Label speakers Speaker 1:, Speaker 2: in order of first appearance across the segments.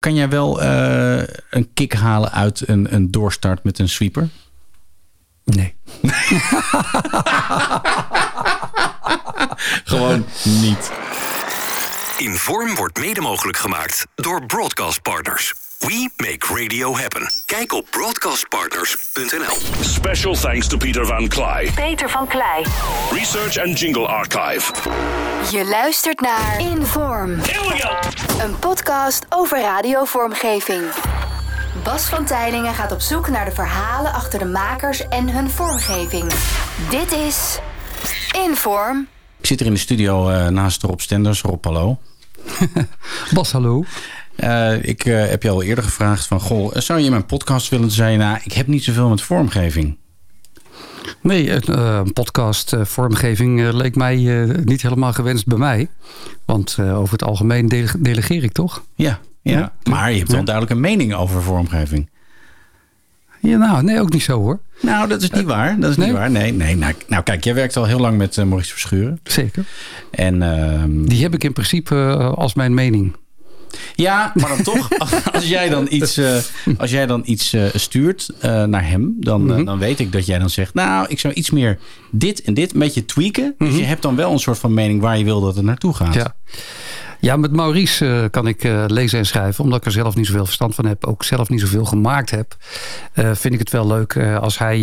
Speaker 1: Kan jij wel eh, een kick halen uit een, een doorstart met een sweeper?
Speaker 2: Nee.
Speaker 1: Gewoon niet.
Speaker 3: Inform wordt mede mogelijk gemaakt door Broadcast Partners. We make radio happen. Kijk op broadcastpartners.nl.
Speaker 4: Special thanks to Peter Van Klei.
Speaker 5: Peter van Klei.
Speaker 4: Research and Jingle Archive.
Speaker 5: Je luistert naar Inform. Een podcast over radiovormgeving. Bas van Tijlingen gaat op zoek naar de verhalen achter de makers en hun vormgeving. Dit is Inform.
Speaker 1: Ik zit er in de studio eh, naast Rob Stenders. Rob, hallo.
Speaker 2: Bas, hallo.
Speaker 1: Uh, ik uh, heb je al eerder gevraagd van... Goh, zou je mijn podcast willen zijn? Nou, ik heb niet zoveel met vormgeving.
Speaker 2: Nee, een uh, podcast vormgeving leek mij niet helemaal gewenst bij mij. Want over het algemeen dele delegeer ik toch?
Speaker 1: Ja, ja, ja. maar je hebt wel duidelijk een mening over vormgeving.
Speaker 2: Ja, nou, nee, ook niet zo hoor.
Speaker 1: Nou, dat is niet waar. Dat is nee? niet waar. Nee, nee. Nou, nou, kijk, jij werkt al heel lang met Maurice Verschuren.
Speaker 2: Zeker.
Speaker 1: En, ehm,
Speaker 2: Die heb ik in principe als mijn mening.
Speaker 1: Ja, maar dan toch, als jij dan iets, uh, als jij dan iets uh, stuurt uh, naar hem, dan, mm -hmm. dan weet ik dat jij dan zegt, nou, ik zou iets meer dit en dit een beetje tweaken. Mm -hmm. Dus je hebt dan wel een soort van mening waar je wil dat het naartoe gaat.
Speaker 2: Ja. Ja, met Maurice uh, kan ik uh, lezen en schrijven. Omdat ik er zelf niet zoveel verstand van heb. Ook zelf niet zoveel gemaakt heb. Uh, vind ik het wel leuk als hij...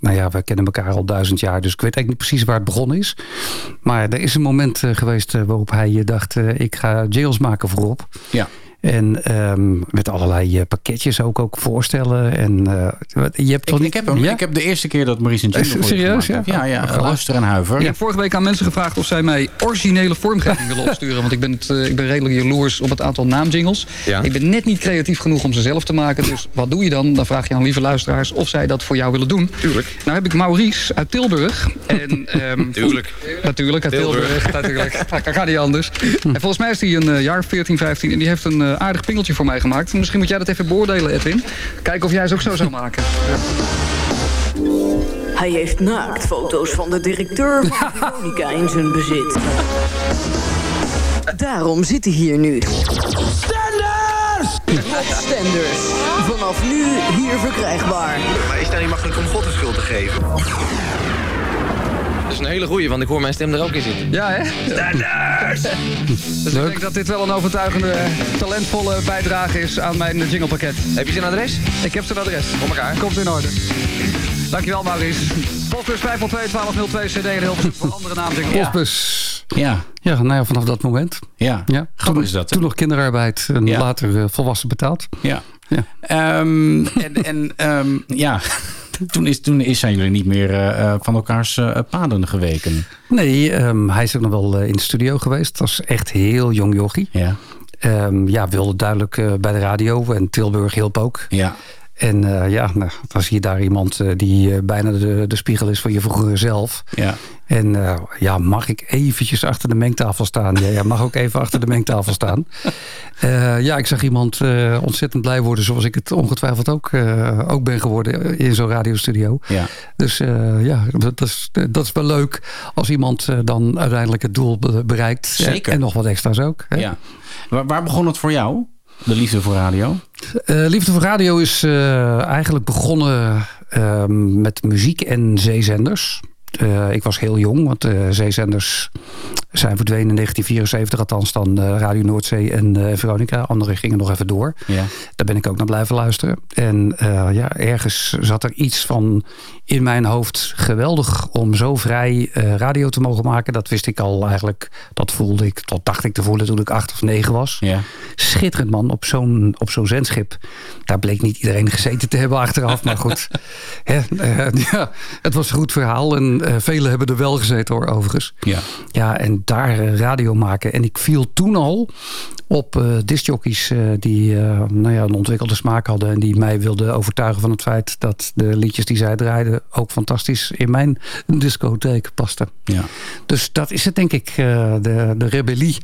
Speaker 2: nou ja, we kennen elkaar al duizend jaar. Dus ik weet eigenlijk niet precies waar het begonnen is. Maar er is een moment geweest waarop hij dacht... ik ga jails maken voorop.
Speaker 1: Ja.
Speaker 2: En um, met allerlei uh, pakketjes ook, ook voorstellen. En, uh, je hebt
Speaker 1: ik,
Speaker 2: niet...
Speaker 1: ik, heb hem, ja? ik heb de eerste keer dat Maurice een jingle
Speaker 2: Serieus? Ja,
Speaker 1: ja, ja luister en huiver.
Speaker 6: Ik heb vorige week aan mensen gevraagd of zij mij originele vormgeving willen opsturen. Want ik ben, het, uh, ik ben redelijk jaloers op het aantal naamjingles.
Speaker 1: Ja.
Speaker 6: Ik ben net niet creatief genoeg om ze zelf te maken. Dus wat doe je dan? Dan vraag je aan lieve luisteraars of zij dat voor jou willen doen.
Speaker 1: Tuurlijk.
Speaker 6: Nou heb ik Maurice uit Tilburg. En, um,
Speaker 1: Tuurlijk.
Speaker 6: Natuurlijk, uit Tilburg. Tilburg. Natuurlijk. Dat gaat niet anders. En volgens mij is hij een jaar 14, 15. En die heeft een aardig pingeltje voor mij gemaakt. Misschien moet jij dat even beoordelen, Edwin. Kijken of jij ze ook zo zou maken. Ja.
Speaker 7: Hij heeft naaktfoto's van de directeur van Veronica in zijn bezit. Daarom zit hij hier nu.
Speaker 8: Stenders!
Speaker 7: Stenders. Vanaf nu hier verkrijgbaar.
Speaker 9: Maar is dat niet makkelijk om God de schuld te geven? Dat is een hele goeie, want ik hoor mijn stem er ook in zitten.
Speaker 6: Ja, hè?
Speaker 9: Stenders!
Speaker 6: Dus ik denk dat dit wel een overtuigende, talentvolle bijdrage is aan mijn jinglepakket.
Speaker 9: Heb je zijn adres?
Speaker 6: Ik heb zijn adres.
Speaker 9: Op elkaar.
Speaker 6: Komt in orde. Dankjewel, Maurice. Postbus 502 CD en heel veel voor andere naamjingles.
Speaker 2: Postbus.
Speaker 1: Ja.
Speaker 2: Ja, nou ja, vanaf dat moment.
Speaker 1: Ja,
Speaker 2: ja.
Speaker 1: Grappig is dat.
Speaker 2: Toen nog kinderarbeid en ja. later uh, volwassen betaald.
Speaker 1: Ja. ja. Um, en en um, ja... Toen, is, toen is, zijn jullie niet meer uh, van elkaars uh, paden geweken.
Speaker 2: Nee, um, hij is ook nog wel in de studio geweest. Dat was echt heel jong jochie.
Speaker 1: Ja.
Speaker 2: Um, ja, wilde duidelijk bij de radio. En Tilburg hielp ook.
Speaker 1: Ja.
Speaker 2: En uh, ja, nou, dan zie je daar iemand uh, die uh, bijna de, de spiegel is van je vroegere zelf.
Speaker 1: Ja.
Speaker 2: En ja, mag ik eventjes achter de mengtafel staan? Ja, ja mag ook even achter de mengtafel staan. ja, ik zag iemand ontzettend blij worden zoals ik het ongetwijfeld ook, ook ben geworden in zo'n radiostudio.
Speaker 1: Ja.
Speaker 2: Dus ja, dat is, dat is wel leuk als iemand dan uiteindelijk het doel bereikt.
Speaker 1: Zeker.
Speaker 2: En nog wat extra's ook. Hè?
Speaker 1: Ja. Waar, waar begon het voor jou? De liefde voor radio?
Speaker 2: Uh, liefde voor radio is uh, eigenlijk begonnen uh, met muziek en zeezenders. Uh, ik was heel jong, want zeezenders zijn verdwenen in 1974. Althans dan uh, Radio Noordzee en Veronica. Anderen gingen nog even door.
Speaker 1: Ja.
Speaker 2: Daar ben ik ook naar blijven luisteren. En ja, ergens zat er iets van in mijn hoofd geweldig om zo vrij radio te mogen maken. Dat wist ik al eigenlijk. Dat voelde ik, dat dacht ik te voelen toen ik acht of negen was.
Speaker 1: Ja.
Speaker 2: Schitterend man, op zo'n op zo'n zendschip. Daar bleek niet iedereen gezeten te hebben achteraf. Maar goed, Hè, ja, het was een goed verhaal. En velen hebben er wel gezeten hoor, overigens.
Speaker 1: Ja.
Speaker 2: Ja, en daar radio maken. En ik viel toen al op uh, discjockeys die nou ja, een ontwikkelde smaak hadden. En die mij wilden overtuigen van het feit dat de liedjes die zij draaiden ook fantastisch in mijn discotheek pasten.
Speaker 1: Ja.
Speaker 2: Dus dat is het denk ik, de, de rebellie.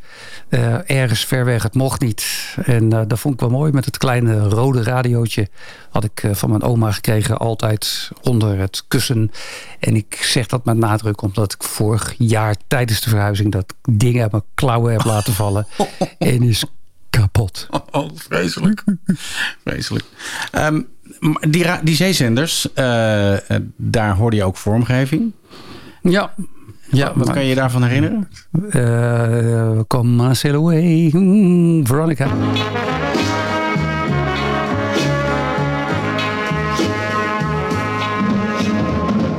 Speaker 2: ergens ver weg, het mocht niet. En dat vond ik wel mooi met het kleine rode radiootje. Had ik van mijn oma gekregen, altijd onder het kussen. En ik zeg dat met nadruk omdat ik vorig jaar tijdens de verhuizing dat ding uit mijn klauwen heb laten vallen. En is kapot.
Speaker 1: Oh, vreselijk. vreselijk. Um, die, die zeezenders, uh, daar hoorde je ook vormgeving.
Speaker 2: Ja.
Speaker 1: Ja, wat maar, kan je daarvan herinneren?
Speaker 2: Uh, come on, sail away, mm, Veronica.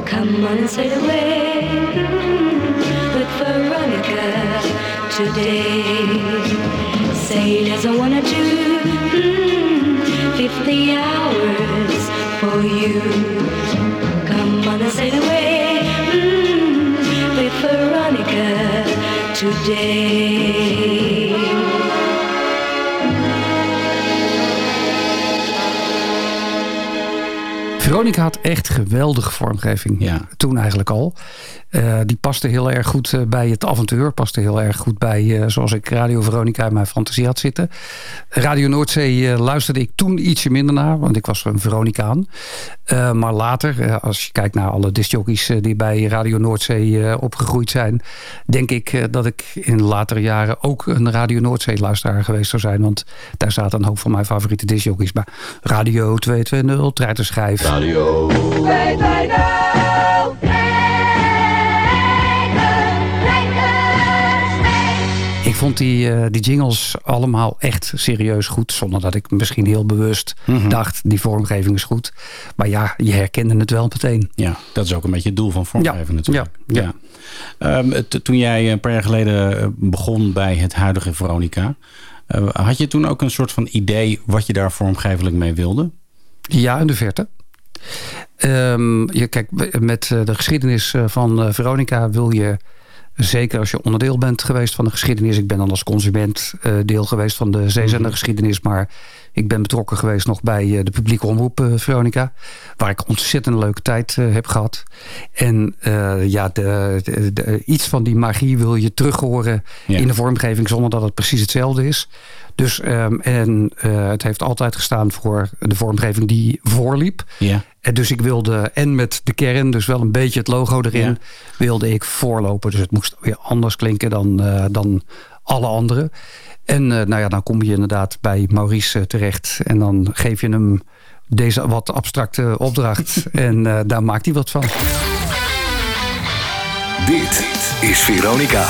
Speaker 10: Come on sail away with Veronica today. As I wanna do, mm, 50 hours for you. Come on and sail away mm, with Veronica today.
Speaker 2: Veronica had echt geweldige vormgeving.
Speaker 1: Ja.
Speaker 2: Toen eigenlijk al. Uh, die paste heel erg goed uh, bij het avontuur. Paste heel erg goed bij, uh, zoals ik Radio Veronica in mijn fantasie had zitten. Radio Noordzee luisterde ik toen ietsje minder naar. Want ik was een Veronicaan. maar later, als je kijkt naar alle discjockeys die bij Radio Noordzee opgegroeid zijn. Denk ik dat ik in latere jaren ook een Radio Noordzee luisteraar geweest zou zijn. Want daar zaten een hoop van mijn favoriete discjockeys. Maar Radio 220, Treiterschijf.
Speaker 8: Radio 220.
Speaker 2: Vond die, uh, die jingles allemaal echt serieus goed. Zonder dat ik misschien heel bewust mm -hmm. dacht, die vormgeving is goed. Maar ja, je herkende het wel meteen.
Speaker 1: Ja, dat is ook een beetje het doel van vormgeving
Speaker 2: ja,
Speaker 1: natuurlijk.
Speaker 2: Ja, ja.
Speaker 1: ja. Um, toen jij een paar jaar geleden begon bij het huidige Veronica... Uh, had je toen ook een soort van idee wat je daar vormgevelijk mee wilde?
Speaker 2: Ja, in de verte. Um, je, kijk, met de geschiedenis van Veronica wil je Zeker als je onderdeel bent geweest van de geschiedenis. Ik ben dan als consument uh, deel geweest van de zeezendergeschiedenis. Maar ik ben betrokken geweest nog bij uh, de publieke omroep uh, Veronica. Waar ik ontzettend leuke tijd heb gehad. En ja, de, de, de, iets van die magie wil je terug horen ja. in de vormgeving. Zonder dat het precies hetzelfde is. Dus, um, en het heeft altijd gestaan voor de vormgeving die voorliep.
Speaker 1: Ja.
Speaker 2: En dus ik wilde, en met de kern, dus wel een beetje het logo erin, ja. wilde ik voorlopen. Dus het moest weer anders klinken dan, uh, dan alle anderen. En uh, nou ja, dan kom je inderdaad bij Maurice terecht. En dan geef je hem deze wat abstracte opdracht. en uh, daar maakt hij wat van.
Speaker 3: Dit is Veronica.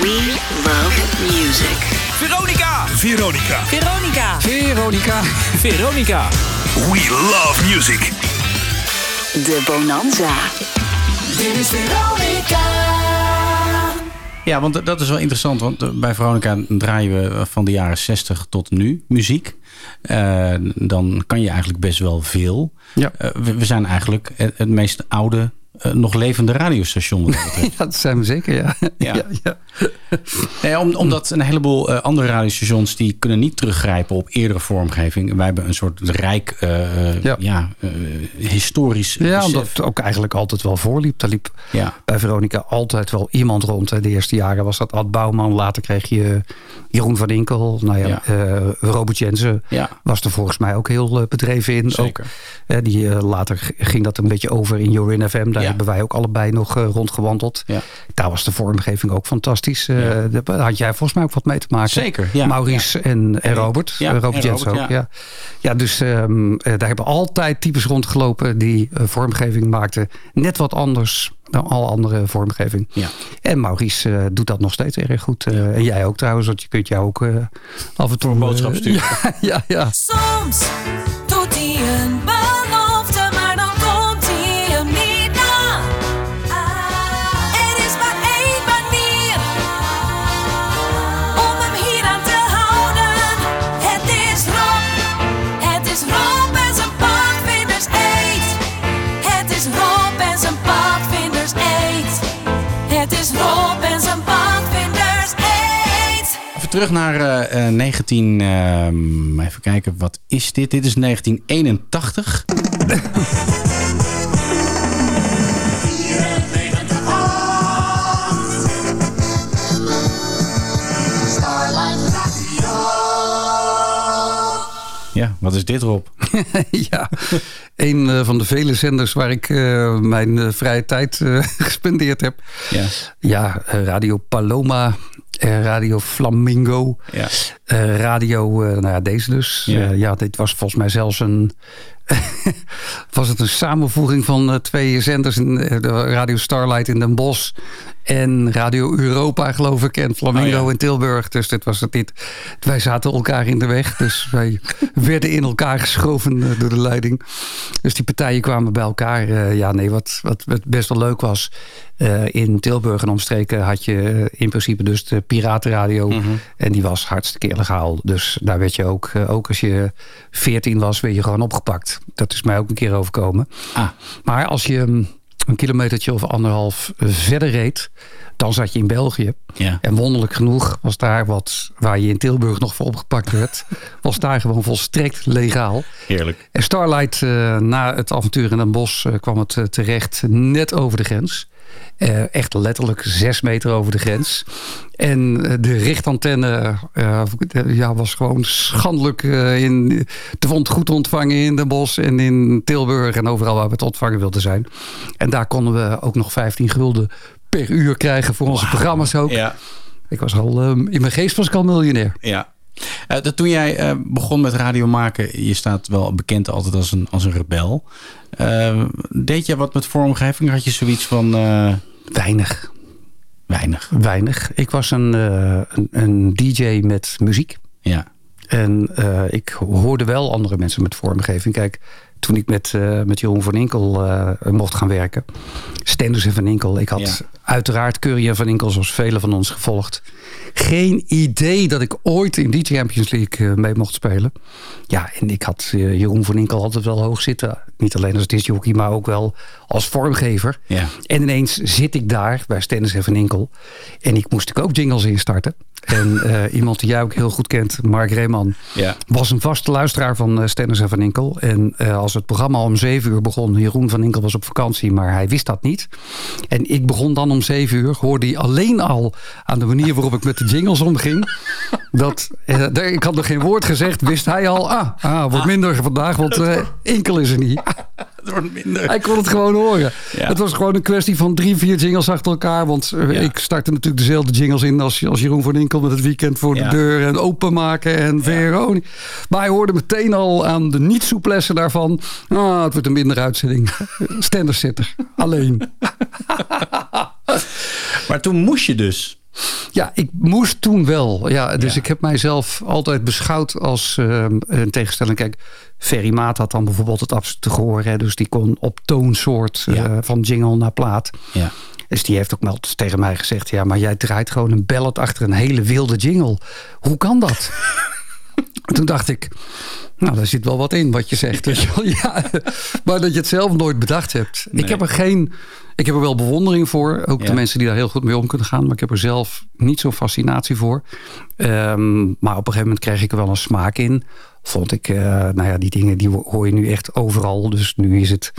Speaker 11: We love music.
Speaker 3: Veronica.
Speaker 11: Veronica. Veronica.
Speaker 2: Veronica.
Speaker 11: Veronica.
Speaker 3: We love music.
Speaker 5: De Bonanza.
Speaker 8: Dit is Veronica.
Speaker 1: Ja, want dat is wel interessant. Want bij Veronica draaien we van de jaren 60 tot nu muziek. Uh, dan kan je eigenlijk best wel veel.
Speaker 2: Ja.
Speaker 1: Uh, we, we, zijn eigenlijk het, het meest oude uh, nog levende radiostation.
Speaker 2: ja, dat zijn we zeker, ja.
Speaker 1: ja.
Speaker 2: ja, ja.
Speaker 1: Nee, om, omdat een heleboel uh, andere radiostations... die kunnen niet teruggrijpen op eerdere vormgeving. Wij hebben een soort rijk, uh, ja. ja historisch
Speaker 2: Ja, besef. omdat het ook eigenlijk altijd wel voorliep. Daar liep bij Veronica altijd wel iemand rond. Hè. De eerste jaren was dat Ad Bouwman. Later kreeg je Jeroen van Inkel. Nou ja, ja. Robert Jensen was er volgens mij ook heel bedreven in.
Speaker 1: Zeker.
Speaker 2: Ook, die, later ging dat een beetje over in Jorin FM. Daar hebben wij ook allebei nog rondgewandeld.
Speaker 1: Ja.
Speaker 2: Daar was de vormgeving ook fantastisch. Uh, ja. Daar had jij volgens mij ook wat mee te maken.
Speaker 1: Zeker, ja.
Speaker 2: Maurice
Speaker 1: ja.
Speaker 2: En, en Robert.
Speaker 1: Ja,
Speaker 2: Robert Jens ook. Ja. Ja. dus um, daar hebben altijd types rondgelopen die uh, vormgeving maakten. Net wat anders dan alle andere vormgeving.
Speaker 1: Ja.
Speaker 2: En Maurice uh, doet dat nog steeds erg goed. en jij ook trouwens, want je kunt jou ook af en toe...
Speaker 1: een boodschap sturen.
Speaker 2: ja, ja, ja.
Speaker 12: Soms doet hij
Speaker 1: terug naar uh, 19... Uh, even kijken, wat is dit? Dit is 1981. Ja, wat is dit Rob?
Speaker 2: ja, een uh, van de vele zenders waar ik uh, mijn vrije tijd gespendeerd heb.
Speaker 1: Ja,
Speaker 2: ja Radio Paloma eh, Radio Flamingo.
Speaker 1: Ja.
Speaker 2: Eh, radio, eh, nou ja, deze dus.
Speaker 1: Ja,
Speaker 2: dit was volgens mij zelfs een... was het een samenvoeging van eh, twee zenders. eh, de Radio Starlight in Den Bosch. En Radio Europa, geloof ik. En Flamingo
Speaker 1: Oh ja.
Speaker 2: in Tilburg. Dus dit was het niet. Wij zaten elkaar in de weg. Dus wij werden in elkaar geschoven eh, door de leiding. Dus die partijen kwamen bij elkaar. Ja, nee, wat, wat, wat best wel leuk was. in Tilburg en omstreken had je in principe dus de piratenradio. En die was hartstikke illegaal. Dus daar werd je ook, ook als je 14 was, werd je gewoon opgepakt. Dat is mij ook een keer overkomen.
Speaker 1: Ah.
Speaker 2: Maar als je mm, een kilometertje of anderhalf verder reed, dan zat je in België.
Speaker 1: Ja.
Speaker 2: En wonderlijk genoeg was daar wat waar je in Tilburg nog voor opgepakt werd, was daar gewoon volstrekt legaal.
Speaker 1: Heerlijk.
Speaker 2: En Starlight, eh, na het avontuur in Den Bosch, eh, kwam het eh, terecht net over de grens. Eh, echt letterlijk zes meter over de grens. En eh, de richtantenne eh, ja, was gewoon schandelijk eh, in, te vond goed ontvangen in Den Bosch en in Tilburg en overal waar we het ontvangen wilden zijn. En daar konden we ook nog 15 gulden per uur krijgen voor onze programma's ook.
Speaker 1: Ja.
Speaker 2: Ik was al, in mijn geest was ik al miljonair.
Speaker 1: Ja. Eh, dat toen jij eh, begon met radio maken, je staat wel bekend altijd als een, als een rebel. Eh, deed je wat met vormgeving? Had je zoiets van...
Speaker 2: Weinig.
Speaker 1: Weinig.
Speaker 2: Weinig. Ik was een, een, een DJ met muziek.
Speaker 1: Ja.
Speaker 2: En ik hoorde wel andere mensen met vormgeving. Kijk, toen ik met, eh, met Jeroen van Inkel eh, mocht gaan werken. Stenders en van Inkel. Ik had
Speaker 1: Ja.
Speaker 2: uiteraard Curry en van Inkel zoals velen van ons gevolgd. Geen idee dat ik ooit in die Champions League eh, mee mocht spelen. Ja, en ik had Jeroen van Inkel altijd wel hoog zitten. Niet alleen als discjockey, maar ook wel als vormgever.
Speaker 1: Ja.
Speaker 2: En ineens zit ik daar bij Stennis en Van Inkel. En ik moest ook jingles instarten. En eh, iemand die jij ook heel goed kent, Mark Reeman,
Speaker 1: Ja.
Speaker 2: was een vaste luisteraar van uh, Stennis en Van Inkel. En eh, als het programma om zeven uur begon, Jeroen van Inkel was op vakantie, maar hij wist dat niet. En ik begon dan om zeven uur, hoorde hij alleen al aan de manier waarop ik met de jingles omging. Dat, ik had nog geen woord gezegd, wist hij al, ah, ah wordt minder vandaag, want Inkel is er niet.
Speaker 1: Het wordt minder.
Speaker 2: Hij kon het gewoon horen.
Speaker 1: Ja.
Speaker 2: Het was gewoon een kwestie van drie, vier jingles achter elkaar. Want eh,
Speaker 1: Ja.
Speaker 2: ik startte natuurlijk dezelfde jingles in als, als Jeroen van Inkel met het weekend voor
Speaker 1: Ja.
Speaker 2: de deur en openmaken en Veroni. Maar hij hoorde meteen al aan de niet-souplesse daarvan. Ah, het wordt een minder uitzending. Stenders zit er. Alleen.
Speaker 1: Maar toen moest je dus.
Speaker 2: Ja, ik moest toen wel. Ja, dus
Speaker 1: Ja.
Speaker 2: ik heb mijzelf altijd beschouwd als eh, een tegenstelling. Kijk, Ferry Maat had dan bijvoorbeeld het absolute gehoor. Hè, dus die kon op toonsoort eh, van jingle naar plaat.
Speaker 1: Ja.
Speaker 2: Dus die heeft ook wel tegen mij gezegd... ja, maar jij draait gewoon een ballad achter een hele wilde jingle. Hoe kan dat? En Toen dacht ik, nou, daar zit wel wat in wat je zegt. wel. Ja, maar dat je het zelf nooit bedacht hebt.
Speaker 1: Nee.
Speaker 2: Ik heb er geen... Ik heb er wel bewondering voor. Ook
Speaker 1: Ja.
Speaker 2: de mensen die daar heel goed mee om kunnen gaan. Maar ik heb er zelf niet zo'n fascinatie voor. Ehm, maar op een gegeven moment kreeg ik er wel een smaak in. Vond ik, eh, nou ja, die dingen die hoor je nu echt overal. Dus nu is het...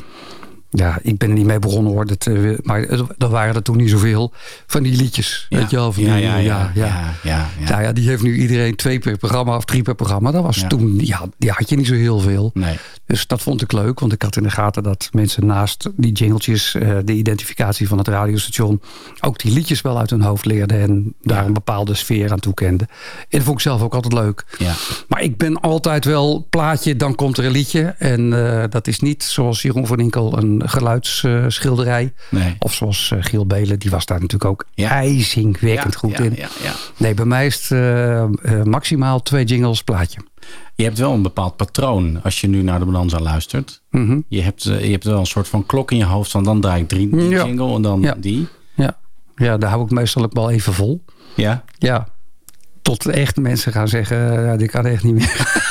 Speaker 2: Ja, ik ben er niet mee begonnen hoor. Dat, eh, maar er waren er toen niet zoveel van die liedjes.
Speaker 1: Ja.
Speaker 2: Weet je wel? Van
Speaker 1: Ja,
Speaker 2: die-
Speaker 1: ja, ja, ja, ja, ja.
Speaker 2: Nou ja, die heeft nu iedereen twee per programma of drie per programma. Dat was toen, ja, die had je niet zo heel veel.
Speaker 1: Nee.
Speaker 2: Dus dat vond ik leuk, want ik had in de gaten dat mensen naast die jingletjes, eh, de identificatie van het radiostation, ook die liedjes wel uit hun hoofd leerden en daar een bepaalde sfeer aan toekenden. En dat vond ik zelf ook altijd leuk.
Speaker 1: Ja.
Speaker 2: Maar ik ben altijd wel plaatje, dan komt er een liedje. En eh, dat is niet zoals Jeroen van Inkel een geluidsschilderij.
Speaker 1: Nee.
Speaker 2: Of zoals eh, Giel Belen, die was daar natuurlijk ook
Speaker 1: Ja.
Speaker 2: ijzingwekkend
Speaker 1: Ja,
Speaker 2: goed
Speaker 1: ja,
Speaker 2: in.
Speaker 1: ja, ja.
Speaker 2: Nee, bij mij is het eh, eh, maximaal twee jingles plaatje.
Speaker 1: Je hebt wel een bepaald patroon als je nu naar de Bonanza luistert.
Speaker 2: Mhm.
Speaker 1: Je, hebt, je hebt wel een soort van klok in je hoofd van dan draai ik drie die jingle en dan
Speaker 2: Ja.
Speaker 1: die.
Speaker 2: Ja. ja, daar hou ik meestal ook wel even vol.
Speaker 1: Ja?
Speaker 2: Ja, tot echt mensen gaan zeggen, ja, dit kan echt niet meer.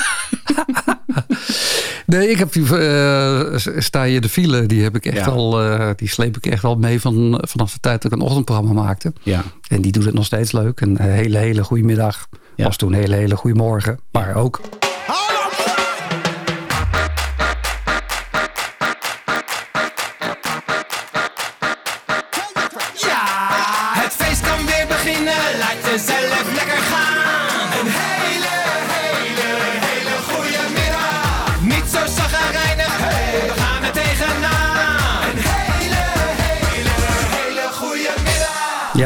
Speaker 2: nee, ik heb die, eh, sta je de file, die heb ik echt
Speaker 1: Ja.
Speaker 2: al, eh, die sleep ik echt al mee van, vanaf de tijd dat ik een ochtendprogramma maakte.
Speaker 1: Ja.
Speaker 2: En die doet het nog steeds leuk. Een hele, hele goede middag.
Speaker 1: Ja.
Speaker 2: Was toen een hele, hele goede morgen. Maar ook.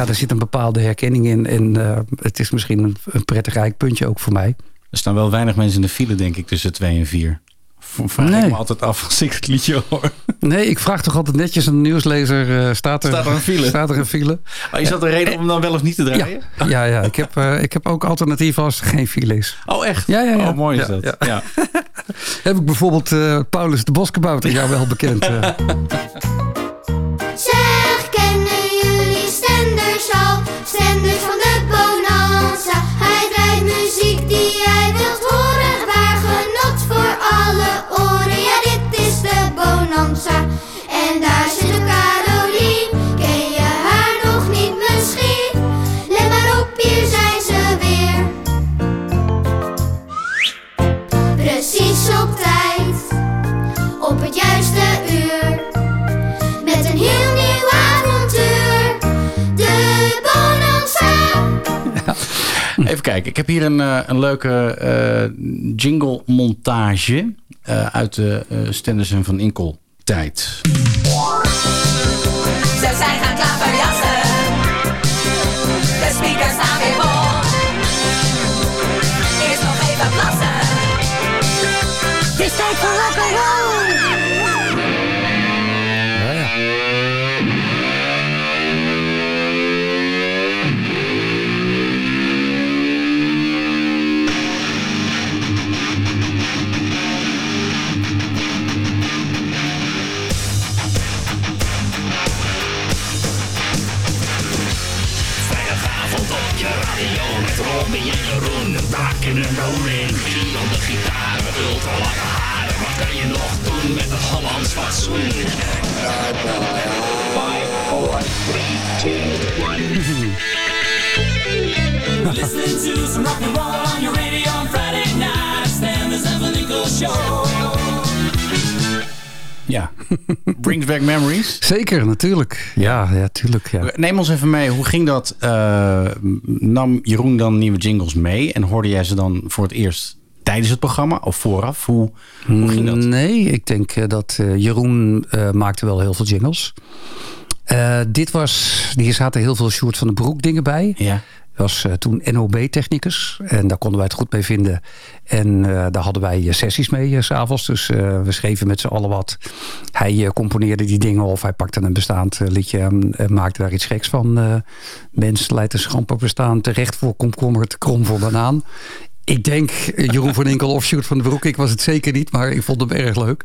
Speaker 8: Ja, er
Speaker 2: zit een bepaalde herkenning in. En eh, het is misschien een, een prettig eikpuntje ook voor mij.
Speaker 1: Er staan wel weinig mensen in de file, denk ik, tussen 2 en 4. Vraag ik
Speaker 2: Nee.
Speaker 1: me altijd af als ik het liedje hoor.
Speaker 2: Nee, ik vraag toch altijd netjes aan de nieuwslezer. eh, staat, er,
Speaker 1: Staat er een file?
Speaker 2: Staat er een file?
Speaker 1: Oh, is dat een reden om dan wel of niet te draaien?
Speaker 2: Ja, ja ik, heb, eh, ik heb ook alternatieven als er geen file is.
Speaker 1: Oh, echt?
Speaker 2: Ja, ja, ja.
Speaker 1: Oh, mooi is
Speaker 2: Ja,
Speaker 1: dat.
Speaker 2: ja. Heb ik bijvoorbeeld Paulus de Boskabouter, jou wel bekend.
Speaker 1: kijken, ik heb hier een, eh, een leuke eh, jingle montage eh, uit de uh, Stendersen van Inkel tijd.
Speaker 8: Fatsoen? Five, four, three, two, one.
Speaker 12: Listening to some rock and roll on your radio on Friday night. Stan the Seven Eagle Show.
Speaker 1: Ja, brings back memories.
Speaker 2: Zeker, natuurlijk. Ja, ja, tuurlijk. Ja.
Speaker 1: Neem ons even mee, hoe ging dat? Eh, nam Jeroen dan nieuwe jingles mee en hoorde jij ze dan voor het eerst tijdens het programma of vooraf? Hoe, hoe ging dat?
Speaker 2: Nee, ik denk eh, dat eh, Jeroen eh, maakte wel heel veel jingles. Dit was, hier zaten heel veel Sjoerd van den Broek dingen bij.
Speaker 1: Ja.
Speaker 2: was toen NOB-technicus. En daar konden wij het goed mee vinden. En daar hadden wij sessies mee s s'avonds. Dus we schreven met z'n allen wat. Hij componeerde die dingen of hij pakte een bestaand liedje... en maakte daar iets geks van. mens leidt een bestaan terecht voor komkommer... te krom voor banaan. Ik denk eh, Jeroen van Inkel of Sjoerd van den Broek. Ik was het zeker niet, maar ik vond hem erg leuk.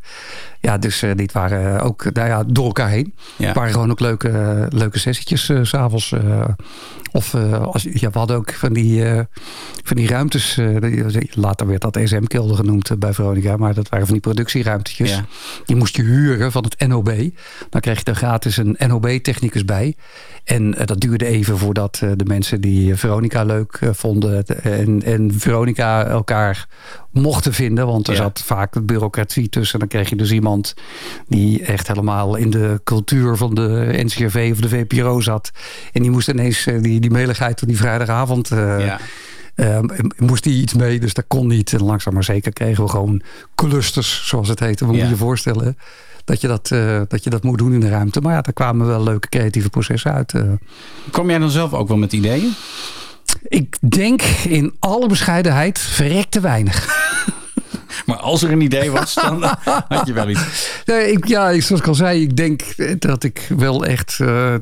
Speaker 2: Ja, dus eh, dit waren ook nou ja, door elkaar heen.
Speaker 1: Ja.
Speaker 2: Het waren gewoon ook leuke, eh, leuke sessietjes s s'avonds. eh of eh, als, ja, we hadden ook van die, eh, van die ruimtes. eh, later werd dat SM-kelder genoemd bij Veronica. Maar dat waren van die productieruimtetjes.
Speaker 1: Ja.
Speaker 2: Die moest je huren van het NOB. Dan kreeg je er gratis een NOB-technicus bij. En dat duurde even voordat de mensen die Veronica leuk vonden... En, en Veronica elkaar mochten vinden. Want er
Speaker 1: Ja.
Speaker 2: zat vaak bureaucratie tussen. Dan kreeg je dus iemand die echt helemaal in de cultuur van de NCRV of de VPRO zat. En die moest ineens eh, die, die meligheid van die vrijdagavond... eh,
Speaker 1: Ja.
Speaker 2: eh, moest die iets mee, dus dat kon niet. En langzaam maar zeker kregen we gewoon clusters, zoals het heette. Moet
Speaker 1: Ja.
Speaker 2: je voorstellen dat je dat, eh, dat je dat moet doen in de ruimte. Maar ja, daar kwamen wel leuke creatieve processen uit.
Speaker 1: Kom jij dan zelf ook wel met ideeën?
Speaker 2: Ik denk in alle bescheidenheid verrekte weinig.
Speaker 1: Maar als er een idee was, dan eh, had je wel iets.
Speaker 2: Ik, ja, zoals ik al zei, ik denk dat ik wel echt eh,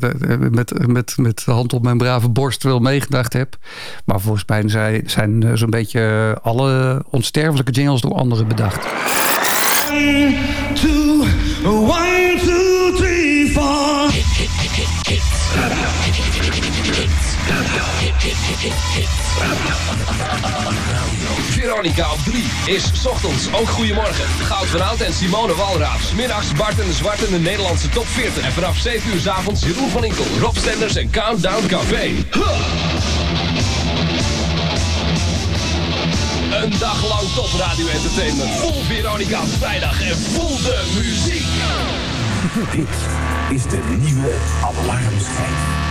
Speaker 2: met, met, met de hand op mijn brave borst wel meegedacht heb. Maar volgens mij zijn, zijn eh, zo'n beetje alle onsterfelijke jingles door anderen bedacht.
Speaker 8: 1, 2, 1, 2, 3, 4.
Speaker 13: Veronica op 3 is ochtends ook Goedemorgen. Goud van en Simone Walraaf. Middags Bart en de Zwart in de Nederlandse top 40. En vanaf 7 uur s avonds Jeroen van Inkel, Rob Stenders en Countdown Café. Een dag lang top radio entertainment. Vol Veronica vrijdag en vol de muziek.
Speaker 3: Dit is de nieuwe alarmschijf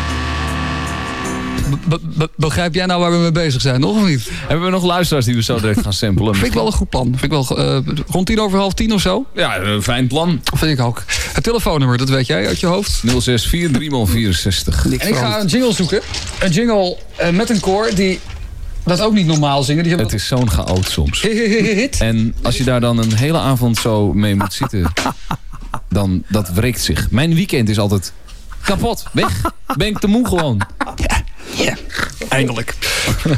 Speaker 6: be- be- begrijp jij nou waar we mee bezig zijn, nog of niet?
Speaker 14: Hebben we nog luisteraars die we zo direct gaan samplen?
Speaker 6: Vind ik wel een goed plan. Vind ik wel, eh, rond tien over half tien of zo?
Speaker 14: Ja, een fijn plan.
Speaker 6: Vind ik ook. Het telefoonnummer, dat weet jij uit je hoofd?
Speaker 14: 0643
Speaker 6: En ik ga een jingle zoeken. Een jingle eh, met een koor die dat ook niet normaal zingen. Die
Speaker 14: Het is zo'n chaot soms.
Speaker 6: Hit.
Speaker 14: En als je daar dan een hele avond zo mee moet zitten, dan dat wreekt zich. Mijn weekend is altijd kapot. Weg. Ben ik te moe gewoon.
Speaker 6: Eindelijk.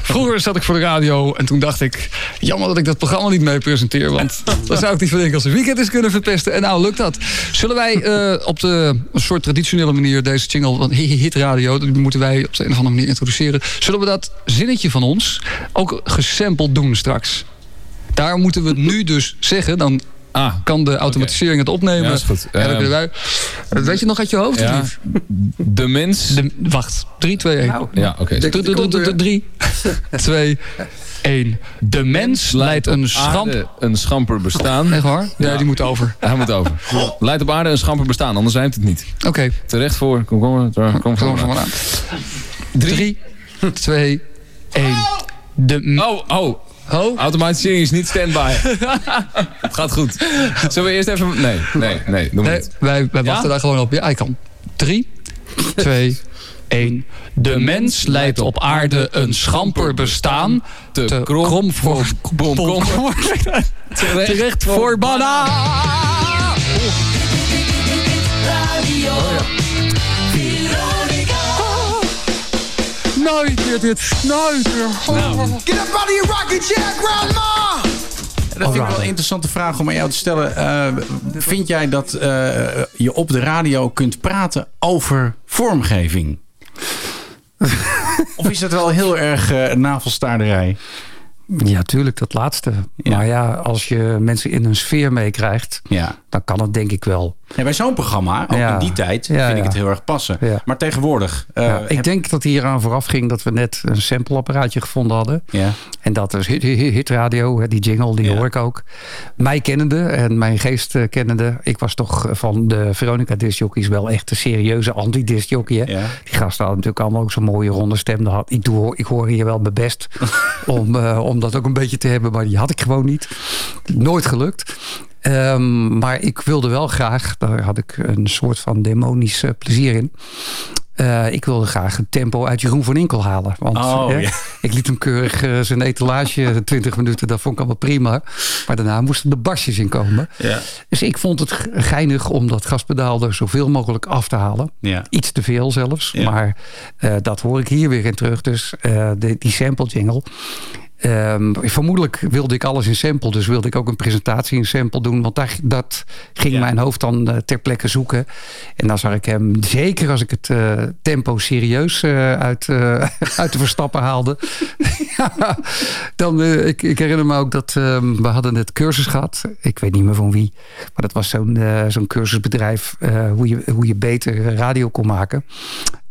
Speaker 6: Vroeger zat ik voor de radio en toen dacht ik... jammer dat ik dat programma niet mee presenteer... want dan zou ik niet van denken als een weekend is kunnen verpesten. En nou lukt dat. Zullen wij eh, op de een soort traditionele manier deze jingle... van hit radio, die moeten wij op de een of andere manier introduceren... zullen we dat zinnetje van ons ook gesampled doen straks? Daar moeten we nu dus zeggen... dan kan de automatisering het opnemen.
Speaker 14: Ah, Ja, is goed. Ehm.
Speaker 6: Dat weet je nog uit je hoofd?
Speaker 14: Ja.
Speaker 6: niet?
Speaker 14: De mens...
Speaker 6: De, wacht. 3, 2, 1.
Speaker 14: Ja, oké.
Speaker 6: 3, 2, 1. De mens leidt een schamp...
Speaker 14: Aarde een schamper bestaan.
Speaker 6: Echt waar? Ja, die moet over.
Speaker 14: Hij moet over. Leidt op aarde een schamper bestaan, anders rijmt het niet.
Speaker 6: Oké.
Speaker 14: Terecht voor. Kom, kom, kom, kom,
Speaker 6: Kom
Speaker 14: kom.
Speaker 6: maar aan. 3, 2, 1. De...
Speaker 14: Oh, oh.
Speaker 6: Oh?
Speaker 14: Automatisering is niet standby. het gaat goed. Zullen we eerst even... Nee, nee, nee. Doe maar
Speaker 6: Nee,
Speaker 14: niet.
Speaker 6: wij, wij wachten daar gewoon op. Ja, hij kan. 3, 2, 1. De mens leidt op aarde een schamper bestaan. Te, krom, voor
Speaker 14: kom.
Speaker 6: Terecht voor banaan.
Speaker 12: Radio
Speaker 6: Nooit meer dit. Nooit meer.
Speaker 8: Get up out of your rocking chair, grandma!
Speaker 1: Dat vind ik wel een interessante vraag om aan jou te stellen. Eh, vind jij dat eh, je op de radio kunt praten over vormgeving? of is dat wel heel erg eh, navelstaarderij?
Speaker 2: Ja, tuurlijk, dat laatste. Maar ja, als je mensen in een sfeer meekrijgt,
Speaker 1: Ja.
Speaker 2: dan kan het denk ik wel.
Speaker 1: Bij zo'n programma, ook in die tijd, vind ik het heel erg passen. Maar tegenwoordig... eh,
Speaker 2: ik
Speaker 1: heb-
Speaker 2: denk dat hier aan vooraf ging dat we net een sampleapparaatje gevonden hadden.
Speaker 1: Ja.
Speaker 2: En dat is hit, hit, hit radio, die jingle, die hoor ik ook. Mij kennende en mijn geest eh, kennende. Ik was toch van de Veronica discjockeys wel echt een serieuze anti-discjockey. hè. Die gasten hadden natuurlijk allemaal ook zo'n mooie ronde stem. Ik, doe, ik hoor hier wel mijn best om, eh, om dat ook een beetje te hebben. Maar die had ik gewoon niet. Nooit gelukt. Ehm, maar ik wilde wel graag, daar had ik een soort van demonisch eh, plezier in. Eh, ik wilde graag het tempo uit Jeroen van Inkel halen. Want
Speaker 1: Oh,
Speaker 2: hè,
Speaker 1: ja.
Speaker 2: ik liet hem keurig eh, zijn etalage 20 minuten. Dat vond ik allemaal prima. Maar daarna moesten de basjes in komen.
Speaker 1: Ja.
Speaker 2: Dus ik vond het ge- geinig om dat gaspedaal er zoveel mogelijk af te halen.
Speaker 1: Ja.
Speaker 2: Iets te veel zelfs. Maar dat hoor ik hier weer in terug. Dus de, die sample jingle. Ehm, vermoedelijk wilde ik alles in sample. Dus wilde ik ook een presentatie in sample doen. Want daar, dat ging mijn hoofd dan eh, ter plekke zoeken. En dan zag ik hem, zeker als ik het eh, tempo serieus eh, uit, uit de verstappen haalde. ja, dan, ik, ik herinner me ook dat ehm, we hadden het cursus gehad. Ik weet niet meer van wie. Maar dat was zo'n zo'n cursusbedrijf. hoe, je, hoe je beter radio kon maken.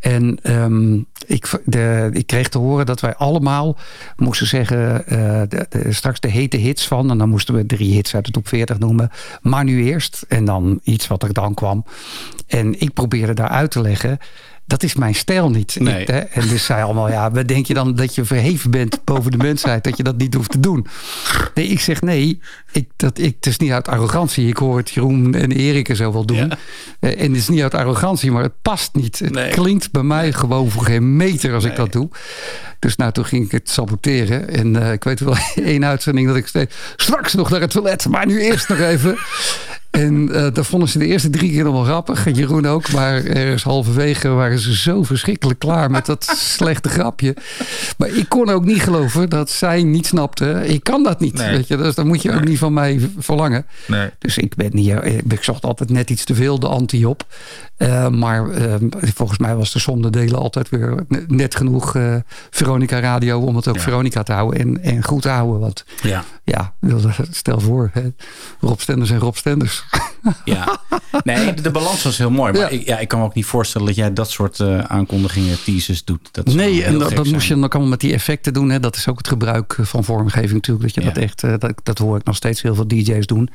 Speaker 2: En ehm, ik, de, ik kreeg te horen dat wij allemaal moesten zeggen... eh, de, straks de hete hits van. En dan moesten we drie hits uit de top 40 noemen. Maar nu eerst. En dan iets wat er dan kwam. En ik probeerde daar uit te leggen... Dat is mijn stijl niet.
Speaker 1: Nee.
Speaker 2: Ik, hè, en dus zei allemaal, ja, wat denk je dan dat je verheven bent boven de mensheid, dat je dat niet hoeft te doen? Nee, ik zeg nee, ik, dat, ik, het is niet uit arrogantie. Ik hoor het Jeroen en Erik en zo wel doen. Eh, En het is niet uit arrogantie, maar het past niet. Het
Speaker 1: Nee.
Speaker 2: klinkt bij mij gewoon voor geen meter als ik dat doe. Dus nou, toen ging ik het saboteren. En eh, ik weet wel één uitzending dat ik steeds... Straks nog naar het toilet, maar nu eerst nog even. En eh dat vonden ze de eerste drie keer nog wel grappig. En Jeroen ook. Maar ergens halverwege waren ze zo verschrikkelijk klaar met dat slechte grapje. Maar ik kon ook niet geloven dat zij niet snapte. Ik kan dat niet.
Speaker 1: Nee.
Speaker 2: Weet je? Dus dat moet je ook niet van mij verlangen.
Speaker 1: Nee.
Speaker 2: Dus ik ben hier, ik zocht altijd net iets te veel de anti op. Eh, maar eh, volgens mij was de som de delen altijd weer ne- net genoeg eh, Veronica Radio om het ook Veronica te houden en, en goed te houden. Want
Speaker 1: Ja.
Speaker 2: Ja, stel voor, hè, Rob Stenders en Rob Stenders.
Speaker 1: Ja, nee, de, de balans was heel mooi. Maar
Speaker 2: Ja.
Speaker 1: ik, ja, ik kan me ook niet voorstellen dat jij dat soort eh, aankondigingen, teasers doet. Dat
Speaker 2: Nee, en dat, moest je dan ook allemaal met die effecten doen. Hè. Dat is ook het gebruik eh, van vormgeving natuurlijk. Dat je dat echt, eh, dat, dat hoor ik nog steeds heel veel DJ's doen.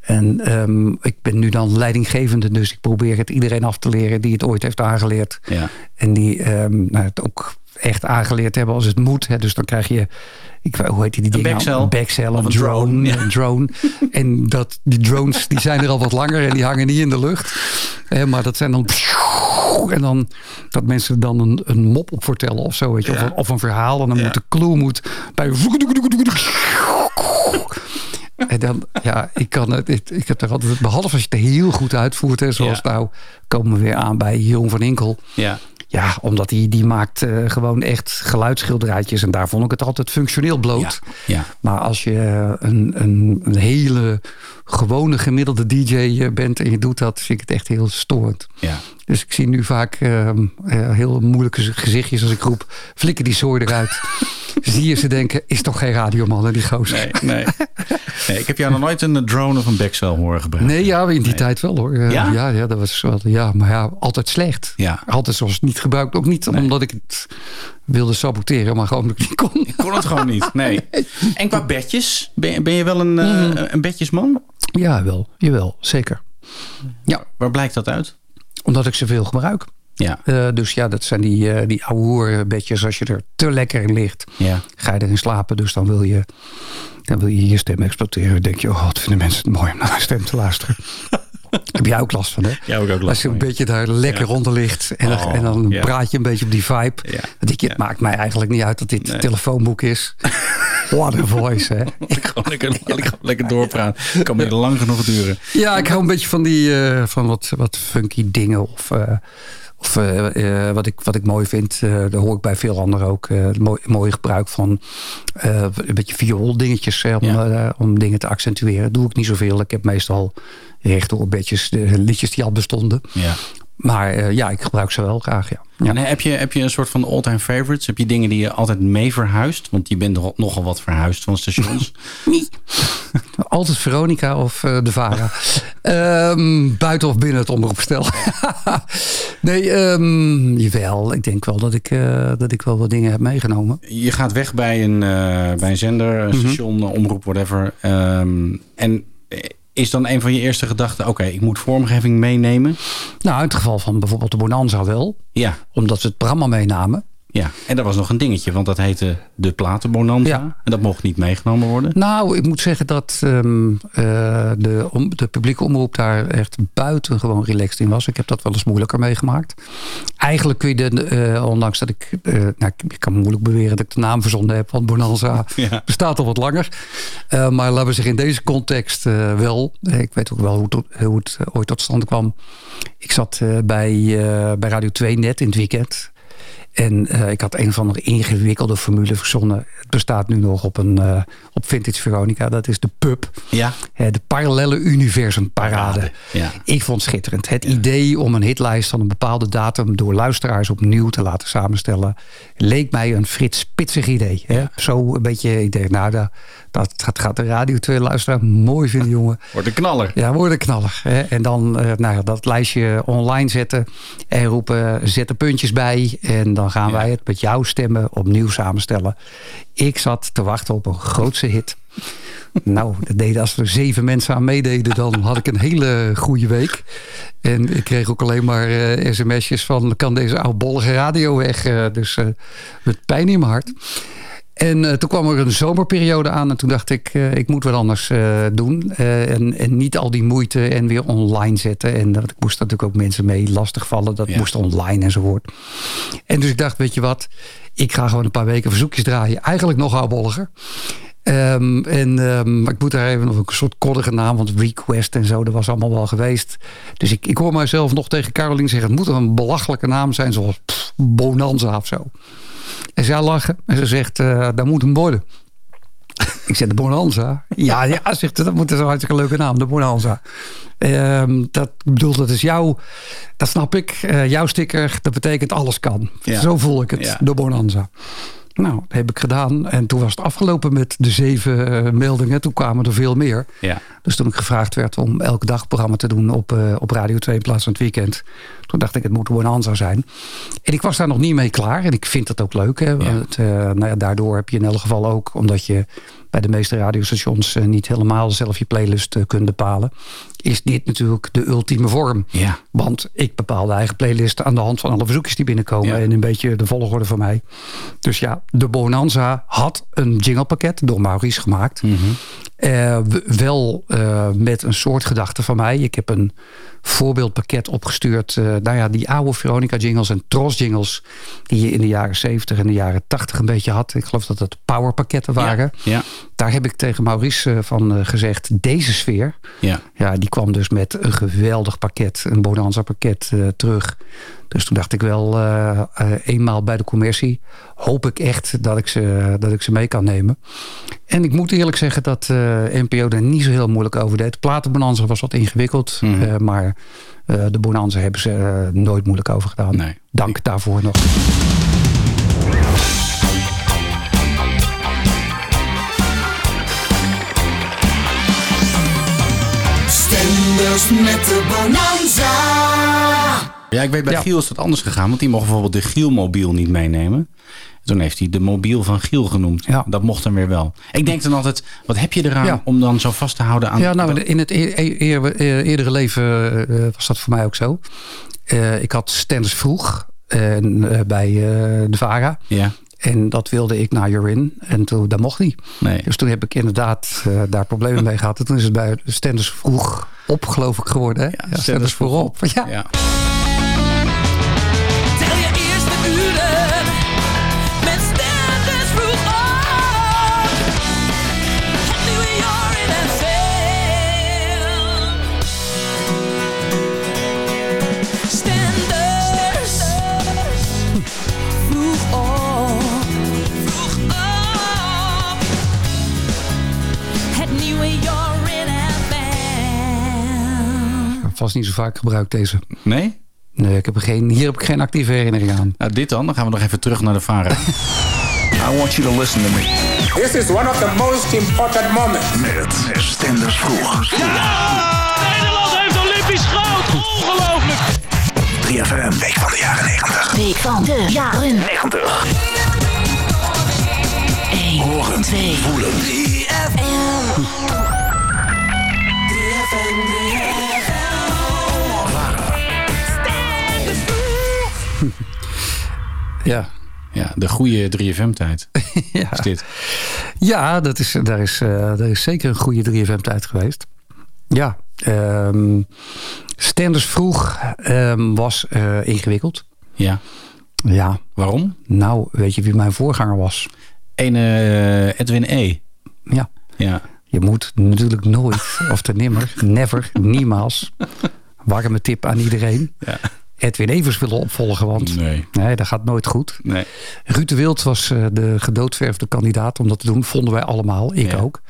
Speaker 2: En ehm, ik ben nu dan leidinggevende, dus ik probeer het iedereen af te leren die het ooit heeft aangeleerd.
Speaker 1: Ja.
Speaker 2: En die ehm, nou, het ook echt aangeleerd hebben als het moet. Hè. Dus dan krijg je, ik, hoe heet die, die dingen?
Speaker 1: backcell.
Speaker 2: Een backcell of
Speaker 1: een
Speaker 2: drone.
Speaker 1: drone, ja.
Speaker 2: Een drone. en dat, die drones die zijn er al wat langer en die hangen niet in de lucht. Hè, maar dat zijn dan... En dan dat mensen er dan een, een mop op vertellen of zo. Weet je, of, een, of een verhaal. En dan moet de clue moet bij. En dan, ja, ik kan het. Ik, ik heb er altijd, behalve als je het heel goed uitvoert, hè, zoals nou komen we weer aan bij Jeroen van Inkel.
Speaker 1: Ja.
Speaker 2: Ja, omdat hij die maakt eh, gewoon echt geluidsschilderijtjes. En daar vond ik het altijd functioneel bloot.
Speaker 1: Ja.
Speaker 2: Maar als je eh, een, een, een hele gewone gemiddelde DJ bent en je doet dat, vind ik het echt heel storend.
Speaker 1: Ja.
Speaker 2: Dus ik zie nu vaak ehm, eh, heel moeilijke gezichtjes als ik roep, flikker die zooi eruit. zie je ze denken, is toch geen radioman die gozer.
Speaker 1: Nee, nee. nee, ik heb jou nog nooit een drone of een backcell horen gebruiken.
Speaker 2: Nee, ja, in die tijd wel hoor. Eh,
Speaker 1: Ja?
Speaker 2: ja? Ja, dat was wel, ja, maar ja, altijd slecht.
Speaker 1: Ja.
Speaker 2: Altijd zoals niet gebruikt. Ook niet omdat ik het wilde saboteren, maar gewoon niet kon.
Speaker 1: Ik kon het gewoon niet. Nee. En qua bedjes, ben, je- ben je wel een, eh, een bedjesman?
Speaker 2: Ja, wel. Jawel, zeker. Ja.
Speaker 1: Waar blijkt dat uit?
Speaker 2: Omdat ik ze veel gebruik.
Speaker 1: Ja.
Speaker 2: Eh, dus ja, dat zijn die, eh die ouwe bedjes. Als je er te lekker in ligt,
Speaker 1: Ja.
Speaker 2: ga je erin slapen. Dus dan wil je dan wil je, je stem exploiteren. Dan denk je, oh, wat vinden mensen het mooi om naar mijn stem te luisteren. Heb jij ook last van, hè?
Speaker 1: Ja, ik ook last
Speaker 2: Als je een
Speaker 1: van, ja.
Speaker 2: beetje daar lekker
Speaker 1: Ja.
Speaker 2: onder ligt. En, dan-
Speaker 1: Oh,
Speaker 2: en dan
Speaker 1: ja.
Speaker 2: praat je een beetje op die vibe. Denk je, het maakt mij eigenlijk niet uit dat dit
Speaker 1: Nee.
Speaker 2: telefoonboek is. What a voice, hè?
Speaker 1: Gewoon lekker, lekker, lekker doorpraten. Kan weer lang genoeg duren.
Speaker 2: Ja, ik hou een beetje van die uh, van wat, wat funky dingen. Of, uh, of uh, wat, ik, wat ik mooi vind, daar hoor ik bij veel anderen ook. mooi, mooi gebruik van een beetje viool dingetjes. Hè, om, ja. om dingen te accentueren. Dat doe ik niet zoveel. Ik heb meestal rechtdoorbedjes, de liedjes die al bestonden.
Speaker 1: Ja.
Speaker 2: Maar ja, ik gebruik ze wel graag, ja. ja.
Speaker 1: En heb je, heb je een soort van all-time favorites? Heb je dingen die je altijd mee verhuist? Want je bent nogal wat verhuisd van stations.
Speaker 2: niet. Altijd Veronica of uh, de Vara. um, buiten of binnen het omroepstel. nee, um, jawel. Ik denk wel dat ik, uh, dat ik wel wat dingen heb meegenomen.
Speaker 1: Je gaat weg bij een, uh, bij een zender, een station, mm -hmm. omroep, whatever. Um, en is dan een van je eerste gedachten... oké, okay, ik moet vormgeving meenemen?
Speaker 2: Nou, in het geval van bijvoorbeeld de Bonanza wel.
Speaker 1: Ja.
Speaker 2: Omdat ze het programma meenamen.
Speaker 1: Ja, en dat was nog een dingetje, want dat heette de Platenbonanza. Ja. En dat mocht niet meegenomen worden.
Speaker 2: Nou, ik moet zeggen dat um, uh, de, om, de publieke omroep daar echt buitengewoon relaxed in was. Ik heb dat wel eens moeilijker meegemaakt. Eigenlijk kun je, de, uh, ondanks dat ik, uh, nou, ik kan moeilijk beweren dat ik de naam verzonnen heb, want Bonanza ja. bestaat al wat langer. Maar laten we zeggen, in deze context wel. Ik weet ook wel hoe het, hoe het ooit tot stand kwam. Ik zat bij, bij Radio 2 net in het weekend. En uh, ik had een van de ingewikkelde formule verzonnen. Het bestaat nu nog op, een, uh, op Vintage Veronica. Dat is de pub.
Speaker 1: Ja.
Speaker 2: Uh, de parallele universum parade.
Speaker 1: Ja.
Speaker 2: Ik vond het schitterend. Het ja. idee om een hitlijst van een bepaalde datum... door luisteraars opnieuw te laten samenstellen... leek mij een frits spitsig idee. Hè? Ja. Zo een beetje, ik denk, nou, dat, dat gaat de Radio 2 luisteraar mooi vinden, jongen.
Speaker 1: Wordt een knaller.
Speaker 2: Ja, wordt een knaller. Hè? En dan nou, dat lijstje online zetten... en roepen, zet er puntjes bij... en dan gaan wij het met jouw stemmen opnieuw samenstellen. Ik zat te wachten op een grootse hit. Nou, dat deden als er zeven mensen aan meededen, dan had ik een hele goede week. En ik kreeg ook alleen maar uh, sms'jes van, kan deze oudbollige radio weg? Uh, dus uh, met pijn in mijn hart. En uh, toen kwam er een zomerperiode aan en toen dacht ik, uh, ik moet wat anders uh, doen. En, en, niet al die moeite en weer online zetten. En dat, ik moest natuurlijk ook mensen mee lastigvallen. Dat ja. moest online enzovoort. En dus ik dacht, weet je wat, ik ga gewoon een paar weken verzoekjes draaien. Eigenlijk nog oudbolliger. Um, en um, ik moet daar even nog een soort koddige naam, want request en zo, dat was allemaal wel geweest. Dus ik, ik hoor mijzelf nog tegen Caroline zeggen, het moet een belachelijke naam zijn, zoals pff, Bonanza of zo. En zij lachen en ze zegt, uh, daar moet een worden. Ik zeg, de Bonanza? Ja, ja zegt dat moet een hartstikke leuke naam, de Bonanza. Um, dat bedoel, dat is jouw, dat snap ik, uh, jouw sticker, dat betekent alles kan. Ja. Zo voel ik het, ja. de Bonanza. Nou, dat heb ik gedaan. En toen was het afgelopen met de zeven uh, meldingen. Toen kwamen er veel meer.
Speaker 1: Ja.
Speaker 2: Dus toen ik gevraagd werd om elke dag programma te doen op, uh, op Radio 2 in plaats van het weekend. Toen dacht ik, het moet Bonanza zijn. En ik was daar nog niet mee klaar. En ik vind dat ook leuk. Hè? Want, uh, nou ja, daardoor heb je in elk geval ook, omdat je bij de meeste radiostations eh, niet helemaal zelf je playlist eh, kunt bepalen. Is dit natuurlijk de ultieme vorm.
Speaker 1: Ja.
Speaker 2: Want ik bepaal de eigen playlist aan de hand van alle verzoekjes die binnenkomen. En een beetje de volgorde van mij. Dus ja, de Bonanza had een jinglepakket door Maurice gemaakt. Eh, w- wel eh, met een soort gedachte van mij. Ik heb een voorbeeldpakket opgestuurd. eh, nou ja, die oude Veronica jingles en Tros jingles. Die je in de jaren 70 en de jaren 80 een beetje had. Ik geloof dat het powerpakketten waren.
Speaker 1: Ja.
Speaker 2: Daar heb ik tegen Maurice eh, van eh, gezegd. Deze sfeer.
Speaker 1: Ja.
Speaker 2: Ja, die kwam dus met een geweldig pakket. Een Bonanza pakket terug. Dus toen dacht ik wel, eh, eh, eenmaal bij de commercie... hoop ik echt dat ik ze, dat ik ze mee kan nemen. En ik moet eerlijk zeggen dat eh, NPO er niet zo heel moeilijk over deed. Platenbonanza was wat ingewikkeld. eh, maar eh, de Bonanza hebben ze nooit moeilijk over gedaan. Dank daarvoor nog.
Speaker 8: Stenders met de Bonanza.
Speaker 1: Ja, ik weet bij Giel is dat anders gegaan. Want die mocht bijvoorbeeld de Giel-mobiel niet meenemen. Toen heeft hij de mobiel van Giel genoemd. Dat mocht dan weer wel. Ik denk dan altijd, wat heb je eraan
Speaker 2: Ja.
Speaker 1: om dan zo vast te houden aan...
Speaker 2: Ja, nou, in het eer- eer- eer- eer- eerdere leven eh, was dat voor mij ook zo. Eh, ik had Stenders vroeg eh, bij de VARA.
Speaker 1: Ja.
Speaker 2: En dat wilde ik naar Jorin. En toen, dat mocht niet.
Speaker 1: Nee.
Speaker 2: Dus toen heb ik inderdaad daar problemen mee gehad. En toen is het bij Stenders vroeg op, geloof ik, geworden. Hè? Ja, Stenders voorop. Ja. Vast niet zo vaak gebruikt deze.
Speaker 1: Nee?
Speaker 2: Nee, ik heb er geen, hier heb ik geen actieve herinnering aan.
Speaker 1: Nou, dit dan. Dan gaan we nog even terug naar de VARA.
Speaker 15: I want you to listen to me.
Speaker 16: This is one of the most important moments.
Speaker 15: Met Stenders vroeg.
Speaker 12: Nederland heeft Olympisch goud. Ongelooflijk.
Speaker 15: 3FM, week van de jaren 90.
Speaker 11: Week van de jaren
Speaker 15: 90.
Speaker 11: 1,
Speaker 15: Horen,
Speaker 11: 2,
Speaker 15: voelen.
Speaker 11: 3FM.
Speaker 2: Ja.
Speaker 1: Ja, de goede 3FM-tijd.
Speaker 2: ja.
Speaker 1: Is dit.
Speaker 2: Ja, dat is, daar, is, eh, daar is zeker een goede 3FM-tijd geweest. Ja, ehm Stenders vroeg ehm, was eh, ingewikkeld.
Speaker 1: Ja.
Speaker 2: Ja.
Speaker 1: Waarom?
Speaker 2: Nou, weet je wie mijn voorganger was?
Speaker 1: Een eh, Edwin E.
Speaker 2: Ja.
Speaker 1: Ja.
Speaker 2: Je moet natuurlijk nooit, of te nimmer, never, niemals. Warme tip aan iedereen.
Speaker 1: Ja.
Speaker 2: Edwin Evers willen opvolgen, want
Speaker 1: Nee.
Speaker 2: nee, dat gaat nooit goed.
Speaker 1: Nee.
Speaker 2: Ruud de Wild was eh, de gedoodverfde kandidaat om dat te doen. Vonden wij allemaal, ik
Speaker 1: Ja.
Speaker 2: ook.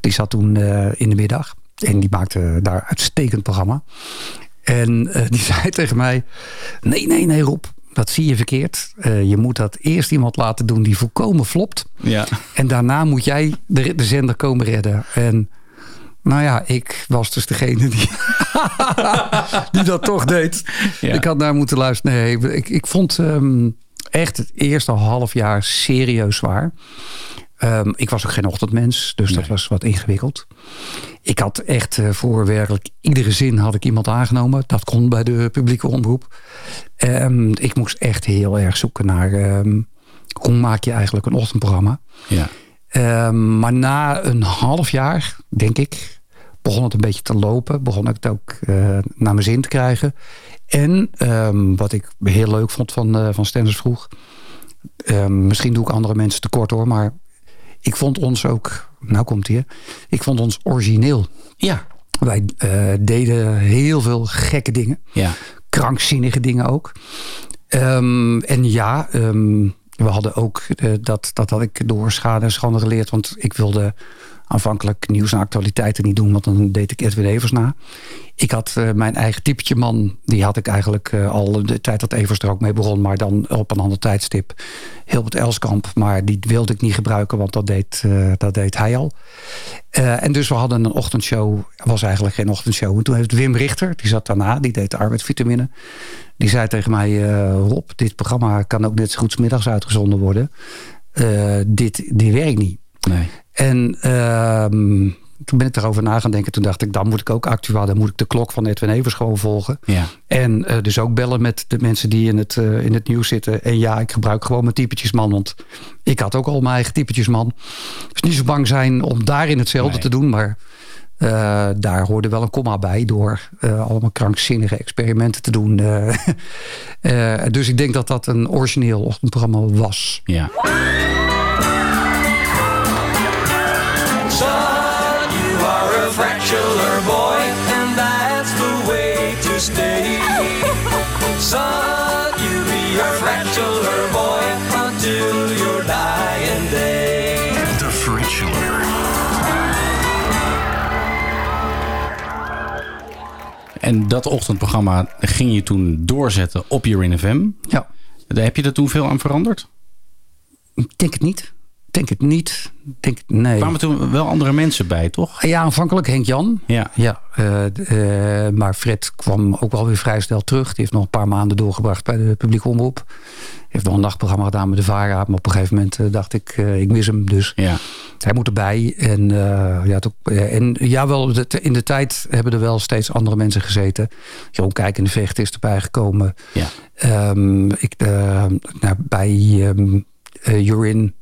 Speaker 2: Die zat toen eh, in de middag. En die maakte daar uitstekend programma. En eh, die zei tegen mij... Nee, nee, nee Rob, dat zie je verkeerd. Je moet dat eerst iemand laten doen die volkomen flopt.
Speaker 1: Ja.
Speaker 2: En daarna moet jij de, de zender komen redden. En nou ja, ik was dus degene die, die dat toch deed.
Speaker 1: Ja.
Speaker 2: Ik had naar moeten luisteren. Nee, ik, ik vond ehm, echt het eerste half jaar serieus zwaar. Ehm, ik was ook geen ochtendmens, dus dat was wat ingewikkeld. Ik had echt eh, voor werkelijk iedere zin had ik iemand aangenomen. Dat kon bij de publieke omroep. Ehm, ik moest echt heel erg zoeken naar hoe maak je eigenlijk een ochtendprogramma.
Speaker 1: Ja.
Speaker 2: Ehm, maar na een half jaar, denk ik, begon het een beetje te lopen. Begon ik het ook eh, naar mijn zin te krijgen. En ehm, wat ik heel leuk vond van, eh van Stenders vroeg. ehm, misschien doe ik andere mensen tekort hoor, maar ik vond ons ook, nou komt ie, ik vond ons origineel.
Speaker 1: Ja.
Speaker 2: Wij eh, deden heel veel gekke dingen.
Speaker 1: Ja.
Speaker 2: Krankzinnige dingen ook. En ja, we hadden ook, eh, dat, dat had ik door schade en schande geleerd. Want ik wilde aanvankelijk nieuws en actualiteiten niet doen. Want dan deed ik Edwin Evers na. Ik had eh, mijn eigen typetje man. Die had ik eigenlijk eh, al de tijd dat Evers er ook mee begon. Maar dan op een ander tijdstip. Hilbert Elskamp. Maar die wilde ik niet gebruiken. Want dat deed, eh, dat deed hij al. En dus we hadden een ochtendshow. was eigenlijk geen ochtendshow. En toen heeft Wim Richter. Die zat daarna. Die deed de arbeidsvitamine. Die zei tegen mij. Rob, dit programma kan ook net zo goed middags uitgezonden worden. Dit, dit werkt niet.
Speaker 1: Nee.
Speaker 2: En ehm, toen ben ik daarover na gaan denken. Toen dacht ik, dan moet ik ook actueel. Dan moet ik de klok van Edwin Evers gewoon volgen.
Speaker 1: Ja.
Speaker 2: En eh, dus ook bellen met de mensen die in het, eh, in het nieuws zitten. En ja, ik gebruik gewoon mijn typetjesman. Want ik had ook al mijn eigen typetjesman. Dus niet zo bang zijn om daarin hetzelfde
Speaker 1: Nee.
Speaker 2: te doen. Maar eh, daar hoorde wel een komma bij. Door allemaal krankzinnige experimenten te doen. dus ik denk dat dat een origineel ochtendprogramma was.
Speaker 1: Ja.
Speaker 8: Fractular boy, and that's the way to stay. Son, you be a fractular boy until your dying day.
Speaker 15: The Fritular.
Speaker 1: En dat ochtendprogramma ging je toen doorzetten op Urin FM.
Speaker 2: Ja.
Speaker 1: Daar heb je er toen veel aan veranderd?
Speaker 2: Ik denk het niet. Denk het niet. Denk, nee.
Speaker 1: Er kwamen toen wel andere mensen bij, toch?
Speaker 2: Ja, aanvankelijk Henk Jan.
Speaker 1: Ja.
Speaker 2: ja eh, eh, maar Fred kwam ook wel weer vrij snel terug. Die heeft nog een paar maanden doorgebracht bij de publieke omroep. Hij heeft nog een nachtprogramma gedaan met de VARA. Maar op een gegeven moment eh, dacht ik, ik mis hem. Dus
Speaker 1: Ja.
Speaker 2: hij moet erbij. En, ja, eh, en jawel, in de tijd hebben er wel steeds andere mensen gezeten. Jeroen Kijk in de Vecht is erbij gekomen.
Speaker 1: Ja.
Speaker 2: Ehm, ik, nou, bij ehm eh, Urin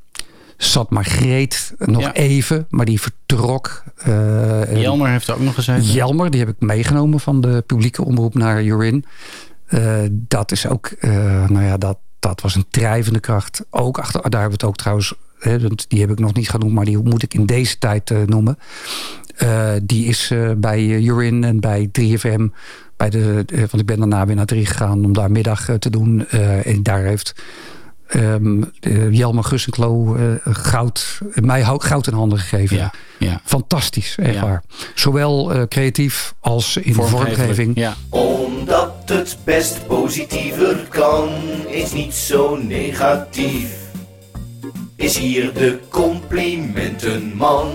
Speaker 2: zat Margreet nog
Speaker 1: Ja.
Speaker 2: even, maar die vertrok. eh,
Speaker 1: Jelmer heeft er ook nog gezeten.
Speaker 2: Jelmer, die heb ik meegenomen van de publieke omroep naar Urin. Eh, dat is ook, eh, nou ja, dat, dat was een drijvende kracht. Ook achter, daar hebben we het ook trouwens, hè, die heb ik nog niet genoemd, maar die moet ik in deze tijd noemen. Die is bij eh, Urin en bij 3FM, bij de, want ik ben daarna weer naar 3 gegaan om daar middag te doen. En daar heeft ehm eh, Jelmer Gussenklo eh, goud, mij hou- goud in handen gegeven.
Speaker 1: Ja, ja.
Speaker 2: Fantastisch, echt
Speaker 1: Ja.
Speaker 2: waar. Zowel eh, creatief als in vormgeving.
Speaker 1: Ja.
Speaker 17: Omdat het best positiever kan, is niet zo negatief. Is hier de complimentenman.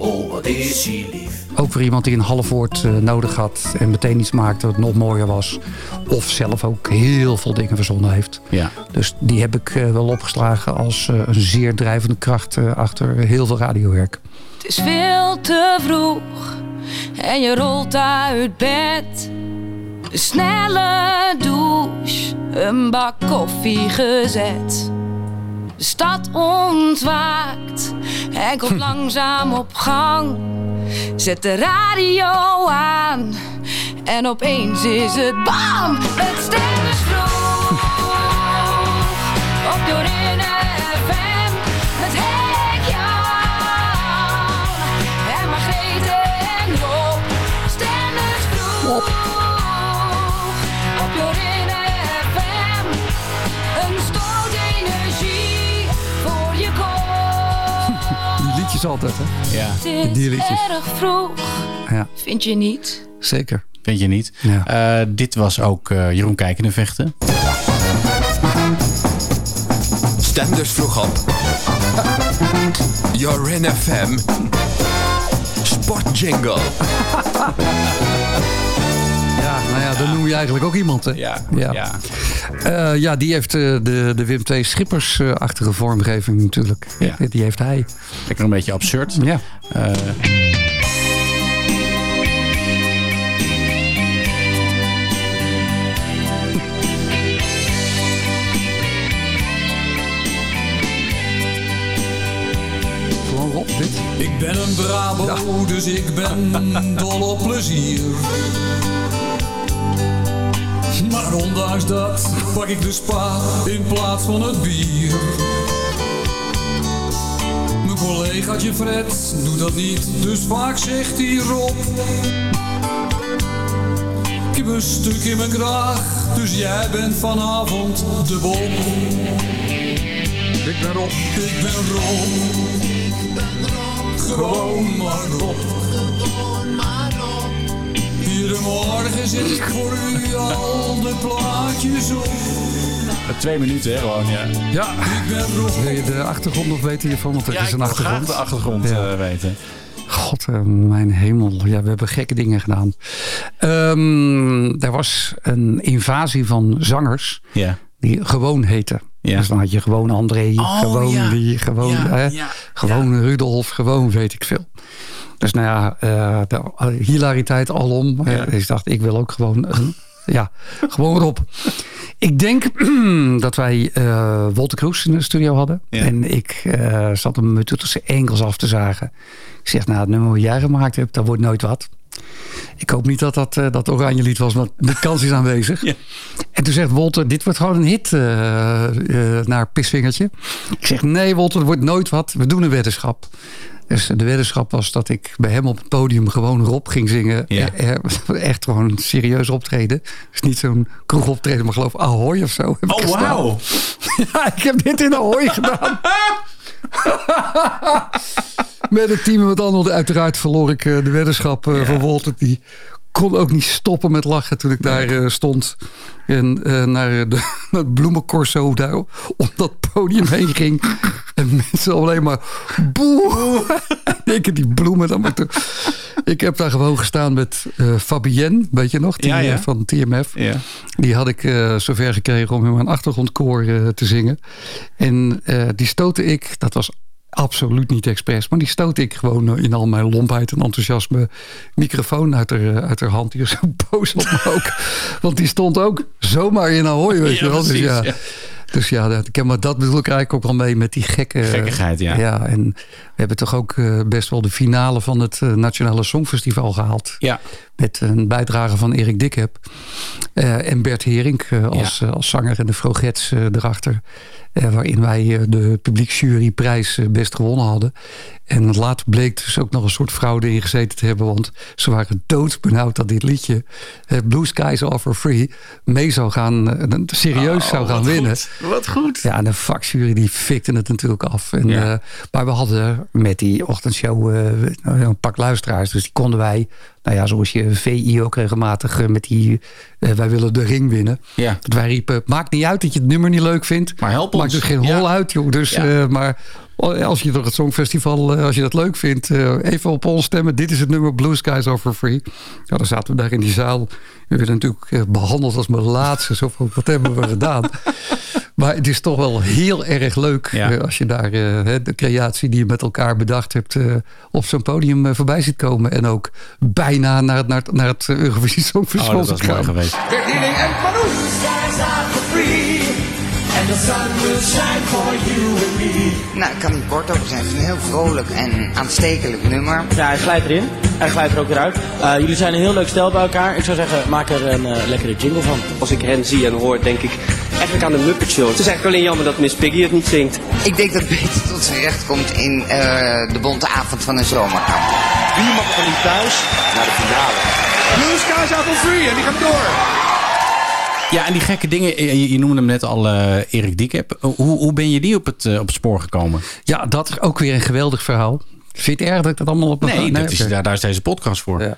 Speaker 17: Oh, wat is hij lief.
Speaker 2: Ook voor iemand die een half woord eh, nodig had en meteen iets maakte wat nog mooier was. Of zelf ook heel veel dingen verzonnen heeft.
Speaker 1: Ja.
Speaker 2: Dus die heb ik eh, wel opgeslagen als eh, een zeer drijvende kracht eh, achter heel veel radiowerk.
Speaker 12: Het is veel te vroeg en je rolt uit bed. Een snelle douche, een bak koffie gezet. De stad ontwaakt en komt langzaam op gang. Zet de radio aan en opeens is het bam! Het stem is vroeg op Doreen FM
Speaker 2: liedjes altijd, hè?
Speaker 1: Ja.
Speaker 12: Het
Speaker 2: Die
Speaker 12: is
Speaker 2: liedjes.
Speaker 12: erg vroeg,
Speaker 2: Ja,
Speaker 12: vind je niet?
Speaker 2: zeker.
Speaker 1: Vind je niet?
Speaker 2: Ja.
Speaker 1: Eh, dit was ook eh, Jeroen Kijkende vechten.
Speaker 18: Stem dus vroeg op. Jorin FM. Sportjingle.
Speaker 2: Ja, nou ja, dan noem je eigenlijk ook iemand, hè?
Speaker 1: Ja,
Speaker 2: Ja,
Speaker 1: ja.
Speaker 2: Eh, ja die heeft eh, de, de Wim II Schippers-achtige vormgeving natuurlijk.
Speaker 1: Ja.
Speaker 2: Die heeft hij.
Speaker 1: Lekker een beetje absurd.
Speaker 2: Ja.
Speaker 1: Eh,
Speaker 2: Gewoon Rob, dit.
Speaker 19: Ik ben een Brabo, dus ik ben dol op plezier. Maar ondanks dat pak ik de spa in plaats van het bier. Mijn collegaatje Fred doet dat niet, dus vaak zegt hij Rob. Ik heb een stuk in mijn kraag, dus jij bent vanavond de Bob.
Speaker 2: Ik ben Rob.
Speaker 19: Ik ben Rob. Gewoon maar Rob. Iedere morgen zet ik voor u al de plaatjes op.
Speaker 1: twee minuten, hè, gewoon, ja.
Speaker 2: Ja.
Speaker 19: Ik ben Rob.
Speaker 2: Wil je de achtergrond nog weten hiervan? Want het
Speaker 1: Ja,
Speaker 2: is een achtergrond.
Speaker 1: de achtergrond
Speaker 2: Ja.
Speaker 1: eh, weten.
Speaker 2: God, eh, mijn hemel. Ja, we hebben gekke dingen gedaan. Ehm, er was een invasie van zangers
Speaker 1: Ja.
Speaker 2: die gewoon heten.
Speaker 1: Ja.
Speaker 2: Dus dan had je gewoon André,
Speaker 1: Oh,
Speaker 2: gewoon
Speaker 1: ja.
Speaker 2: die, gewoon,
Speaker 1: Ja,
Speaker 2: hè,
Speaker 1: ja,
Speaker 2: gewoon Rudolf, gewoon weet ik veel. Dus nou ja, eh, de hilariteit alom. Dus ik dacht, ik wil ook gewoon, ja, gewoon Rob. Ik denk dat wij eh Wolter Kroes in de studio hadden.
Speaker 1: Ja.
Speaker 2: En ik eh, zat hem met tussen enkels af te zagen. Ik zeg, nou, het nummer wat jij gemaakt hebt, dat wordt nooit wat. Ik hoop niet dat dat, dat oranje lied was, want de kans is aanwezig. En toen zegt Wolter, dit wordt gewoon een hit naar Pisvingertje. Ik zeg, nee Wolter, het wordt nooit wat. We doen een weddenschap. Dus de weddenschap was dat ik bij hem op het podium gewoon Rob ging zingen.
Speaker 1: Ja.
Speaker 2: Eh, eh, Echt gewoon een serieus optreden. Dus niet zo'n kroegoptreden, maar geloof Ahoy of zo.
Speaker 1: Oh, wauw.
Speaker 2: Ja, ik heb dit in Ahoy gedaan. Met het team, want dan uiteraard verloor ik eh, de weddenschap eh, van Wolter. Die kon ook niet stoppen met lachen toen ik daar eh, stond. En eh, naar, de, naar het bloemencorso daar om dat podium heen ging. En mensen alleen maar boe. Ik die bloemen dan maar toe. Ik heb daar gewoon gestaan met eh Fabienne, weet je nog? Die,
Speaker 1: Ja, ja.
Speaker 2: eh, van TMF.
Speaker 1: Ja.
Speaker 2: Die had ik eh, zover gekregen om in mijn achtergrondkoor eh, te zingen. En eh, die stootte ik, dat was absoluut niet expres, maar die stootte ik gewoon eh, in al mijn lompheid en enthousiasme microfoon uit haar, eh, uit haar hand. Die was zo boos op me ook. Want die stond ook zomaar in Ahoy, weet
Speaker 1: Ja,
Speaker 2: je wel. Dus ja,
Speaker 1: ja.
Speaker 2: dus ja, dat, maar dat bedoel ik eigenlijk ook wel mee met die gekke...
Speaker 1: Gekkigheid, ja.
Speaker 2: Ja, en we hebben toch ook eh, best wel de finale van het eh, Nationale Songfestival gehaald.
Speaker 1: Ja.
Speaker 2: Met een bijdrage van Erik Dikheb. eh, en Bert Herink eh, als, eh, als zanger en de Frogets eh, erachter. Eh, waarin wij eh, de publieksjuryprijs eh, best gewonnen hadden. En later bleek dus ook nog een soort fraude in gezeten te hebben. Want ze waren doodsbenauwd dat dit liedje, Blue Skies Are For Free, mee zou gaan, serieus zou gaan
Speaker 1: Oh, wat
Speaker 2: winnen.
Speaker 1: goed. Wat goed.
Speaker 2: Ja, en de vakjury die fikte het natuurlijk af. En,
Speaker 1: Ja.
Speaker 2: maar we hadden met die ochtendshow een pak luisteraars. Dus die konden wij, nou ja, zoals je VI ook regelmatig eh, met die... eh, wij willen de ring winnen.
Speaker 1: Ja.
Speaker 2: Dat wij riepen, maakt niet uit dat je het nummer niet leuk vindt.
Speaker 1: Maar help
Speaker 2: Maakt
Speaker 1: ons.
Speaker 2: dus geen
Speaker 1: Ja.
Speaker 2: hol uit, joh. Dus,
Speaker 1: Ja.
Speaker 2: eh, maar als je toch het Songfestival, eh, als je dat leuk vindt... eh, even op ons stemmen. Dit is het nummer Blue Skies Are For Free. Ja, dan zaten we daar in die zaal. We werden natuurlijk eh, behandeld als mijn laatste. Zo van, wat hebben we gedaan? Maar het is toch wel heel erg leuk
Speaker 1: Ja.
Speaker 2: eh, als je daar hè, de creatie die je met elkaar bedacht hebt eh, op zo'n podium voorbij ziet komen. En ook bijna naar het, naar het, naar het Eurovisie Songfestival
Speaker 1: Oh, dat was mooi geweest.
Speaker 8: En And the sun will shine for you and me.
Speaker 20: Nou, ik kan niet kort over zijn. Het is een heel vrolijk en aanstekelijk nummer.
Speaker 21: Ja, hij glijdt erin. Hij glijdt er ook weer uit. Eh, jullie zijn een heel leuk stel bij elkaar. Ik zou zeggen, maak er een eh, lekkere jingle van.
Speaker 22: Als ik hen zie en hoor, denk ik eigenlijk aan de Muppet Show. Het is eigenlijk alleen jammer dat Miss Piggy het niet zingt.
Speaker 20: Ik denk dat het beter tot zijn recht komt in eh, de bonte avond van een zomerkamp.
Speaker 22: Wie mag er niet thuis naar de finale?
Speaker 8: Blue Skies for free. En die gaat door.
Speaker 1: Ja, en die gekke dingen, eh, je, je noemde hem net al eh, Erik Diekep. Hoe, hoe ben je die op het, eh, op het spoor gekomen?
Speaker 2: Ja, dat is ook weer een geweldig verhaal. Vind je het erg dat ik dat allemaal op
Speaker 1: Nee, dat is, daar, daar is deze podcast voor.
Speaker 2: Ja.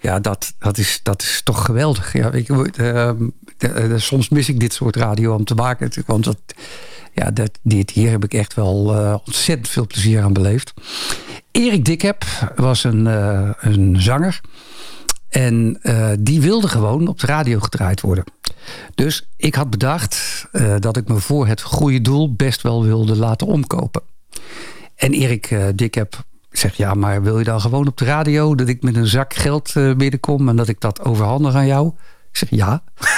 Speaker 2: Ja, dat, dat, is, dat is toch geweldig. Ja, ik, eh, de- eh, soms mis ik dit soort radio om te maken. Want dat, ja, dat, dit, hier heb ik echt wel ontzettend veel plezier aan beleefd. Erik Dikheb was een, een zanger. En eh, die wilde gewoon op de radio gedraaid worden. Dus ik had bedacht eh, dat ik me voor het goede doel best wel wilde laten omkopen. En Erik uh, Dikheb zegt, ja, maar wil je dan gewoon op de radio... dat ik met een zak geld binnenkom en dat ik dat overhandig aan jou? Ik zeg, ja.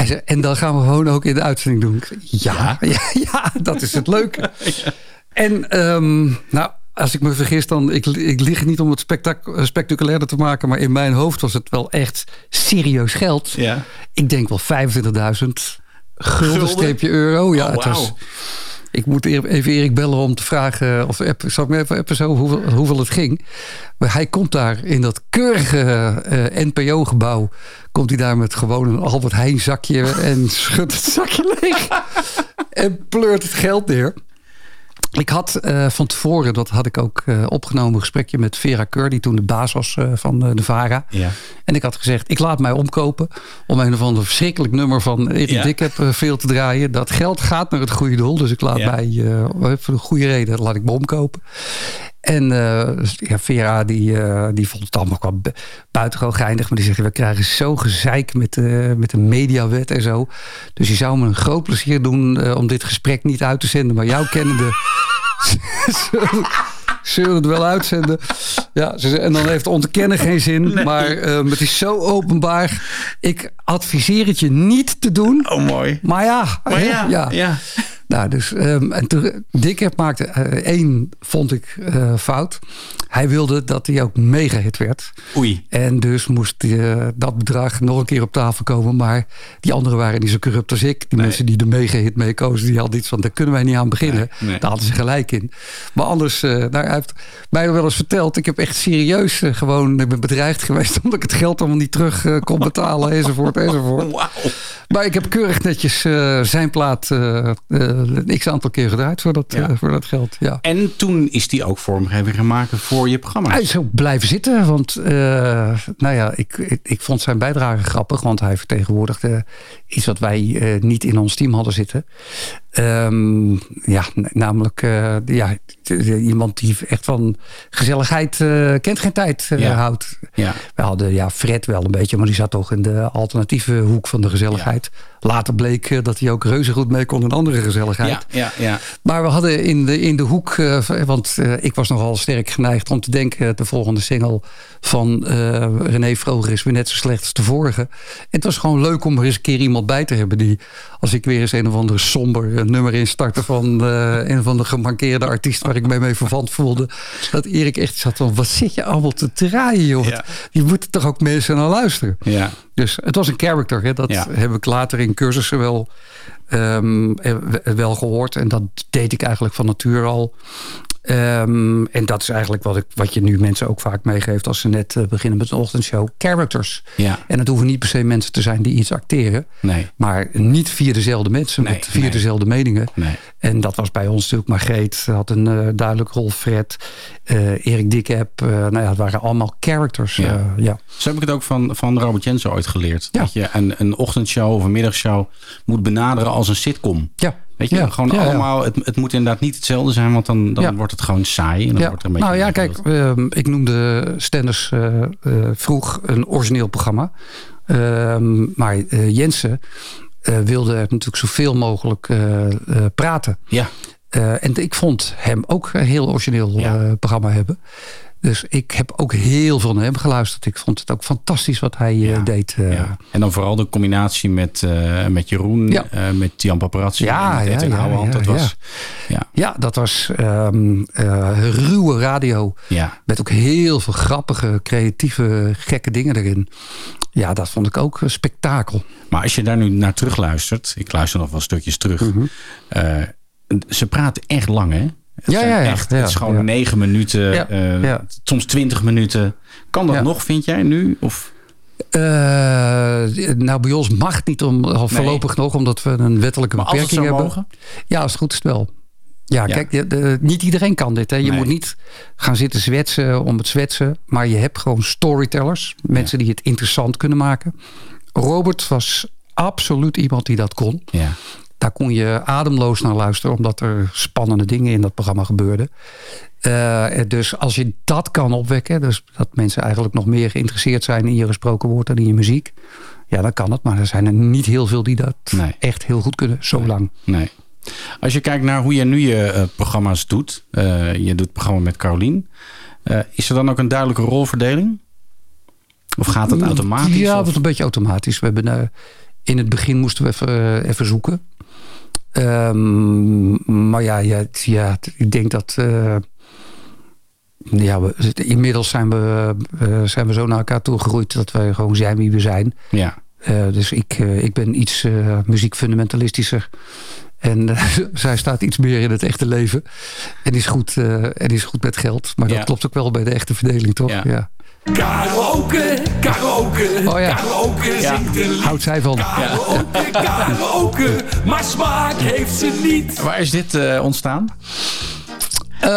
Speaker 2: Hij zegt, en dan gaan we gewoon ook in de uitzending doen. Ik zeg, ja, ja, ja, dat is het leuke. En um, nou, als ik me vergis, dan... Ik, ik lig niet om het spectac spectaculairder te maken... maar in mijn hoofd was het wel echt serieus geld.
Speaker 1: Ja.
Speaker 2: Ik denk wel 25.000 gulden streepje euro. Ja,
Speaker 1: oh,
Speaker 2: het was... Ik moet even Erik bellen om te vragen, of app, zal ik me even appen zo, hoeveel, hoeveel het ging. Maar hij komt daar in dat keurige uh, NPO-gebouw. Komt hij daar met gewoon een Albert Heijn zakje en schudt het zakje leeg. en pleurt het geld neer. Ik had uh, van tevoren, dat had ik ook uh, opgenomen, een gesprekje met Vera Keur, die toen de baas was uh, van de VARA.
Speaker 1: Ja.
Speaker 2: En ik had gezegd, ik laat mij omkopen om een of ander verschrikkelijk nummer van Erik ja. Heb veel te draaien. Dat geld gaat naar het goede doel, dus ik laat ja. mij voor een goede reden laat ik me omkopen. En eh, ja, Vera die, eh, die vond het allemaal wel bu- buitengewoon geinig. Maar die zegt, we krijgen zo gezeik met, de met de mediawet en zo. Dus je zou me een groot plezier doen om dit gesprek niet uit te zenden. Maar jou kennende zullen- zullen het wel uitzenden. Ja, ze en dan heeft ontkennen geen zin. Maar het is zo openbaar. Ik adviseer het je niet te doen.
Speaker 1: Oh, mooi.
Speaker 2: Maar ja.
Speaker 1: Maar
Speaker 2: hè,
Speaker 1: ja, ja.
Speaker 2: Nou, dus, ehm, en toen, maakte eh, één, vond ik, eh, fout. Hij wilde dat hij ook megahit werd.
Speaker 1: Oei.
Speaker 2: En dus moest eh, dat bedrag nog een keer op tafel komen. Maar die anderen waren niet zo corrupt als ik. Die mensen die de megahit mee kozen, die hadden iets van... daar kunnen wij niet aan beginnen.
Speaker 1: Nee, nee.
Speaker 2: Daar hadden ze gelijk in. Maar anders, nou, hij heeft mij wel eens verteld... ik heb echt serieus gewoon... ik ben bedreigd geweest omdat ik het geld allemaal niet terug kon betalen. enzovoort, enzovoort. Maar ik heb keurig netjes zijn plaat eh, een x-aantal keer gedraaid voor dat,
Speaker 1: Ja.
Speaker 2: eh, voor dat geld. Ja.
Speaker 1: En toen is die ook vormgeving gaan maken voor je programma.
Speaker 2: Hij is ook blijven zitten, want eh, nou ja, ik, ik, ik vond zijn bijdrage grappig, want hij vertegenwoordigde iets wat wij eh, niet in ons team hadden zitten. Ehm, ja, namelijk eh, ja, iemand die echt van gezelligheid eh, kent geen tijd eh,
Speaker 1: Ja.
Speaker 2: houdt.
Speaker 1: Ja.
Speaker 2: We hadden ja, Fred wel een beetje, maar die zat toch in de alternatieve hoek van de gezelligheid. Later bleek dat hij ook reuze goed mee kon in andere gezelligheid.
Speaker 1: Ja, ja.
Speaker 2: Maar we hadden in de, in de hoek, want ik was nogal sterk geneigd om te denken... de volgende single van René Vroger is weer net zo slecht als de vorige. Het was gewoon leuk om er eens een keer iemand bij te hebben... die, als ik weer eens een of andere somber eh, nummer instartte... van eh, een van de gemankeerde artiest waar ik mij mee verwant voelde... dat Erik echt zat van, wat zit je allemaal te draaien, joh?
Speaker 1: Ja.
Speaker 2: Je moet toch ook mensen naar luisteren?
Speaker 1: Ja.
Speaker 2: Dus het was een character. Hè? Dat
Speaker 1: Ja.
Speaker 2: heb ik later in cursussen wel, ehm, eh, wel gehoord. En dat deed ik eigenlijk van nature al. Ehm, en dat is eigenlijk wat, ik, wat je nu mensen ook vaak meegeeft... als ze net eh, beginnen met een ochtendshow. Characters.
Speaker 1: Ja.
Speaker 2: En het hoeven niet per se mensen te zijn die iets acteren.
Speaker 1: Nee.
Speaker 2: Maar niet via dezelfde mensen.
Speaker 1: Nee,
Speaker 2: met via
Speaker 1: nee.
Speaker 2: dezelfde meningen.
Speaker 1: Nee.
Speaker 2: En dat was bij ons natuurlijk Margreet. had een eh, duidelijk rol. Fred. eh, Erik Dikheb. nou ja, het waren allemaal characters.
Speaker 1: Ja.
Speaker 2: ja.
Speaker 1: Zo heb ik het ook van, van Robert Jensen ooit geleerd. Dat je een, een ochtendshow of een middagshow moet benaderen als een sitcom.
Speaker 2: Ja.
Speaker 1: Weet je,
Speaker 2: Ja,
Speaker 1: gewoon
Speaker 2: ja,
Speaker 1: allemaal, het, het moet inderdaad niet hetzelfde zijn, want dan, dan wordt het gewoon saai. En dan
Speaker 2: Ja.
Speaker 1: wordt er een beetje
Speaker 2: Nou ja, kijk, ehm, ik noemde Stenders eh, eh, vroeg een origineel programma. Ehm, maar eh, Jensen wilde natuurlijk zoveel mogelijk praten.
Speaker 1: Ja.
Speaker 2: En ik vond hem ook een heel origineel programma hebben. Dus ik heb ook heel veel naar hem geluisterd. Ik vond het ook fantastisch wat hij eh, deed. eh.
Speaker 1: Ja. En dan vooral de combinatie met, eh, met Jeroen,
Speaker 2: Ja.
Speaker 1: met Jan Paparazzi
Speaker 2: Ja,
Speaker 1: en met Edwin dat was, ja.
Speaker 2: Ja, dat was ehm, eh, ruwe radio.
Speaker 1: Ja.
Speaker 2: Met ook heel veel grappige, creatieve, gekke dingen erin. Ja, dat vond ik ook een spektakel.
Speaker 1: Maar als je daar nu naar terug luistert, ik luister nog wel stukjes terug.
Speaker 2: Mhm.
Speaker 1: ze praten echt lang, hè? Het
Speaker 2: Ja, ja, ja.
Speaker 1: Echt, het is gewoon negen minuten, eh, soms twintig minuten. Kan dat nog, vind jij nu? Of?
Speaker 2: Eh, nou, bij ons mag het niet om, al voorlopig nog, omdat we een wettelijke
Speaker 1: Maar
Speaker 2: beperking hebben.
Speaker 1: mogen?
Speaker 2: Ja, als het goed is wel. Ja,
Speaker 1: Ja.
Speaker 2: kijk, de- de- niet iedereen kan dit. Hè. Je
Speaker 1: Nee.
Speaker 2: moet niet gaan zitten zwetsen om het zwetsen. Maar je hebt gewoon storytellers. Mensen die het interessant kunnen maken. Robert was absoluut iemand die dat kon.
Speaker 1: Ja.
Speaker 2: Daar kon je ademloos naar luisteren, omdat er spannende dingen in dat programma gebeurden. Eh, dus als je dat kan opwekken, dus dat mensen eigenlijk nog meer geïnteresseerd zijn in je gesproken woord dan in je muziek, ja, dan kan het. Maar er zijn er niet heel veel die dat
Speaker 1: Nee.
Speaker 2: echt heel goed kunnen, zo lang.
Speaker 1: Nee. Als je kijkt naar hoe je nu je eh, programma's doet. eh, je doet het programma met Carolien. is er dan ook een duidelijke rolverdeling? Of gaat het automatisch?
Speaker 2: Ja, dat een beetje automatisch. We hebben, in het begin moesten we even, even zoeken. Ehm, maar ja, ja, ik denk dat... eh, ja, we, inmiddels zijn we, eh, zijn we zo naar elkaar toe gegroeid... dat wij gewoon zijn wie we zijn.
Speaker 1: Ja.
Speaker 2: Eh, dus ik, ik ben iets muziekfundamentalistischer. En zij staat iets meer in het echte leven. En is goed, en is goed met geld. Maar
Speaker 19: Ja.
Speaker 2: dat klopt ook wel bij de echte verdeling, toch?
Speaker 19: Ja.
Speaker 2: Ja.
Speaker 19: Karaoke, karaoke,
Speaker 2: Oh ja.
Speaker 19: karaoke
Speaker 2: Ja.
Speaker 19: zingt een lied.
Speaker 2: Houdt zij van.
Speaker 19: Karaoke, karaoke, maar smaak heeft ze niet.
Speaker 1: Waar is dit eh, ontstaan?
Speaker 2: Eh,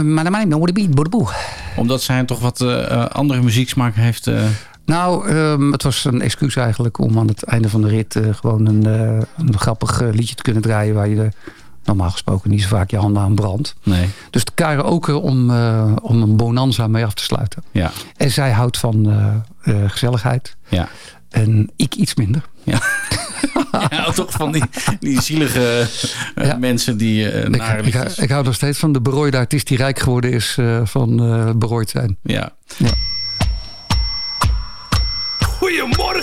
Speaker 2: maar dan nou de beat, boe.
Speaker 1: Omdat zij toch wat eh, andere muzieksmaak heeft. eh,
Speaker 2: Nou, ehm, het was een excuus eigenlijk om aan het einde van de rit eh, gewoon een, eh, een grappig liedje te kunnen draaien waar je de normaal gesproken niet zo vaak je handen aan brand.
Speaker 1: Nee.
Speaker 2: Dus de karaoke om, eh, om een bonanza mee af te sluiten.
Speaker 1: Ja.
Speaker 2: En zij houdt van eh, eh, gezelligheid.
Speaker 1: Ja.
Speaker 2: En ik iets minder.
Speaker 1: Ja. ja, toch van die, die zielige mensen die eh
Speaker 2: Ik, ik, hou nog steeds van de berooide artiest die rijk geworden is eh, van eh berooid zijn.
Speaker 1: Ja.
Speaker 8: Goedemorgen!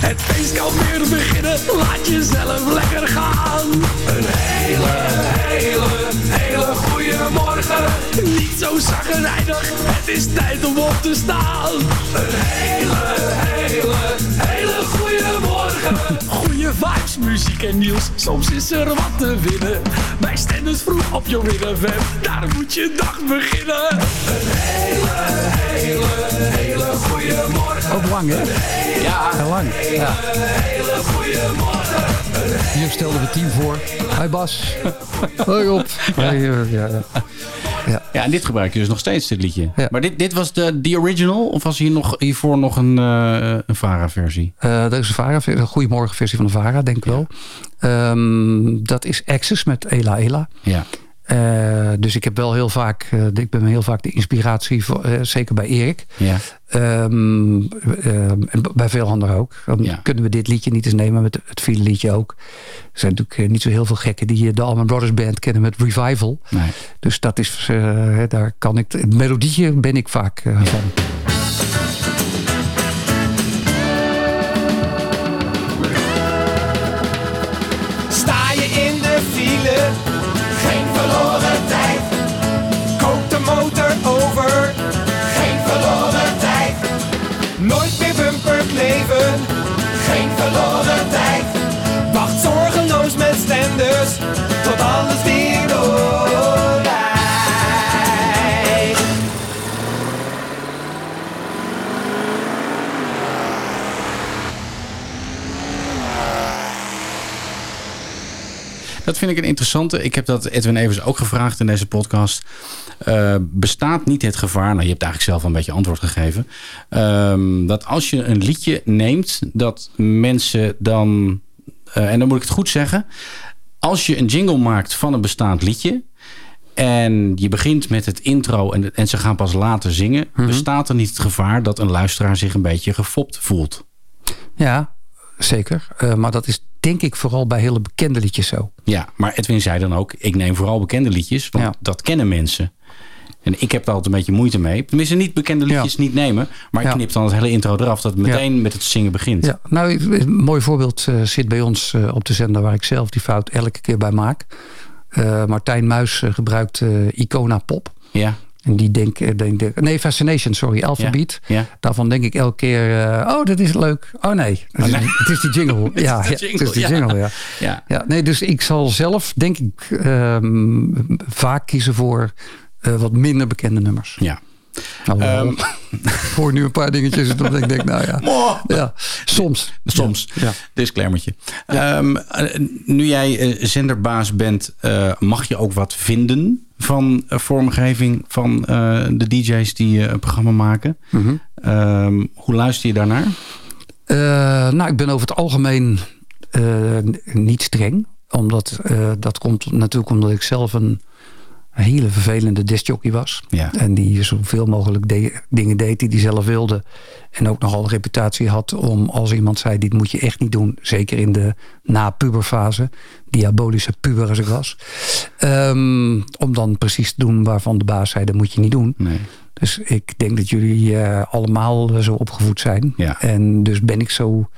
Speaker 8: Het feest kan weer beginnen, laat jezelf lekker gaan. Een hele, hele, hele goede morgen. Niet zo zaggerijnig, het is tijd om op te staan. Een hele, hele, hele. Goede vibes, muziek en nieuws, soms is er wat te winnen. Bij Stenders vroeg op je FM, daar moet je dag beginnen. Een hele, hele, hele goede morgen.
Speaker 2: Ook lang, hè?
Speaker 8: Ja,
Speaker 2: Heel lang. Ja.
Speaker 8: hele goede morgen.
Speaker 2: Hier stelden we het team voor. Hi Bas. Hoi Rob. Ja, ja. Ja.
Speaker 1: Ja, en dit gebruik je dus nog steeds, dit liedje. Maar dit, dit was de, de original? Of was hier nog, hiervoor nog een, eh een Vara-versie?
Speaker 2: Eh, dat is een Vara, een goedemorgen versie van de Vara, denk ik wel. Ehm, dat is Access met Ela Ela.
Speaker 1: Ja.
Speaker 2: Eh, dus ik heb wel heel vaak, eh, ik ben heel vaak de inspiratie, voor, eh, zeker bij Erik.
Speaker 1: Ja.
Speaker 2: Ehm, en bij veel anderen ook. Dan kunnen we dit liedje niet eens nemen, met het file liedje ook. Er zijn natuurlijk niet zo heel veel gekken die de Allman Brothers Band kennen met Revival.
Speaker 1: Nee.
Speaker 2: Dus dat is, daar kan ik, het melodietje ben ik vaak van.
Speaker 1: Dat vind ik een interessante. Ik heb dat Edwin Evers ook gevraagd in deze podcast. Eh, bestaat niet het gevaar, nou je hebt eigenlijk zelf een beetje antwoord gegeven. ehm, dat als je een liedje neemt, dat mensen dan, eh, en dan moet ik het goed zeggen. Als je een jingle maakt van een bestaand liedje. En je begint met het intro en, en ze gaan pas later zingen. Bestaat er niet het gevaar dat een luisteraar zich een beetje gefopt voelt?
Speaker 2: Ja, zeker. Eh, maar dat is denk ik vooral bij hele bekende liedjes zo.
Speaker 1: Ja, maar Edwin zei dan ook, ik neem vooral bekende liedjes, want dat kennen mensen. En ik heb daar altijd een beetje moeite mee. Tenminste, niet bekende liedjes niet nemen. Maar ik
Speaker 2: Ja.
Speaker 1: knip dan het hele intro eraf, dat het meteen met het zingen begint.
Speaker 2: Ja, nou, een mooi voorbeeld eh, zit bij ons eh, op de zender waar ik zelf die fout elke keer bij maak. Martijn Muis gebruikt Icona Pop.
Speaker 1: Ja.
Speaker 2: En die denk, eh, denk, denk- nee, Fascination, sorry, Alphabet.
Speaker 1: Ja.
Speaker 2: Daarvan denk ik elke keer, eh, oh, dat is leuk. Oh nee, het, is, het is die jingle.
Speaker 1: Het is
Speaker 2: ja, het is die jingle, ja.
Speaker 1: Ja.
Speaker 2: Ja, nee, dus ik zal zelf, denk ik, ehm, vaak kiezen voor eh, wat minder bekende nummers.
Speaker 1: Ja. Ehm.
Speaker 2: ik hoor nu een paar dingetjes dat ik denk, nou ja. ja soms.
Speaker 1: Soms.
Speaker 2: Ja.
Speaker 1: Disclaimertje. Ehm, eh, nu jij eh, zenderbaas bent, eh, mag je ook wat vinden van vormgeving van de DJ's die eh, een programma maken.
Speaker 2: Mhm.
Speaker 1: Ehm, hoe luister je daarnaar?
Speaker 2: Nou, ik ben over het algemeen niet streng. Omdat dat komt natuurlijk omdat ik zelf een hele vervelende discjockey was.
Speaker 1: Ja.
Speaker 2: En die zoveel mogelijk de- dingen deed die hij zelf wilde. En ook nogal een reputatie had om als iemand zei... dit moet je echt niet doen. Zeker in de na-puberfase. Diabolische puber als ik was. Ehm, om dan precies te doen waarvan de baas zei... dat moet je niet doen.
Speaker 1: Nee.
Speaker 2: Dus ik denk dat jullie eh, allemaal zo opgevoed zijn.
Speaker 1: Ja.
Speaker 2: En dus ben ik zo...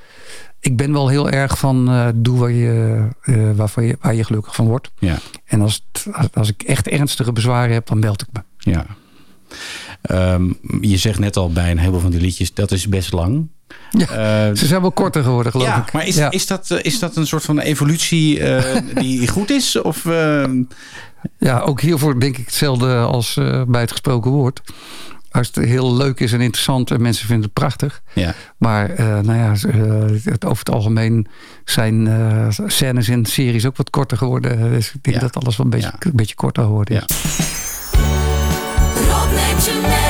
Speaker 2: Ik ben wel heel erg van eh, doe waar je, waarvan je, waar je gelukkig van wordt.
Speaker 1: Ja.
Speaker 2: En als, het- als, ik echt ernstige bezwaren heb, dan meld ik me.
Speaker 1: Ja. Ehm, je zegt net al bij een heleboel van die liedjes, dat is best lang.
Speaker 2: Ja,
Speaker 1: Eh,
Speaker 2: ze zijn wel korter geworden, geloof
Speaker 1: ja,
Speaker 2: ik.
Speaker 1: maar is,
Speaker 2: Ja.
Speaker 1: is, dat, is dat een soort van evolutie die goed is? Of,
Speaker 2: Ja, ook hiervoor denk ik hetzelfde als bij het gesproken woord. Als het heel leuk is en interessant en mensen vinden het prachtig.
Speaker 1: Ja.
Speaker 2: Maar eh, nou ja, eh, het, over het algemeen zijn eh, scènes in series ook wat korter geworden. Dus ik denk dat alles wel een beetje, een beetje korter geworden is.
Speaker 12: Rob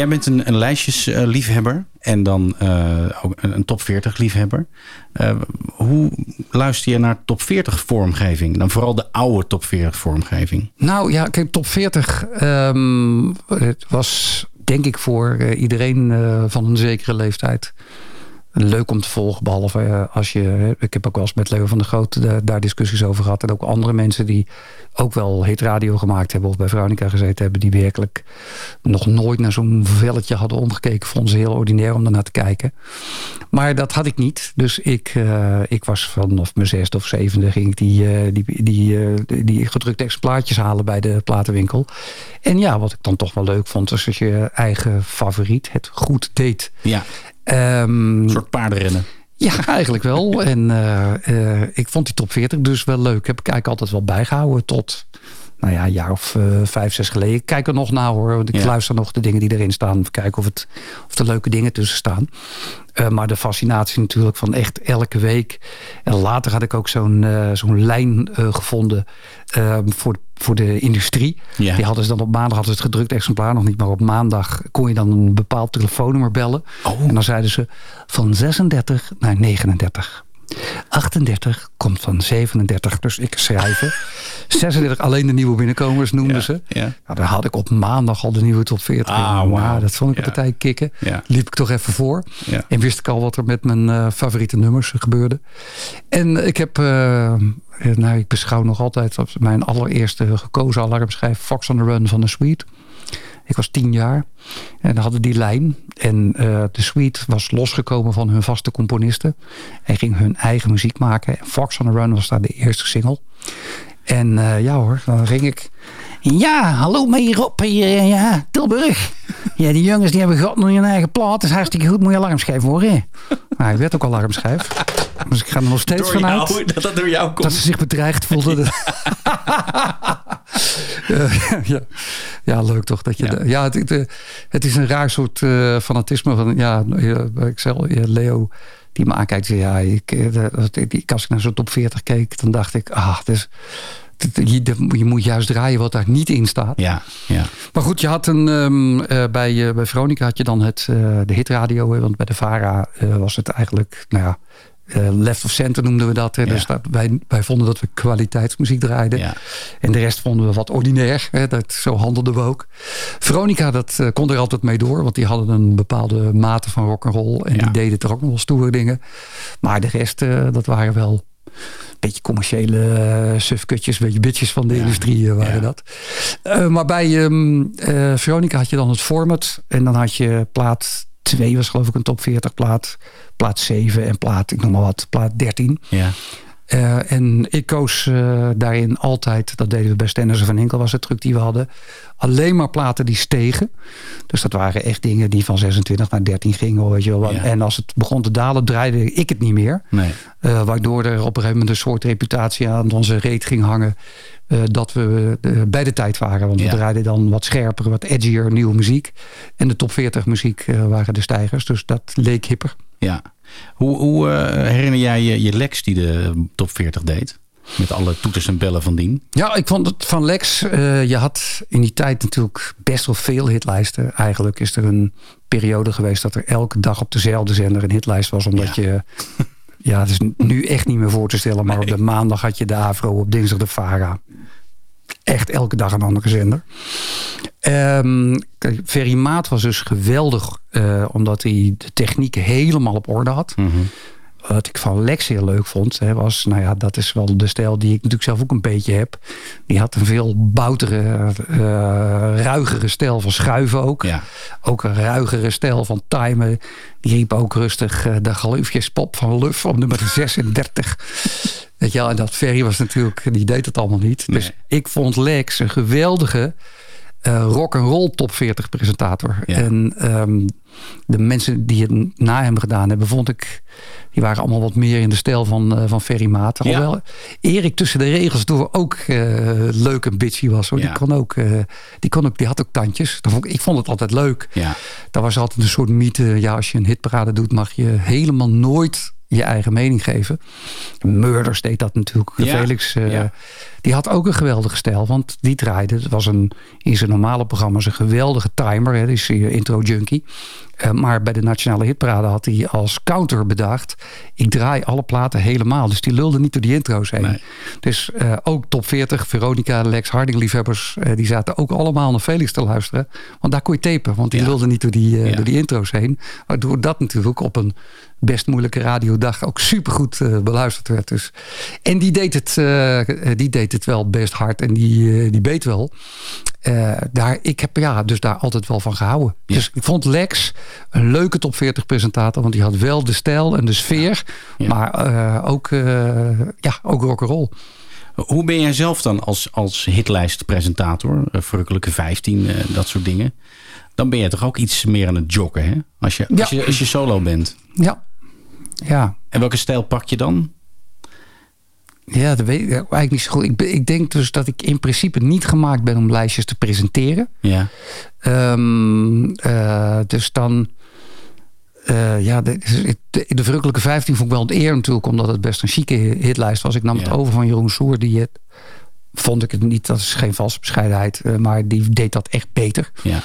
Speaker 12: Jij bent
Speaker 1: een, een lijstjesliefhebber en dan eh, ook een, top 40 liefhebber. Eh, hoe luister je naar top 40 vormgeving? Dan vooral de oude top 40 vormgeving.
Speaker 2: Nou ja, kijk, top 40 ehm, het was denk ik voor eh, iedereen van een zekere leeftijd leuk om te volgen. Behalve eh, als je... Ik heb ook wel eens met Leo van der Groot eh, daar discussies over gehad. En ook andere mensen die ook wel hitradio gemaakt hebben... of bij Veronica gezeten hebben... die werkelijk nog nooit naar zo'n velletje hadden omgekeken. Vonden ze heel ordinair om daarnaar te kijken. Maar dat had ik niet. Dus ik, eh, ik was vanaf mijn zesde of zevende... ging ik die, die, die, die, die gedrukte exemplaartjes halen bij de platenwinkel. En ja, wat ik dan toch wel leuk vond... was als je eigen favoriet het goed deed.
Speaker 1: Ja.
Speaker 2: Een
Speaker 1: soort paardenrennen.
Speaker 2: Ja, eigenlijk wel. en eh, eh, ik vond die top 40 dus wel leuk. Heb ik eigenlijk altijd wel bijgehouden tot nou ja, een jaar of eh, vijf, zes geleden. Ik kijk er nog naar hoor. Want ik
Speaker 1: Ja.
Speaker 2: luister nog de dingen die erin staan. Kijken of, het, of er leuke dingen tussen staan. Eh, maar de fascinatie natuurlijk van echt elke week. En later had ik ook zo'n eh, zo'n lijn gevonden eh, voor, voor de industrie.
Speaker 1: Ja.
Speaker 2: Die hadden ze dan op maandag hadden ze het gedrukt exemplaar nog niet. Maar op maandag kon je dan een bepaald telefoonnummer bellen. En dan zeiden ze van 36 naar 39. 38 komt van 37, dus ik schrijven. 36 alleen de nieuwe binnenkomers noemden ze.
Speaker 1: Ja.
Speaker 2: Nou, dan had ik op maandag al de nieuwe top 40.
Speaker 1: Ah,
Speaker 2: dat vond ik een
Speaker 1: Ja.
Speaker 2: partij kicken. Liep ik toch even voor. En wist ik al wat er met mijn eh, favoriete nummers gebeurde. En ik heb, eh, nou, ik beschouw nog altijd mijn allereerste gekozen alarmschijf Fox on the Run van de Sweet. Ik was tien jaar en hadden die lijn. En eh, de Sweet was losgekomen van hun vaste componisten. En ging hun eigen muziek maken. En Fox on the Run was daar de eerste single. En eh, ja hoor, dan ging ik... Ja, hallo hier op, hier, ja, Tilburg. Ja, die jongens die hebben gehad nog een eigen plaat. Is hartstikke goed, moet je alarmschijf horen. Nou, ik werd ook alarmschijf. Dus ik ga er nog steeds
Speaker 1: Door
Speaker 2: vanuit.
Speaker 1: dat dat door jou komt.
Speaker 2: Dat ze zich bedreigd voelden. Ja. ja, leuk toch? Dat je ja, ja het, het, het is een raar soort eh, fanatisme. Van, ja, ik zeg Leo die me aankijkt. Ja, ik, eh, ik- als ik naar zo'n top 40 keek, dan dacht ik... Ah, het- je, je moet juist draaien wat daar niet in staat.
Speaker 1: Ja, ja.
Speaker 2: Maar goed, je had een, ehm, eh, bij, bij Veronica had je dan het, eh, de hitradio. Want bij de VARA was het eigenlijk, nou ja, eh, left of center noemden we dat. Hè. Dus dat, wij, wij vonden dat we kwaliteitsmuziek draaiden. En de rest vonden we wat ordinair. Hè. Dat, zo handelden we ook. Veronica, dat eh, kon er altijd mee door. Want die hadden een bepaalde mate van rock'n'roll. En die deden toch ook nog wel stoere dingen. Maar de rest, eh, dat waren wel een beetje commerciële uh, sufkutjes, een beetje bitches van de industrie uh, waren dat. Uh, maar bij um, uh, Veronica had je dan het format. En dan had je plaat 2 was geloof ik een top 40 plaat. Plaat 7 en plaat, ik noem maar wat, plaat 13.
Speaker 1: Ja.
Speaker 2: Uh, en ik koos uh, daarin altijd, dat deden we bij Stendersen van Hinkel, was het truc die we hadden. Alleen maar platen die stegen. Dus dat waren echt dingen die van 26 naar 13 gingen. Weet je wel. Ja. En als het begon te dalen, draaide ik het niet meer.
Speaker 1: Nee.
Speaker 2: Uh, waardoor er op een gegeven moment een soort reputatie aan onze reet ging hangen. Uh, dat we uh, bij de tijd waren. Want ja. we draaiden dan wat scherper, wat edgier nieuwe muziek. En de top 40 muziek waren de stijgers. Dus dat leek hipper.
Speaker 1: Ja. Hoe, hoe herinner jij je, je Lex die de top 40 deed? Met alle toeters en bellen van dien.
Speaker 2: Ja, ik vond het van Lex. Uh, je had in die tijd natuurlijk best wel veel hitlijsten. Eigenlijk is er een periode geweest dat er elke dag op dezelfde zender een hitlijst was. Omdat ja. je. Ja, het is nu echt niet meer voor te stellen. Maar nee. op de maandag had je de Avro, op dinsdag de Vara. Echt elke dag een andere zender. Um, Ferry Maat was dus geweldig. Uh, omdat hij de techniek helemaal op orde had.
Speaker 1: Mhm.
Speaker 2: Mm -hmm. Wat ik van Lex heel leuk vond, hè, was, nou ja, dat is wel de stijl die ik natuurlijk zelf ook een beetje heb. Die had een veel boutere, uh, ruigere stijl van schuiven ook.
Speaker 1: Ja.
Speaker 2: Ook een ruigere stijl van timen. Die riep ook rustig uh, de galoefjespop van Luf op nummer 36. Weet je wel, en dat Ferry was natuurlijk, die deed het allemaal niet. Nee. Dus ik vond Lex een geweldige uh, rock and roll top 40 presentator.
Speaker 1: Ja.
Speaker 2: En um, de mensen die het na hem gedaan hebben, vond ik, die waren allemaal wat meer in de stijl van, uh, van Ferry Maat.
Speaker 1: Ja.
Speaker 2: Alhoewel Erik tussen de regels door ook uh, leuk en bitchy was. Hoor.
Speaker 1: Ja.
Speaker 2: Die, kon ook, die, kon ook, die had ook tandjes. Vond ik, ik, vond het altijd leuk.
Speaker 1: Ja.
Speaker 2: Daar was altijd een soort mythe. Ja, als je een hitparade doet, mag je helemaal nooit je eigen mening geven. Murders deed dat natuurlijk.
Speaker 1: Ja,
Speaker 2: Felix, eh,
Speaker 1: ja.
Speaker 2: die had ook een geweldige stijl. Want die draaide, het was een, in zijn normale programma's een geweldige timer. Hè, die is hier intro junkie. Eh, maar bij de Nationale Hitparade had hij als counter bedacht... ik draai alle platen helemaal. Dus die lulde niet door die intro's heen. Dus eh, ook top 40, Veronica, Lex Harding liefhebbers... eh, die zaten ook allemaal naar Felix te luisteren. Want daar kon je tapen. Want die lulde niet door die, eh, door die intro's heen. Waardoor dat natuurlijk op een best moeilijke radiodag... ook supergoed eh, beluisterd werd. Dus. En die deed, het, eh, die deed het wel best hard. En die, eh, die beet wel. Eh, daar, ik heb ja, dus daar altijd wel van gehouden. Dus ik vond Lex een leuke top 40 presentator. Want die had wel de stijl en de sfeer. Maar eh, ook, eh ja, ook rock'n'roll.
Speaker 1: Hoe ben jij zelf dan als, als hitlijstpresentator? eh, Verrukkelijke 15, eh, dat soort dingen. Dan ben je toch ook iets meer aan het joggen, hè? Als je, als je, als je solo bent.
Speaker 2: Ja. Ja.
Speaker 1: En welke stijl pak je dan?
Speaker 2: Ja, dat weet ik eigenlijk niet zo goed. Ik, ik denk dus dat ik in principe niet gemaakt ben om lijstjes te presenteren.
Speaker 1: Ja.
Speaker 2: Ehm, eh, dus dan... eh, ja, de, de, de Verrukkelijke 15 vond ik wel een eer natuurlijk... omdat het best een chique hitlijst was. Ik nam het over van Jeroen Soer. Die het, vond ik het niet, dat is geen valse bescheidenheid... eh, maar die deed dat echt beter.
Speaker 1: Ja.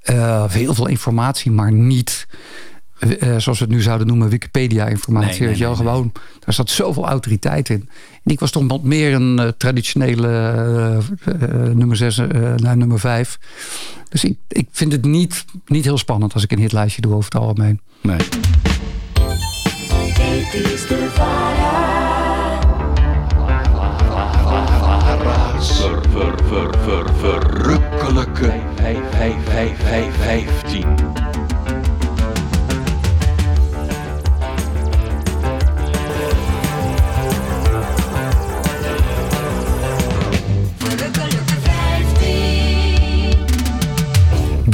Speaker 2: Eh, heel veel informatie, maar niet... eh, zoals we het nu zouden noemen, Wikipedia-informatie.
Speaker 1: Nee, nee,
Speaker 2: weet je wel,
Speaker 1: nee,
Speaker 2: gewoon, daar zat zoveel autoriteit in. En ik was toch wat meer een eh, traditionele eh, eh, nummer 6 naar nummer 5. Dus ik, ik vind het niet, niet heel spannend als ik een hitlijstje doe over het algemeen.
Speaker 1: Nee.
Speaker 10: Dit is de
Speaker 23: Ver, ver, ver, ver, verrukkelijke 15.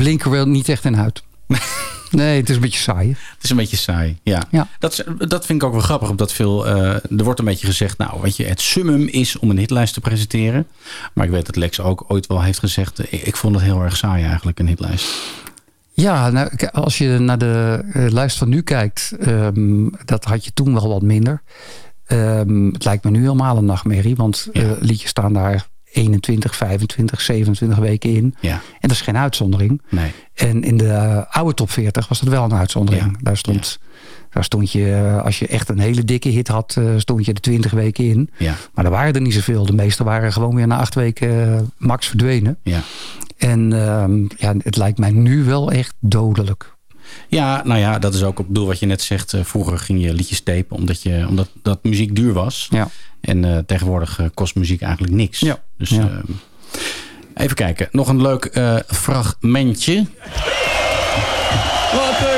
Speaker 2: Blink er wel niet echt in uit. nee, het is een beetje saai.
Speaker 1: Het is een beetje saai, ja.
Speaker 2: Ja.
Speaker 1: Dat, is- dat vind ik ook wel grappig. Omdat veel, eh, er wordt een beetje gezegd, nou, weet je, het summum is om een hitlijst te presenteren. Maar ik weet dat Lex ook ooit wel heeft gezegd, eh, ik, ik vond het heel erg saai eigenlijk, een hitlijst.
Speaker 2: Ja, nou, als je naar de eh, lijst van nu kijkt, ehm, dat had je toen wel wat minder. Ehm, het lijkt me nu helemaal een nachtmerrie, want liedjes staan daar 21, 25, 27 weken in.
Speaker 1: Ja.
Speaker 2: En dat is geen uitzondering.
Speaker 1: Nee.
Speaker 2: En in de oude top 40 was dat wel een uitzondering. Daar, stond, daar stond je, als je echt een hele dikke hit had, eh, stond je er 20 weken in.
Speaker 1: Ja.
Speaker 2: Maar er waren er niet zoveel. De meeste waren gewoon weer na acht weken eh, max verdwenen.
Speaker 1: Ja.
Speaker 2: En ehm, ja, het lijkt mij nu wel echt dodelijk.
Speaker 1: Ja, nou ja, dat is ook op doel wat je net zegt. Eh, vroeger ging je liedjes tapen omdat, je, omdat dat muziek duur was.
Speaker 2: Ja.
Speaker 1: En eh, tegenwoordig eh, kost muziek eigenlijk niks.
Speaker 2: Ja.
Speaker 1: Dus
Speaker 2: Ja.
Speaker 1: eh, even kijken. Nog een leuk eh, fragmentje.
Speaker 6: Wat,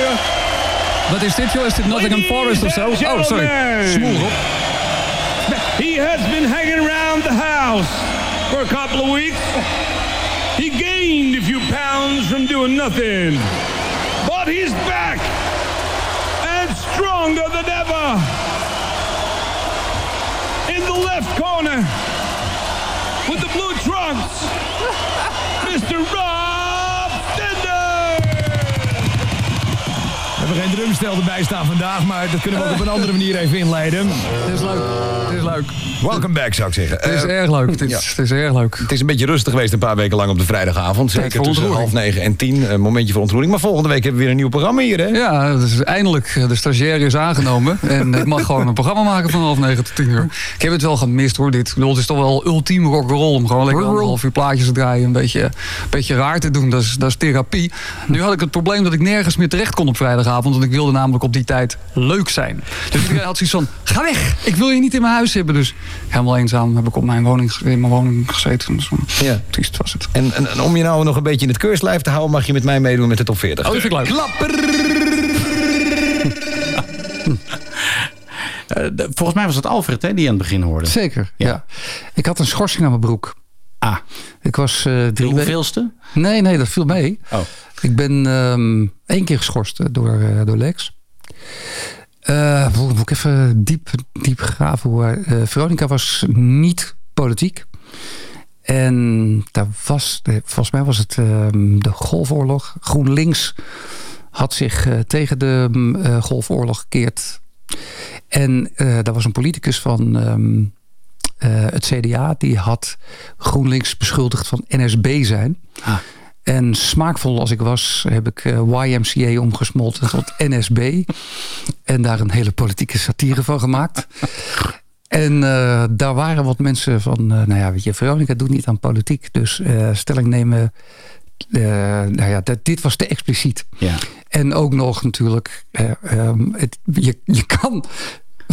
Speaker 6: wat is dit joh? Is dit Nottingham Forest of zo? Oh, sorry. Smoel op.
Speaker 24: He has been hanging around the house for a couple of weeks. He gained a few pounds from doing nothing. But he's back and stronger than ever. In the left corner with the blue trunks, Mr. Rob
Speaker 25: We hebben geen drumstel erbij staan vandaag, maar dat kunnen we ook op een andere manier even inleiden.
Speaker 6: Het is leuk. Het is leuk.
Speaker 25: Welcome back, zou ik zeggen.
Speaker 6: Het is
Speaker 25: Eh,
Speaker 6: erg leuk. Het is,
Speaker 25: ja.
Speaker 6: het is erg leuk.
Speaker 25: Het is een beetje rustig geweest een paar weken lang op de vrijdagavond.
Speaker 6: Tijd
Speaker 25: Zeker
Speaker 6: voor
Speaker 25: tussen half negen en tien. Een momentje voor ontroering. Maar volgende week hebben we weer een nieuw programma hier, hè?
Speaker 6: Ja, dus eindelijk. De stagiair is aangenomen. En ik mag gewoon een programma maken van half negen tot tien uur. Ik heb het wel gemist hoor, dit. Ik bedoel, het is toch wel ultiem rock'n'roll. Om gewoon lekker een half uur plaatjes te draaien. Een beetje, een beetje raar te doen. Dat is, dat is therapie. Nu had ik het probleem dat ik nergens meer terecht kon op vrijdagavond. Want ik wilde namelijk op die tijd leuk zijn. Dus iedereen had zoiets van, ga weg. Ik wil je niet in mijn huis hebben. Dus helemaal eenzaam heb ik op mijn woning, in mijn woning gezeten. Dus,
Speaker 25: Ja.
Speaker 6: Triest was het.
Speaker 25: En, en, en om je nou nog een beetje in het keurslijf te houden... mag je met mij meedoen met de top 40.
Speaker 6: Oh, dat vind ik leuk.
Speaker 1: Eh, de- volgens mij was het Alfred hè, die aan het begin hoorde.
Speaker 2: Zeker, ja. Ik had een schorsing aan mijn broek.
Speaker 1: Ah.
Speaker 2: Ik was eh drie weken...
Speaker 1: hoeveelste?
Speaker 2: Nee, nee, dat viel mee.
Speaker 1: Oh.
Speaker 2: Ik ben ehm, één keer geschorst eh, door, eh, door Lex. Eh, moet ik even diep, diep graven. Hoe, eh, Veronica was niet politiek. En daar was, volgens mij was het ehm, de Golfoorlog. GroenLinks had zich eh, tegen de mm, eh, Golfoorlog gekeerd. En uh, daar was een politicus van ehm, uh, het CDA. Die had GroenLinks beschuldigd van NSB zijn.
Speaker 1: Ah.
Speaker 2: En smaakvol als ik was, heb ik uh, YMCA omgesmolten tot NSB. En daar een hele politieke satire van gemaakt. En uh, daar waren wat mensen van, nou ja, weet je, Veronica doet niet aan politiek. Dus stelling nemen, nou ja, dat, dit was te expliciet.
Speaker 1: Ja.
Speaker 2: En ook nog natuurlijk, um, het, je, je kan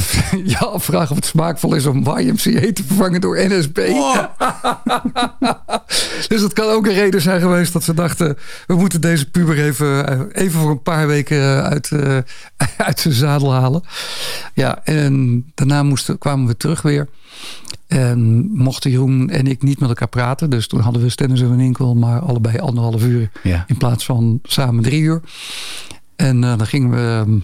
Speaker 2: ja, afvragen of het smaakvol is om YMCA te vervangen door NSB. dus dat kan ook een reden zijn geweest dat ze dachten... we moeten deze puber even, even voor een paar weken uit, uh, uit zijn zadel halen. Ja, en daarna moesten, kwamen we terug weer. En mochten Jeroen en ik niet met elkaar praten. Dus toen hadden we Stennis en Winkel maar allebei anderhalf uur.
Speaker 1: Ja.
Speaker 2: In plaats van samen drie uur. En uh, dan gingen we,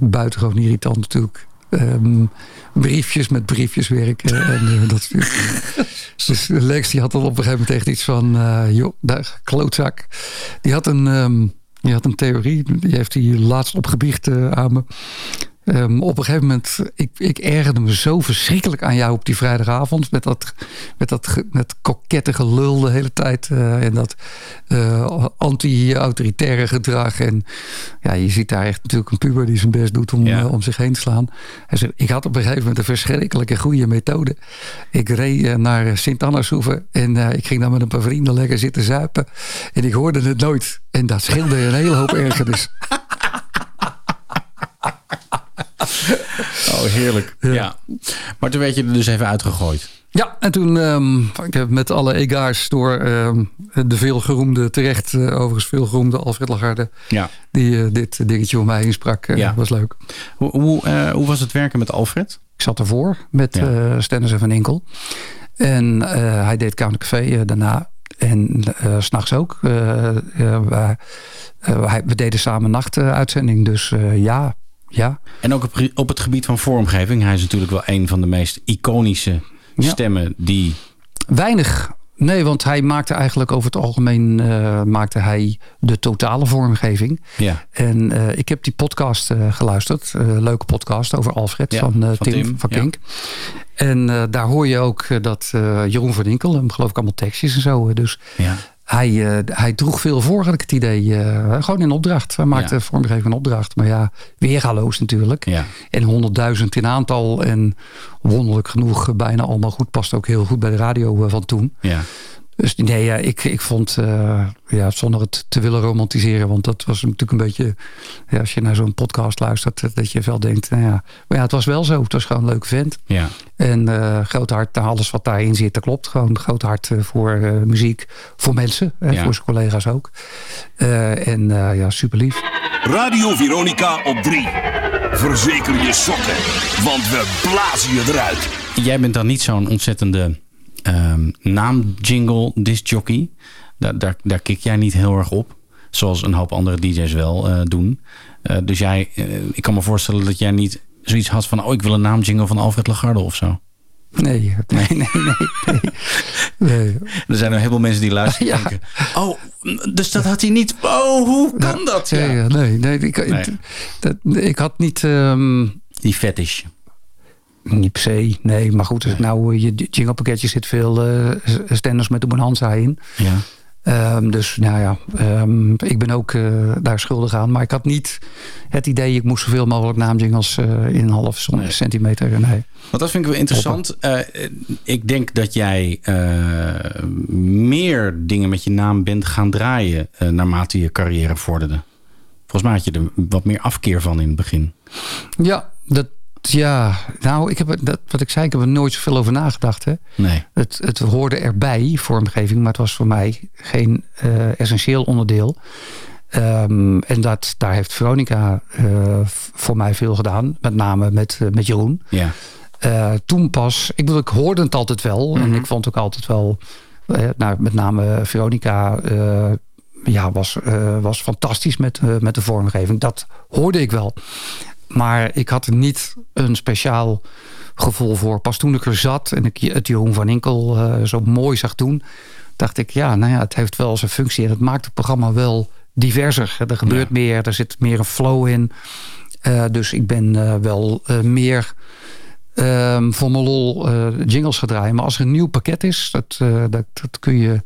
Speaker 2: buitengewoon irritant natuurlijk um, briefjes met briefjes werken. en uh, dat Dus Lex die had al op een gegeven moment echt iets van... Uh, joh, daar, klootzak. Die had een, um, die had een theorie. Die heeft hij laatst opgebiecht uh, aan me. Um, op een gegeven moment, ik, ik ergerde me zo verschrikkelijk aan jou op die vrijdagavond. Met dat, met dat met kokette gelul de hele tijd. Uh, en dat uh, anti-autoritaire gedrag. En ja, je ziet daar echt natuurlijk een puber die zijn best doet om,
Speaker 1: ja.
Speaker 2: uh, om zich heen te slaan. Hij ik had op een gegeven moment een verschrikkelijke goede methode. Ik reed naar Sint-Annashoeve en ik ging daar met een paar vrienden lekker zitten zuipen. En ik hoorde het nooit. En dat scheelde een hele hoop ergernis.
Speaker 1: Oh, heerlijk. Ja. ja. Maar toen werd je er dus even uitgegooid.
Speaker 2: Ja, en toen um, ik heb met alle egaars door um, de veelgeroemde, terecht uh, overigens veelgeroemde Alfred Lagarde.
Speaker 1: Ja.
Speaker 2: Die uh, dit dingetje om mij heen sprak. Uh,
Speaker 1: ja.
Speaker 2: was leuk.
Speaker 1: Hoe, hoe, hoe, was het werken met Alfred?
Speaker 2: Ik zat ervoor met ja. Stennis en Van Inkel. En hij deed Counter Café daarna. En uh, s'nachts ook. Uh, uh, we, deden samen nachtuitzending. Dus ja, ja.
Speaker 1: En ook op, op, het gebied van vormgeving. Hij is natuurlijk wel een van de meest iconische ja. stemmen die...
Speaker 2: Weinig. Nee, want hij maakte eigenlijk over het algemeen uh, maakte hij de totale vormgeving.
Speaker 1: Ja.
Speaker 2: En uh, ik heb die podcast uh, geluisterd. leuke podcast over Alfred
Speaker 1: ja,
Speaker 2: van,
Speaker 1: van,
Speaker 2: Tim,
Speaker 1: Tim
Speaker 2: van Kink. Ja. En daar hoor je ook dat Jeroen van Inkel, hem geloof ik allemaal tekstjes en zo. Dus
Speaker 1: ja.
Speaker 2: Hij, uh, hij droeg veel voor, had ik het idee. Uh, gewoon in opdracht. Hij maakte ja. vormgeving in opdracht. Maar ja, weergaloos natuurlijk.
Speaker 1: Ja.
Speaker 2: En honderdduizend in aantal. En wonderlijk genoeg bijna allemaal goed. Past ook heel goed bij de radio uh, van toen.
Speaker 1: Ja.
Speaker 2: Dus nee, ja, ik, ik vond, uh, ja, zonder het te willen romantiseren, want dat was natuurlijk een beetje, ja, als je naar zo'n podcast luistert, dat je wel denkt, nou ja, maar ja, het was wel zo. Het was gewoon een leuk vent.
Speaker 1: Ja.
Speaker 2: En uh, groot hart, alles wat daarin zit, dat klopt. Gewoon groot hart voor uh, muziek, voor mensen, hè,
Speaker 1: Ja.
Speaker 2: voor zijn collega's ook. Uh, en ja, super lief.
Speaker 15: Radio Veronica op 3. Verzeker je sokken, want we blazen je eruit.
Speaker 1: Jij bent dan niet zo'n ontzettende um, naamjingle discjockey. Daar, daar, daar kik jij niet heel erg op. Zoals een hoop andere DJ's wel uh, doen. Uh, dus jij, uh, ik kan me voorstellen dat jij niet zoiets had van... oh, ik wil een naamjingle van Alfred Lagarde of zo.
Speaker 2: Nee, nee, nee, nee. nee.
Speaker 1: Er zijn heel veel mensen die luisteren en ja. denken... oh, dus dat had hij niet... oh, hoe kan dat?
Speaker 2: Ja. Ja, nee, nee, ik,
Speaker 1: Nee.
Speaker 2: Dat, ik had niet... Um,
Speaker 1: Die fetish.
Speaker 2: Niet per se, nee. Maar goed, als ik nou je jinglepakketje zit veel uh, stenders met de bonanza in.
Speaker 1: Ja.
Speaker 2: Um, dus nou ja, um, ik ben ook uh, daar schuldig aan. Maar ik had niet het idee, ik moest zoveel mogelijk naamjingles uh, in een half
Speaker 1: Nee.
Speaker 2: centimeter. Nee.
Speaker 1: Want dat vind ik wel interessant. Ik denk dat jij meer dingen met je naam bent gaan draaien naarmate je carrière vorderde. Volgens mij had je er wat meer afkeer van in het begin.
Speaker 2: Ja, dat, ja, nou, ik heb, dat, wat ik zei, ik heb er nooit zoveel over nagedacht. Hè.
Speaker 1: Nee.
Speaker 2: Het, het hoorde erbij, vormgeving, maar het was voor mij geen uh, essentieel onderdeel. Um, en dat, daar heeft Veronica uh, voor mij veel gedaan. Met name met, uh, met Jeroen.
Speaker 1: Ja.
Speaker 2: Uh, toen pas, ik bedoel, ik hoorde het altijd wel. Mm -hmm. En ik vond ook altijd wel, nou, met name Veronica ja, was, was fantastisch met, met de vormgeving. Dat hoorde ik wel. Maar ik had er niet een speciaal gevoel voor. Pas toen ik er zat en ik het Jeroen van Inkel uh, zo mooi zag doen... dacht ik, ja, nou ja, het heeft wel zijn functie. En het maakt het programma wel diverser. Er gebeurt ja. meer, er zit meer een flow in. Eh, dus ik ben eh, wel eh, meer ehm, voor mijn lol eh, jingles gedraaid. Maar als er een nieuw pakket is, dat, eh, dat, dat kun je...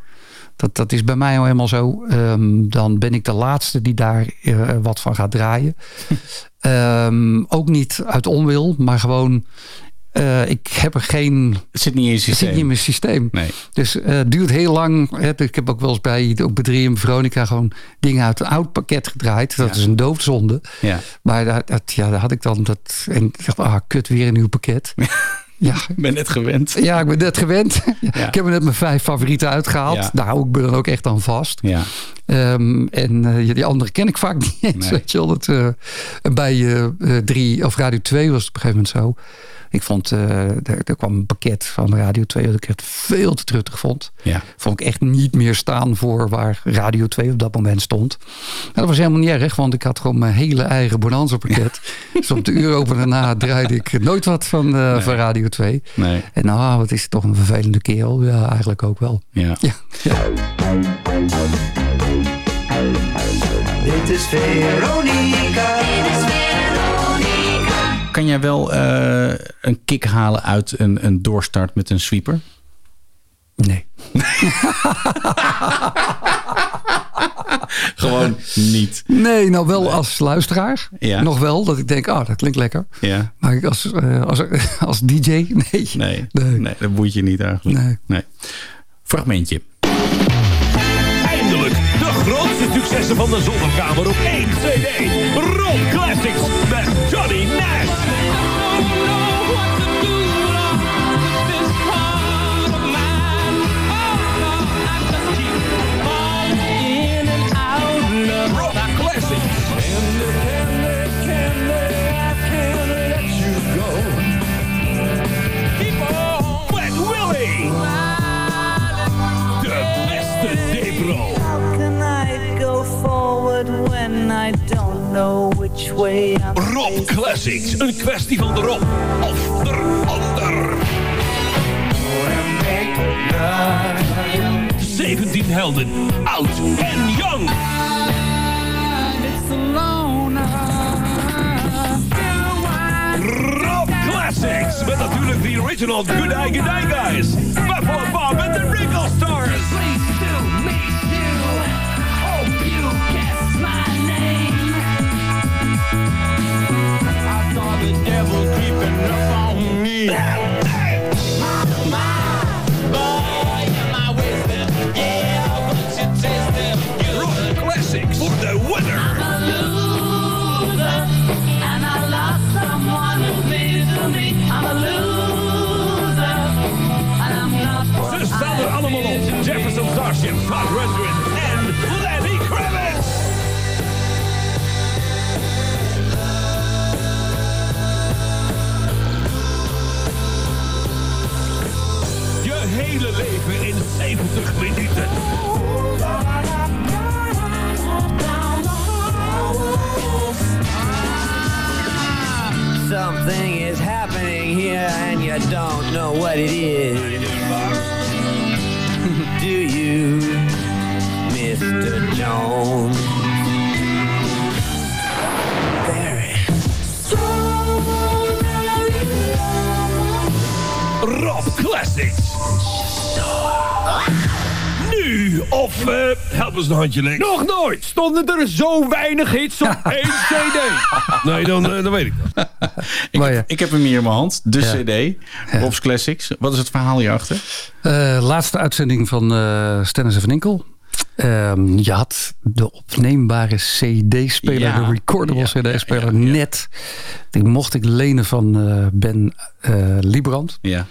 Speaker 2: Dat, dat is bij mij al helemaal zo. Ehm, dan ben ik de laatste die daar eh, wat van gaat draaien. Ehm, ook niet uit onwil, maar gewoon... eh, ik heb er geen...
Speaker 1: Het zit niet in
Speaker 2: Het zit
Speaker 1: systeem.
Speaker 2: niet in mijn systeem.
Speaker 1: Nee.
Speaker 2: Dus eh, het duurt heel lang. Hè. Ik heb ook wel eens bij, ook bij 3 en Veronica gewoon dingen uit een oud pakket gedraaid. Dat is een doofzonde.
Speaker 1: Ja.
Speaker 2: Maar dat, dat, ja, daar had ik dan dat. En ik dacht, ah, kut, weer een nieuw pakket. Ja,
Speaker 1: Ik ben net gewend.
Speaker 2: ja, ik ben net gewend. Ik heb er net mijn vijf favorieten uitgehaald.
Speaker 1: Ja.
Speaker 2: Daar hou ik me dan ook echt aan vast.
Speaker 1: Ja.
Speaker 2: Ehm, en eh, die andere ken ik vaak niet eens.
Speaker 1: Nee.
Speaker 2: Weet je wel, dat, eh, bij eh, drie of Radio 2 was het op een gegeven moment zo. Ik vond, eh, er, er kwam een pakket van Radio 2 dat ik het veel te truttig vond.
Speaker 1: Ja.
Speaker 2: Vond ik echt niet meer staan voor waar Radio 2 op dat moment stond. Nou, dat was helemaal niet erg, want ik had gewoon mijn hele eigen Bonanza pakket. dus op de uur open daarna draaide ik nooit wat van, eh, van Radio 2.
Speaker 1: Nee.
Speaker 2: En nou, wat is het toch een vervelende kerel? Ja, eigenlijk ook wel.
Speaker 1: Ja.
Speaker 2: Ja, ja.
Speaker 8: Dit is Veronica.
Speaker 1: Kan jij wel eh, een kick halen uit een, een doorstart met een sweeper?
Speaker 2: Nee.
Speaker 1: Gewoon niet.
Speaker 2: Nee, nou wel als luisteraar.
Speaker 1: Ja.
Speaker 2: Nog wel, dat ik denk, ah, dat klinkt lekker.
Speaker 1: Ja.
Speaker 2: Maar ik als, eh, als, als DJ, nee.
Speaker 1: Nee. Nee. dat boeit je niet eigenlijk.
Speaker 2: Nee.
Speaker 1: Fragmentje.
Speaker 26: Successen van de zolderkamer op één CD. Rock Classics met Johnny Nash.
Speaker 27: When I don't know which way I'm
Speaker 26: Rob Classics. Een kwestie van de Rob of de ander. 17 helden, oud en jong. Rob Classics. Met natuurlijk de original Good Eye Good Eye Guys. Buffalo Bob en de Wrinkle Stars. Jefferson Starship, Todd Rundgren hele leven in 70 minuten.
Speaker 27: Something is happening here and you don't know what it is. Do you, Mr. Jones?
Speaker 26: Rob Classics. Of eh, help eens een handje Lex.
Speaker 25: Nog nooit stonden er zo weinig hits op één cd.
Speaker 26: Nee, dan, eh, dan weet ik dat.
Speaker 1: Ik, heb, ik heb hem hier in mijn hand. De
Speaker 2: Ja.
Speaker 1: CD. Rob's Classics. Wat is het verhaal hierachter?
Speaker 2: Eh, laatste uitzending van eh Stennis en Van Inkel. Ehm, je had de opneembare CD-speler,
Speaker 1: Ja.
Speaker 2: de recordable
Speaker 1: Ja,
Speaker 2: CD-speler, net. Die mocht ik lenen van eh, Ben eh Liebrand.
Speaker 1: Ja.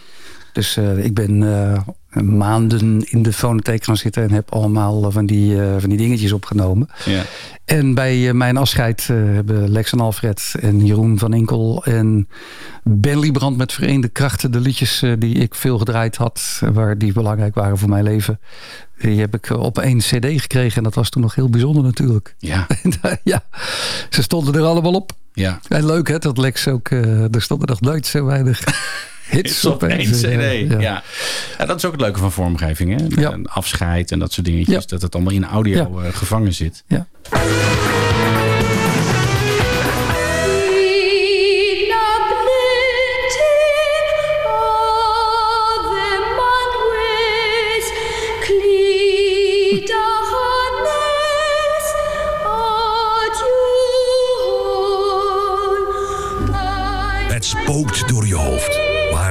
Speaker 2: Dus eh, ik ben eh, maanden in de fonotheek gaan zitten en heb allemaal eh, van die, eh, van die dingetjes opgenomen.
Speaker 1: Ja.
Speaker 2: En bij eh, mijn afscheid hebben Lex en Alfred en Jeroen van Inkel en Ben Liebrand met Verenigde Krachten de liedjes die ik veel gedraaid had, waar die belangrijk waren voor mijn leven. Die heb ik op één cd gekregen en dat was toen nog heel bijzonder natuurlijk.
Speaker 1: Ja.
Speaker 2: ja, ze stonden er allemaal op.
Speaker 1: Ja.
Speaker 2: En leuk hè, dat Lex ook, er stonden nog nooit zo weinig hits
Speaker 1: op één CD. Ja.
Speaker 2: Ja.
Speaker 1: Ja. dat is ook het leuke van vormgeving. Hè? Een afscheid en dat soort dingetjes. Dat het allemaal in audio eh, gevangen zit.
Speaker 2: Ja.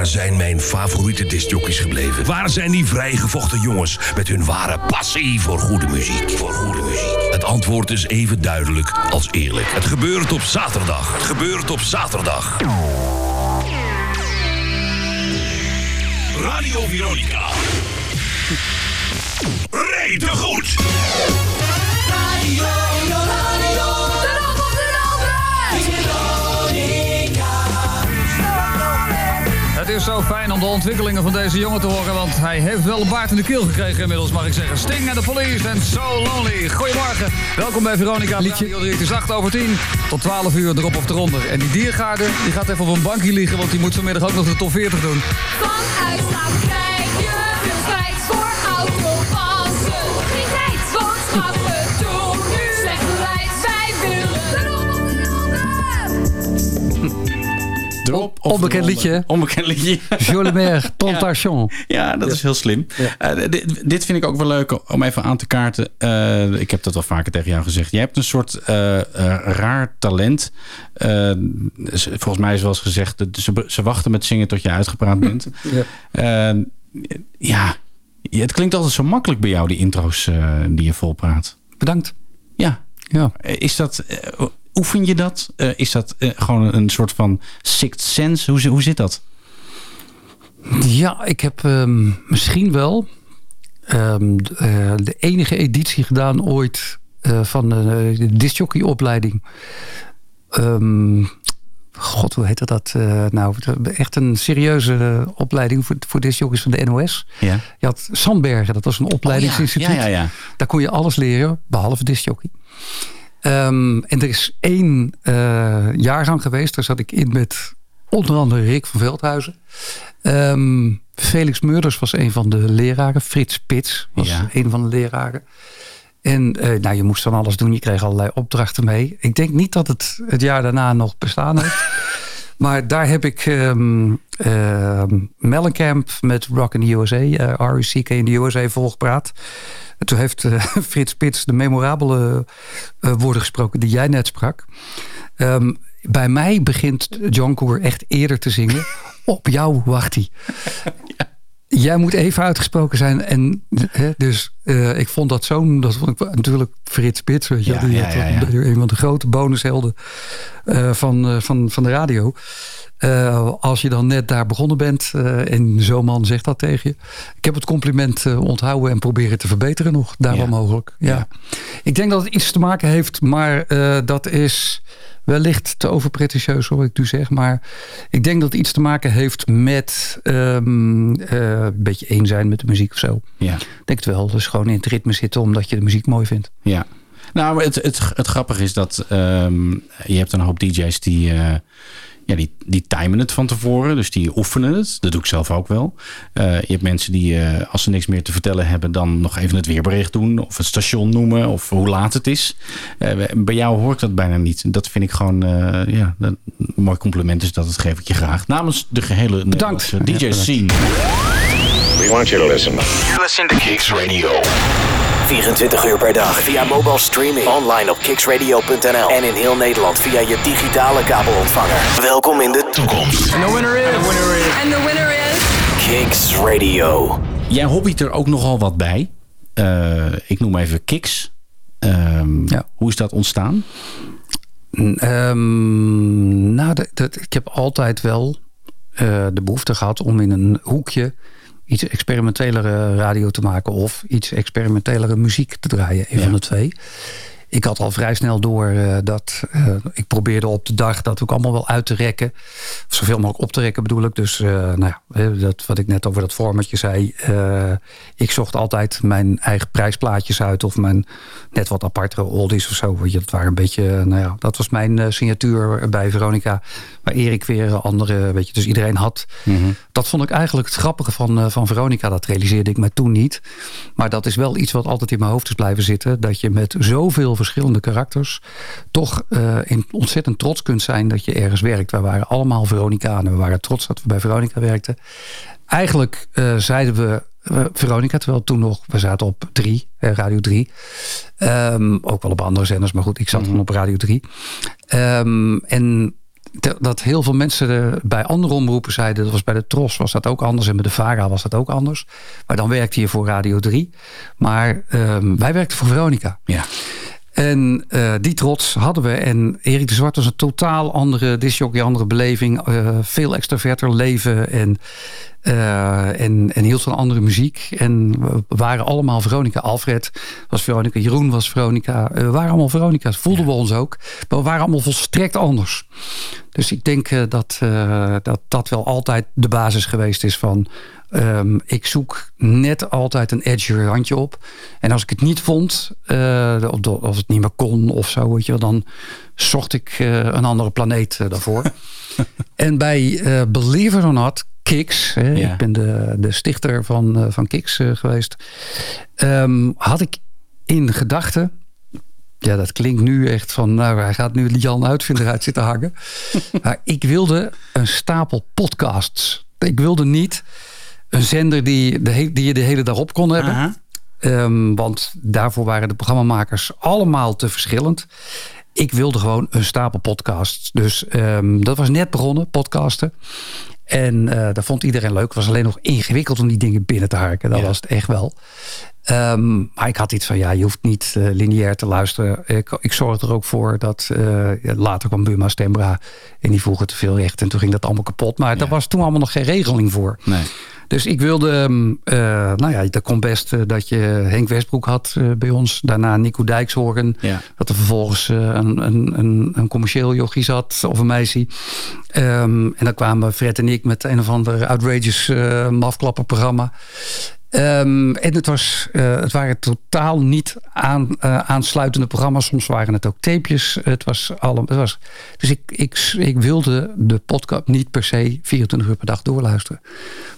Speaker 28: Zijn mijn favoriete discjockeys gebleven? Waar zijn die vrijgevochten jongens met hun ware passie voor goede muziek? Voor goede muziek. Het antwoord is even duidelijk als eerlijk. Het gebeurt op zaterdag. Het gebeurt op zaterdag. Radio Veronica. Rete goed.
Speaker 8: Radio, radio.
Speaker 6: Is zo fijn om de ontwikkelingen van deze jongen te horen, want hij heeft wel een baard in de keel gekregen inmiddels, mag ik zeggen. Sting en de Police en So Lonely. Goedemorgen, welkom bij Veronica. Liedje. Het is 8 over 10 tot 12 uur erop of eronder. En die diergaarde die gaat even op een bankje liggen, want die moet vanmiddag ook nog de top 40 doen.
Speaker 12: Van uitslapen krijg je veel tijd voor autopassen. Geen tijd, boodschappen
Speaker 1: Drop of
Speaker 2: Onbekend
Speaker 1: eronder.
Speaker 2: liedje.
Speaker 1: Onbekend liedje.
Speaker 2: Jolimer, Tentation.
Speaker 1: Ja, dat is heel slim. Eh, dit, dit vind ik ook wel leuk om even aan te kaarten. Eh, ik heb dat al vaker tegen jou gezegd. Je hebt een soort eh, eh, raar talent. Eh, volgens mij is wel eens gezegd... dat ze, ze wachten met zingen tot je uitgepraat bent.
Speaker 2: Ja.
Speaker 1: Ja, het klinkt altijd zo makkelijk bij jou, die intro's eh, die je volpraat.
Speaker 2: Bedankt.
Speaker 1: Ja.
Speaker 2: ja.
Speaker 1: Is dat... oefen je dat? Eh, is dat eh, gewoon een soort van sixth sense? Hoe, hoe zit dat?
Speaker 2: Ja, ik heb ehm, misschien wel ehm, d- eh, de enige editie gedaan ooit van de, de discjockeyopleiding. Ehm God, hoe heette dat? nou, echt een serieuze opleiding voor, voor discjockeys van de NOS.
Speaker 1: Ja.
Speaker 2: Je had Sandbergen, dat was een opleidingsinstituut.
Speaker 1: Ja, ja, ja.
Speaker 2: Daar kon je alles leren, behalve discjockey. Ehm, en er is één eh, jaargang geweest. Daar zat ik in met onder andere Rick van Veldhuizen. Ehm, Felix Meurders was een van de leraren. Frits Pits was
Speaker 1: Ja.
Speaker 2: een van de leraren. En eh, nou, je moest van alles doen. Je kreeg allerlei opdrachten mee. Ik denk niet dat het het jaar daarna nog bestaan heeft. maar daar heb ik ehm, Mellencamp met Rock in the USA, eh RUCK in the USA volgepraat. En toen heeft eh, Frits Pits de memorabele eh, woorden gesproken die jij net sprak. Ehm, bij mij begint John Coer echt eerder te zingen. Op jou wacht hij. Jij moet even uitgesproken zijn. En, hè, dus eh, ik vond dat zo'n... Dat vond ik natuurlijk Frits Pits. Weet je,
Speaker 1: Ja,
Speaker 2: die
Speaker 1: ja, ja.
Speaker 2: Een van de grote bonushelden eh, van, eh, van, van de radio. Als je dan net daar begonnen bent en zo'n man zegt dat tegen je. Ik heb het compliment onthouden en proberen te verbeteren nog. Daar wel mogelijk. Ja. Ik denk dat het iets te maken heeft, maar dat is wellicht te overpretentieus hoor ik nu zeg. Maar ik denk dat het iets te maken heeft met ehm, eh, een beetje één zijn met de muziek of zo.
Speaker 1: Ja.
Speaker 2: Ik denk het wel. Dus gewoon in het ritme zitten omdat je de muziek mooi vindt.
Speaker 1: Ja. Nou, het, het, het grappige is dat ehm, je hebt een hoop DJ's die, eh, ja, die, die timen het van tevoren. Dus die oefenen het. Dat doe ik zelf ook wel. Eh, je hebt mensen die, eh, als ze niks meer te vertellen hebben, dan nog even het weerbericht doen. Of het station noemen. Of hoe laat het is. Bij jou hoor ik dat bijna niet. Dat vind ik gewoon ja, een mooi compliment. Dus dat het geef ik je graag. Namens de gehele
Speaker 2: Bedankt.
Speaker 1: Nederlandse DJ scene.
Speaker 29: We want you to listen. You listen to Kicks Radio. 24 uur per dag via mobile streaming. Online op kicksradio.nl. En in heel Nederland via je digitale kabelontvanger. Welkom in de toekomst.
Speaker 1: En de winner is...
Speaker 12: En de winner is...
Speaker 29: Kicks Radio.
Speaker 1: Jij hobbyt er ook nogal wat bij. Eh, ik noem even Kiks. Ehm, Hoe is dat ontstaan?
Speaker 2: Ehm, nou, dat, dat- ik heb altijd wel eh, de behoefte gehad om in een hoekje iets experimentelere radio te maken of iets experimentelere muziek te draaien. Een van de twee. Ik had al vrij snel door eh, dat eh, ik probeerde op de dag dat ook allemaal wel uit te rekken. Of zoveel mogelijk op te rekken bedoel ik. Dus eh, nou ja, dat, wat ik net over dat formatje zei. eh, ik zocht altijd mijn eigen prijsplaatjes uit. Of mijn net wat apartere oldies of zo. Weet je, dat waren een beetje, eh, nou ja, dat was mijn eh, signatuur bij Veronica. Waar Erik weer een andere, weet je, dus iedereen had. Dat vond ik eigenlijk het grappige van, van Veronica. Dat realiseerde ik me toen niet. Maar dat is wel iets wat altijd in mijn hoofd is blijven zitten. Dat je met zoveel verschillende karakters toch in ontzettend trots kunt zijn dat je ergens werkt. Wij waren allemaal Veronicanen. We waren trots dat we bij Veronica werkten. Eigenlijk eh, zeiden we eh, Veronica, terwijl toen nog, we zaten op 3, Radio 3. Ehm, ook wel op andere zenders, maar goed, ik zat dan op Radio 3. Ehm, en te- dat heel veel mensen eh, bij andere omroepen zeiden... dat was bij de Tros was dat ook anders en bij de VARA was dat ook anders. Maar dan werkte je voor Radio 3. Maar ehm, wij werkten voor Veronica.
Speaker 1: Ja.
Speaker 2: En eh, die trots hadden we. En Erik de Zwart was een totaal andere disjockey, andere beleving. eh, veel extraverter leven en, eh, en, en hield van andere muziek. En we waren allemaal Veronica. Alfred was Veronica, Jeroen was Veronica. Eh, we waren allemaal Veronica's, voelden we ons ook. Maar we waren allemaal volstrekt anders. Dus ik denk eh, dat, dat dat wel altijd de basis geweest is van... ehm, ik zoek net altijd een edgier handje op. En als ik het niet vond, of, of het niet meer kon of zo, weet je, dan zocht ik een andere planeet daarvoor. en bij eh, Believe It or Not, Kicks, hè,
Speaker 1: Ja.
Speaker 2: ik ben de, de stichter van, eh, van Kicks eh, geweest, ehm, had ik in gedachten ja, dat klinkt nu echt van, nou, hij gaat nu Jan Uitvinder uit zitten hangen. maar ik wilde een stapel podcasts. Ik wilde niet een zender die, de die je de hele dag op kon hebben. Ehm, want daarvoor waren de programmamakers allemaal te verschillend. Ik wilde gewoon een stapel podcasts. Dus ehm, dat was net begonnen, podcasten. En eh, dat vond iedereen leuk. Het was alleen nog ingewikkeld om die dingen binnen te harken. Dat was het echt wel. Ehm, maar ik had iets van, ja, je hoeft niet eh, lineair te luisteren. Ik, ik zorgde er ook voor dat... eh, ja, later kwam Buma Stembra en die vroegen te veel recht. En toen ging dat allemaal kapot. Maar daar was toen allemaal nog geen regeling voor.
Speaker 1: Nee.
Speaker 2: Dus ik wilde, ehm, eh, nou ja, dat kon best eh, dat je Henk Westbroek had eh, bij ons. Daarna Nico Dijkshoorn.
Speaker 1: Ja.
Speaker 2: Dat er vervolgens een, een, een, een commercieel jochie zat of een meisje. Ehm, en dan kwamen Fred en ik met een of ander outrageous mafklapperprogramma. Um, en het, was, uh, het waren totaal niet aan, uh, aansluitende programma's. Soms waren het ook tapejes. Het was allemaal, het was, dus ik, ik, ik wilde de podcast niet per se 24 uur per dag doorluisteren.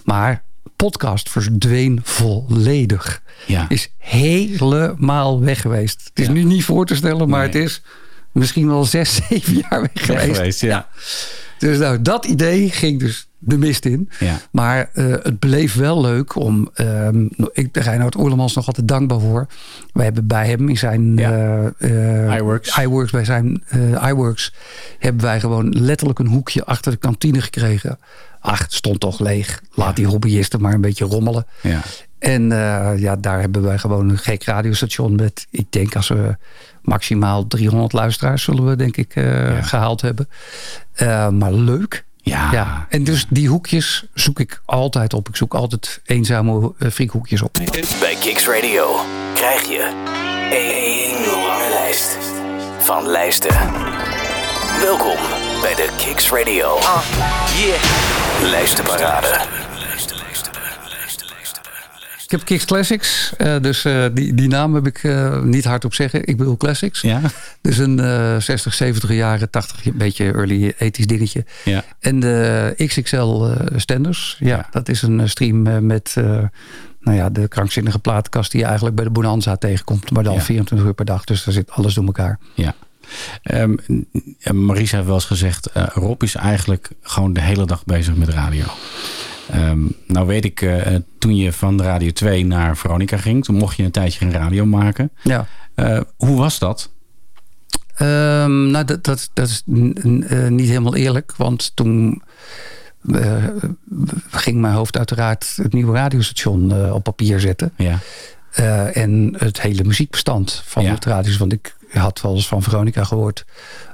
Speaker 2: Maar podcast verdween volledig.
Speaker 1: Ja.
Speaker 2: Is helemaal weg geweest. Het is ja. nu niet voor te stellen, maar nee. het is misschien wel zes, zeven jaar weg geweest.
Speaker 1: Weg geweest ja.
Speaker 2: Dus nou, dat idee ging dus de mist in.
Speaker 1: Ja.
Speaker 2: Maar uh, het bleef wel leuk om... Um, ik, Reinhard Oerlemans nog altijd dankbaar voor. Wij hebben bij hem in zijn...
Speaker 1: Ja.
Speaker 2: Uh,
Speaker 1: iWorks.
Speaker 2: iWorks. Bij zijn uh, iWorks hebben wij gewoon letterlijk een hoekje achter de kantine gekregen. Ach, het stond toch leeg. Laat ja. die hobbyisten maar een beetje rommelen.
Speaker 1: Ja.
Speaker 2: En ja, daar hebben wij gewoon een gek radiostation met... Ik denk als we maximaal 300 luisteraars zullen we denk ik ja. gehaald hebben. maar leuk.
Speaker 1: Ja.
Speaker 2: ja. En dus die hoekjes zoek ik altijd op. Ik zoek altijd eenzame uh, friekhoekjes op.
Speaker 29: Bij Kicks Radio krijg je één lange lijst van lijsten. Welkom bij de Kicks Radio. Uh, yeah. Lijstenparade.
Speaker 2: Ik heb Kicks Classics, uh, dus uh, die, die naam heb ik uh, niet hardop zeggen. Ik bedoel Classics.
Speaker 1: Ja.
Speaker 2: Dus een 60, 70 jaren, 80, een beetje early 80s dingetje.
Speaker 1: Ja.
Speaker 2: En de XXL Standers, ja, ja, dat is een stream met nou ja, de krankzinnige plaatkast die je eigenlijk bij de Bonanza tegenkomt. Maar dan ja. 24 uur per dag, dus daar zit alles door elkaar.
Speaker 1: Ja. Um, Maries heeft wel eens gezegd, Rob is eigenlijk gewoon de hele dag bezig met radio. Um, nou weet ik, uh, toen je van Radio 2 naar Veronica ging... toen mocht je een tijdje geen radio maken.
Speaker 2: Ja.
Speaker 1: Uh, hoe was dat?
Speaker 2: Um, nou, dat, dat, dat is niet helemaal eerlijk. Want toen ging mijn hoofd uiteraard het nieuwe radiostation op papier zetten.
Speaker 1: Ja.
Speaker 2: en het hele muziekbestand van ja. het radio. Want ik had wel eens van Veronica gehoord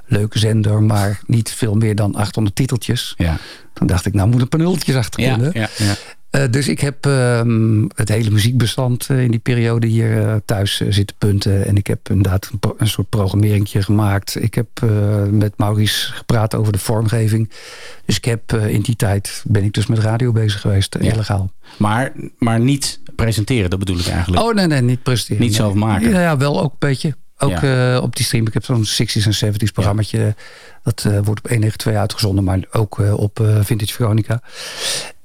Speaker 2: leuke zender, maar niet veel meer dan 800 titeltjes.
Speaker 1: Ja.
Speaker 2: Dan dacht ik, nou moet een paar nulletjes achter kunnen.
Speaker 1: Ja, ja,
Speaker 2: uh, dus ik heb um, het hele muziekbestand uh, in die periode hier uh, thuis zitten punten. En ik heb inderdaad een, een soort programmeringje gemaakt. Ik heb met Maurice gepraat over de vormgeving. Dus ik heb in die tijd ben ik dus met radio bezig geweest, illegaal.
Speaker 1: Maar, maar niet presenteren, dat bedoel ik eigenlijk.
Speaker 2: Oh nee, nee, niet presenteren.
Speaker 1: Niet zelf maken.
Speaker 2: Ja, ja wel ook een beetje. Ook ja. uh, op die stream. Ik heb zo'n 60s en 70s programmaatje. Ja. Dat uh, wordt op 192 uitgezonden. Maar ook uh, op Vintage Veronica.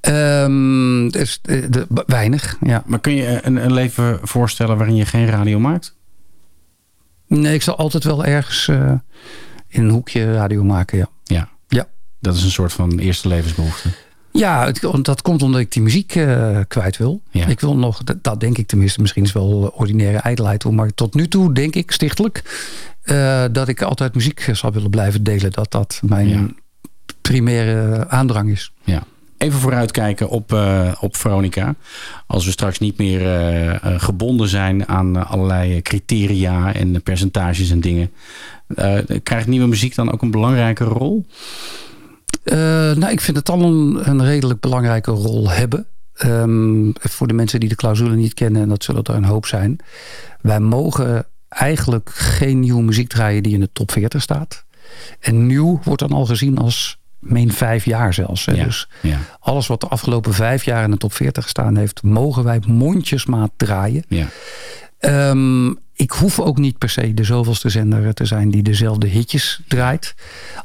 Speaker 2: Um, dus de, de, weinig, ja.
Speaker 1: Maar kun je een, een, leven voorstellen waarin je geen radio maakt?
Speaker 2: Nee, ik zal altijd wel ergens in een hoekje radio maken, ja.
Speaker 1: Ja.
Speaker 2: ja.
Speaker 1: Dat is een soort van eerste levensbehoefte.
Speaker 2: Ja, het, dat komt omdat ik die muziek uh, kwijt wil.
Speaker 1: Ja.
Speaker 2: Ik wil nog, dat, dat, denk ik tenminste, misschien is wel ordinaire ijdelheid hoor. Maar tot nu toe denk ik stichtelijk uh, dat ik altijd muziek zou willen blijven delen. Dat dat mijn ja. primaire aandrang is.
Speaker 1: Ja. Even vooruitkijken op, eh, op Veronica. Als we straks niet meer eh, eh, gebonden zijn aan eh, allerlei criteria en percentages en dingen. eh, krijgt nieuwe muziek dan ook een belangrijke rol?
Speaker 2: Eh, nou, ik vind het al een, een redelijk belangrijke rol hebben. Ehm, voor de mensen die de clausule niet kennen, en dat zullen er een hoop zijn. Wij mogen eigenlijk geen nieuwe muziek draaien die in de top 40 staat. En nieuw wordt dan al gezien als meen vijf jaar zelfs. Hè?
Speaker 1: Ja,
Speaker 2: Dus
Speaker 1: ja.
Speaker 2: alles wat de afgelopen vijf jaar in de top 40 gestaan heeft, mogen wij mondjesmaat draaien.
Speaker 1: Ja.
Speaker 2: Ehm, ik hoef ook niet per se de zoveelste zender te zijn die dezelfde hitjes draait.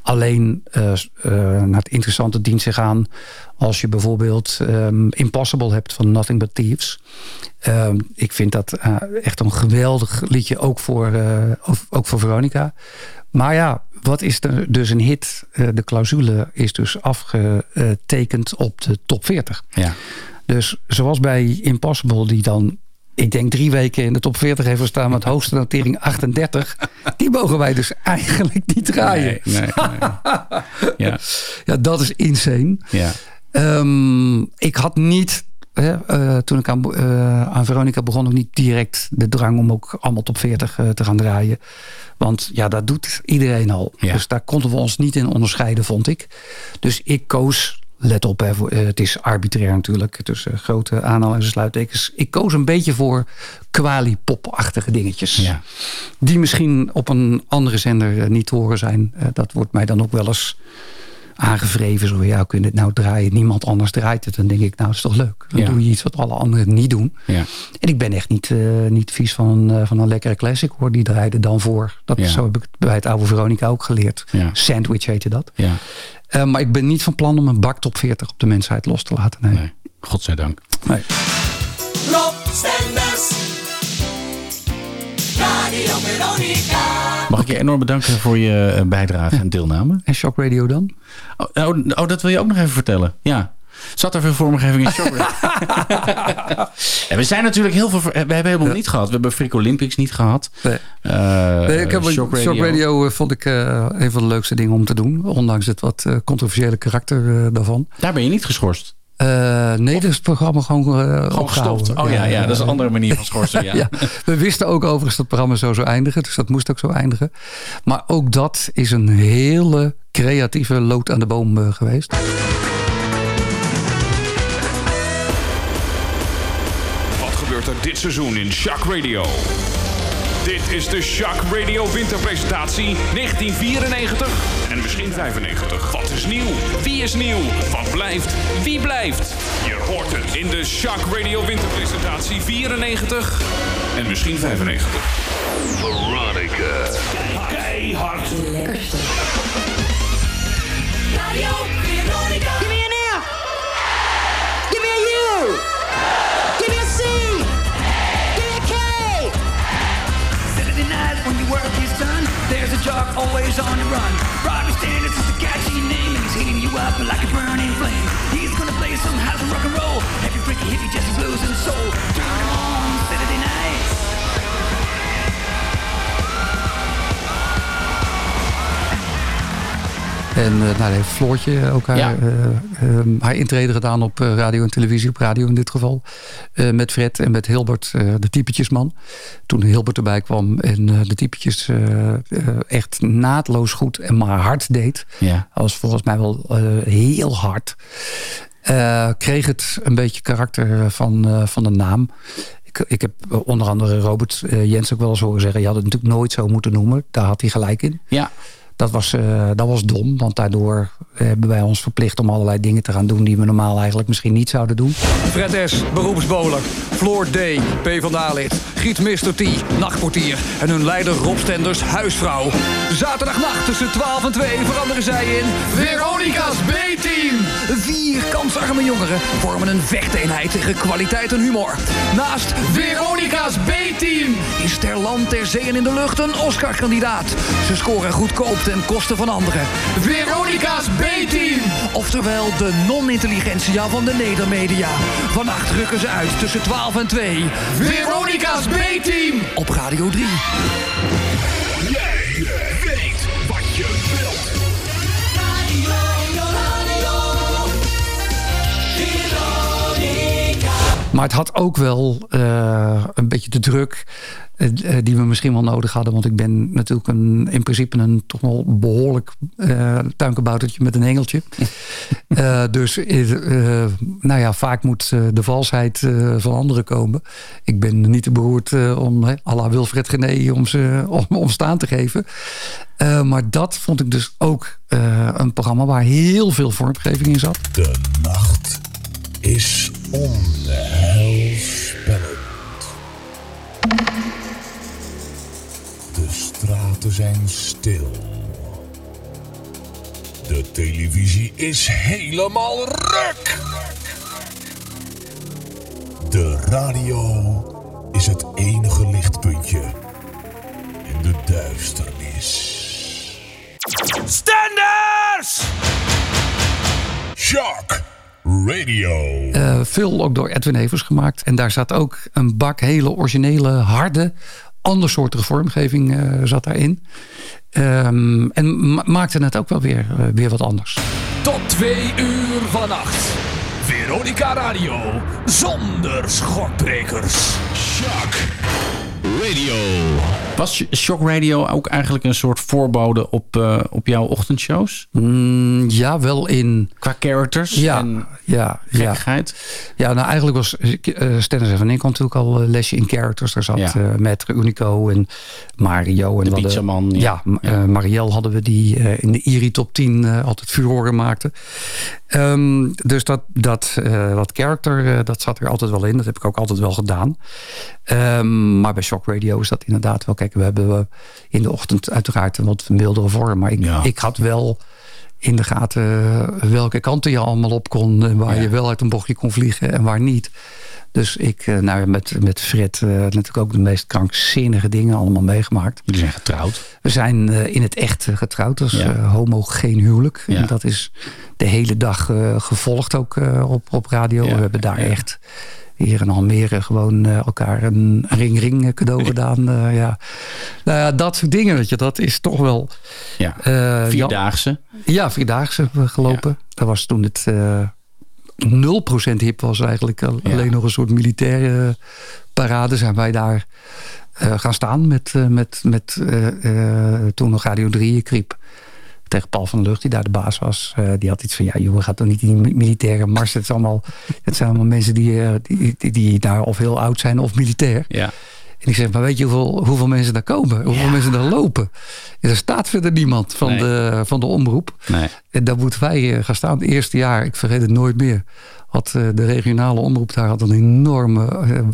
Speaker 2: Alleen eh, eh, naar het interessante dient zich aan als je bijvoorbeeld ehm, Impossible hebt van Nothing But Thieves. Ehm, ik vind dat eh, echt een geweldig liedje, ook voor, ook- ook voor Veronica. Maar ja, wat is er dus een hit? De clausule is dus afgetekend op de top 40.
Speaker 1: Ja.
Speaker 2: Dus zoals bij Impossible, die dan, ik denk drie weken in de top 40 heeft gestaan met hoogste notering 38. Die mogen wij dus eigenlijk niet draaien.
Speaker 1: Nee, nee, nee. Ja.
Speaker 2: Ja, dat is insane.
Speaker 1: Ja.
Speaker 2: Ehm, ik had niet, hè, eh, toen ik aan, eh, aan Veronica begon, ook niet direct de drang om ook allemaal top 40 eh, te gaan draaien. Want ja, dat doet iedereen al. Dus daar konden we ons niet in onderscheiden, vond ik. Dus ik koos, let op, hè, voor- eh, het is arbitrair natuurlijk, tussen grote aanhalingstekens en sluittekens. Ik koos een beetje voor quali-pop-achtige dingetjes. Die misschien op een andere zender eh, niet te horen zijn. Eh, dat wordt mij dan ook wel eens aangevreven. Zo, ja, kun je dit nou draaien? Niemand anders draait het. Dan denk ik, nou, is toch leuk. Dan
Speaker 1: Ja.
Speaker 2: doe je iets wat alle anderen niet doen.
Speaker 1: Ja.
Speaker 2: En ik ben echt niet, eh, niet vies van, een, eh, van een lekkere classic hoor. Die draaide dan voor. Dat,
Speaker 1: Ja.
Speaker 2: Zo heb ik bij het oude Veronica ook geleerd.
Speaker 1: Ja.
Speaker 2: Sandwich heette dat. Eh, maar ik ben niet van plan om een bak top 40 op de mensheid los te laten. Nee.
Speaker 1: Nee. Godzijdank.
Speaker 2: Nee.
Speaker 8: Rob Stenders. Radio Veronica.
Speaker 1: Mag ik je enorm bedanken voor je eh, bijdrage en deelname.
Speaker 2: En Shock Radio dan?
Speaker 1: Oh, oh, oh, dat wil je ook nog even vertellen. Ja. Zat er veel vormgeving in Shock Radio? en we zijn natuurlijk heel veel... We hebben helemaal niet gehad. We hebben Freak Olympics niet gehad.
Speaker 2: Nee.
Speaker 1: Eh,
Speaker 2: Nee, ik heb
Speaker 1: Shock Radio.
Speaker 2: Shock Radio eh, vond ik eh, een van de leukste dingen om te doen. Ondanks het wat eh, controversiële karakter eh, daarvan.
Speaker 1: Daar ben je niet geschorst.
Speaker 2: Eh, nee, dat is het programma gewoon, eh
Speaker 1: Gewoon
Speaker 2: opgehouden.
Speaker 1: gestopt. Oh ja, ja, dat is een andere manier van schorsen. Ja.
Speaker 2: ja. We wisten ook overigens dat het programma zo zou eindigen. Dus dat moest ook zo eindigen. Maar ook dat is een hele creatieve lood aan de boom geweest.
Speaker 26: Dit seizoen in Shock Radio? Dit is de Shock Radio winterpresentatie 1994 en misschien 95. Wat is nieuw? Wie is nieuw? Wat blijft? Wie blijft? Je hoort het in de Shock Radio winterpresentatie 94 en misschien 95.
Speaker 28: Veronica.
Speaker 26: Keihard.
Speaker 8: Lekkerste. Radio
Speaker 30: there's always on the run. Robbie Standards is a catchy name, and he's heating you up like a burning flame. He's gonna play some house and rock and roll, heavy freaky hippie jazzy blues and soul. Turn on
Speaker 2: En uh, nou, daar heeft Floortje ook haar,
Speaker 1: Ja.
Speaker 2: uh, um, haar intrede gedaan op radio en televisie. Op radio in dit geval. Uh, met Fred en met Hilbert, de typetjesman. Toen Hilbert erbij kwam en de typetjes echt naadloos goed en maar hard deed.
Speaker 1: Ja.
Speaker 2: Dat was volgens mij wel heel hard. kreeg het een beetje karakter van, van de naam. Ik, ik heb onder andere Robert Jens ook wel eens horen zeggen... je had het natuurlijk nooit zo moeten noemen. Daar had hij gelijk in.
Speaker 1: Ja.
Speaker 2: Dat was, uh, dat was dom, want daardoor hebben wij ons verplicht om allerlei dingen te gaan doen die we normaal eigenlijk misschien niet zouden doen.
Speaker 6: Fred S., beroepsboler. Floor D., P van lid Giet Mr. T., nachtportier. En hun leider Rob Stenders, huisvrouw. Zaterdagnacht tussen 12 en 2 veranderen zij in... Veronica's B-team! Vier kansarme jongeren vormen een vechteenheid tegen kwaliteit en humor. Naast Veronica's B-team is ter land, ter zee en in de lucht een Oscar-kandidaat. Ze scoren goedkoop ten koste van anderen. Veronica's B-team! Oftewel de non-intelligentia van de Nedermedia. Vannacht rukken ze uit tussen 12 en 2. Veronica's B-team! Op Radio 3.
Speaker 28: Jij weet wat je wilt.
Speaker 2: Maar het had ook wel eh, een beetje de druk die we misschien wel nodig hadden. Want ik ben natuurlijk een, in principe een toch wel behoorlijk uh, tuinkeboutertje met een engeltje. Uh, dus uh, nou ja, vaak moet de valsheid van anderen komen. Ik ben niet te beroerd om à la Wilfred Gené om ze om, om staan te geven. maar dat vond ik dus ook een programma waar heel veel vormgeving in zat.
Speaker 28: De nacht is onheilspellend. Straten zijn stil. De televisie is helemaal ruk. De radio is het enige lichtpuntje in de duisternis.
Speaker 15: Stenders!
Speaker 28: Shock Radio.
Speaker 2: Uh, veel ook door Edwin Evers gemaakt. En daar zat ook een bak hele originele, harde, andersoortige vormgeving uh, zat daarin. Um, en ma maakte het ook wel weer, uh, weer wat anders.
Speaker 15: Tot twee uur vannacht. Veronica Radio. Zonder schokbrekers. Shock Radio.
Speaker 1: Was Shock Radio ook eigenlijk een soort voorbode op, uh, op jouw ochtendshows?
Speaker 2: Mm, ja, wel in...
Speaker 1: Qua characters
Speaker 2: ja,
Speaker 1: en
Speaker 2: ja,
Speaker 1: gekkigheid?
Speaker 2: Ja. ja, nou eigenlijk was uh, Stennis en kon natuurlijk al lesje in characters. Daar zat ja. uh, Maître Unico en Mario. En
Speaker 1: de Pizzaman.
Speaker 2: Ja, ja, ja. Marielle hadden we die in de IRI top 10 altijd furoren maakte. Um, dus dat, dat, dat character, dat zat er altijd wel in. Dat heb ik ook altijd wel gedaan. Um, maar bij Shock Radio is dat inderdaad wel. Kijk, we hebben in de ochtend uiteraard een wat mildere vorm. Maar ik, ja. ik had wel in de gaten welke kanten je allemaal op kon. Waar ja. je wel uit een bochtje kon vliegen en waar niet. Dus ik, nou, met, met Fred uh, natuurlijk ook de meest krankzinnige dingen allemaal meegemaakt.
Speaker 1: Jullie zijn getrouwd?
Speaker 2: We zijn uh, in het echt getrouwd. Dus ja. uh, homogeen huwelijk. Ja. En dat is de hele dag gevolgd ook op, op radio. We hebben daar echt hier in Almere gewoon uh, elkaar een ring-ring cadeau gedaan. Uh, ja. Nou ja, dat soort dingen, weet je, dat is toch wel...
Speaker 1: Ja, uh, vierdaagse.
Speaker 2: Ja, vierdaagse gelopen. Ja. Dat was toen het 0% hip was eigenlijk. Alleen ja. nog een soort militaire parade zijn wij daar gaan staan met, met, met toen nog Radio 3 kriep tegen Paul van der Lucht, die daar de baas was. Uh, die had iets van, ja joh, gaat toch niet in die militaire mars. Het, is allemaal, het zijn allemaal mensen die, uh, die, die, die daar of heel oud zijn of militair.
Speaker 1: Ja.
Speaker 2: En ik zeg, maar weet je hoeveel, hoeveel mensen daar komen? Hoeveel ja. mensen daar lopen? En er staat verder niemand van, nee. de, van de omroep.
Speaker 1: Nee.
Speaker 2: En daar moeten wij gaan staan. Het eerste jaar, ik vergeet het nooit meer had de regionale omroep daar had een enorme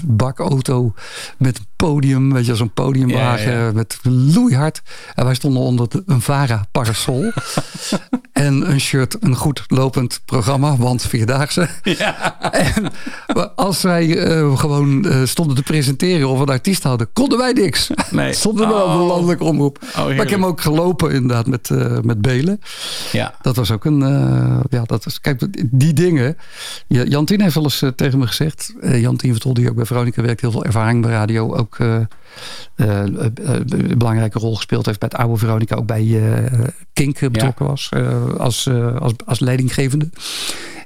Speaker 2: bakauto met podium, weet je, zo'n podiumwagen ja, ja. met loeihard. En wij stonden onder een Vara parasol en een shirt, een goed lopend programma, want vierdaagse.
Speaker 1: Ja.
Speaker 2: En als wij uh, gewoon uh, stonden te presenteren of een artiest hadden, konden wij niks.
Speaker 1: Nee.
Speaker 2: stonden we oh. op de landelijke omroep.
Speaker 1: Oh,
Speaker 2: maar ik heb hem ook gelopen inderdaad met, uh, met Belen.
Speaker 1: Ja.
Speaker 2: Dat was ook een, ja, dat is, kijk, die dingen. Jantien heeft wel eens tegen me gezegd. Jantien Vertol, die ook bij Veronica werkt, heel veel ervaring bij radio. Ook een belangrijke rol gespeeld heeft bij het oude Veronica. Ook bij Kink betrokken ja. was als, als, als leidinggevende.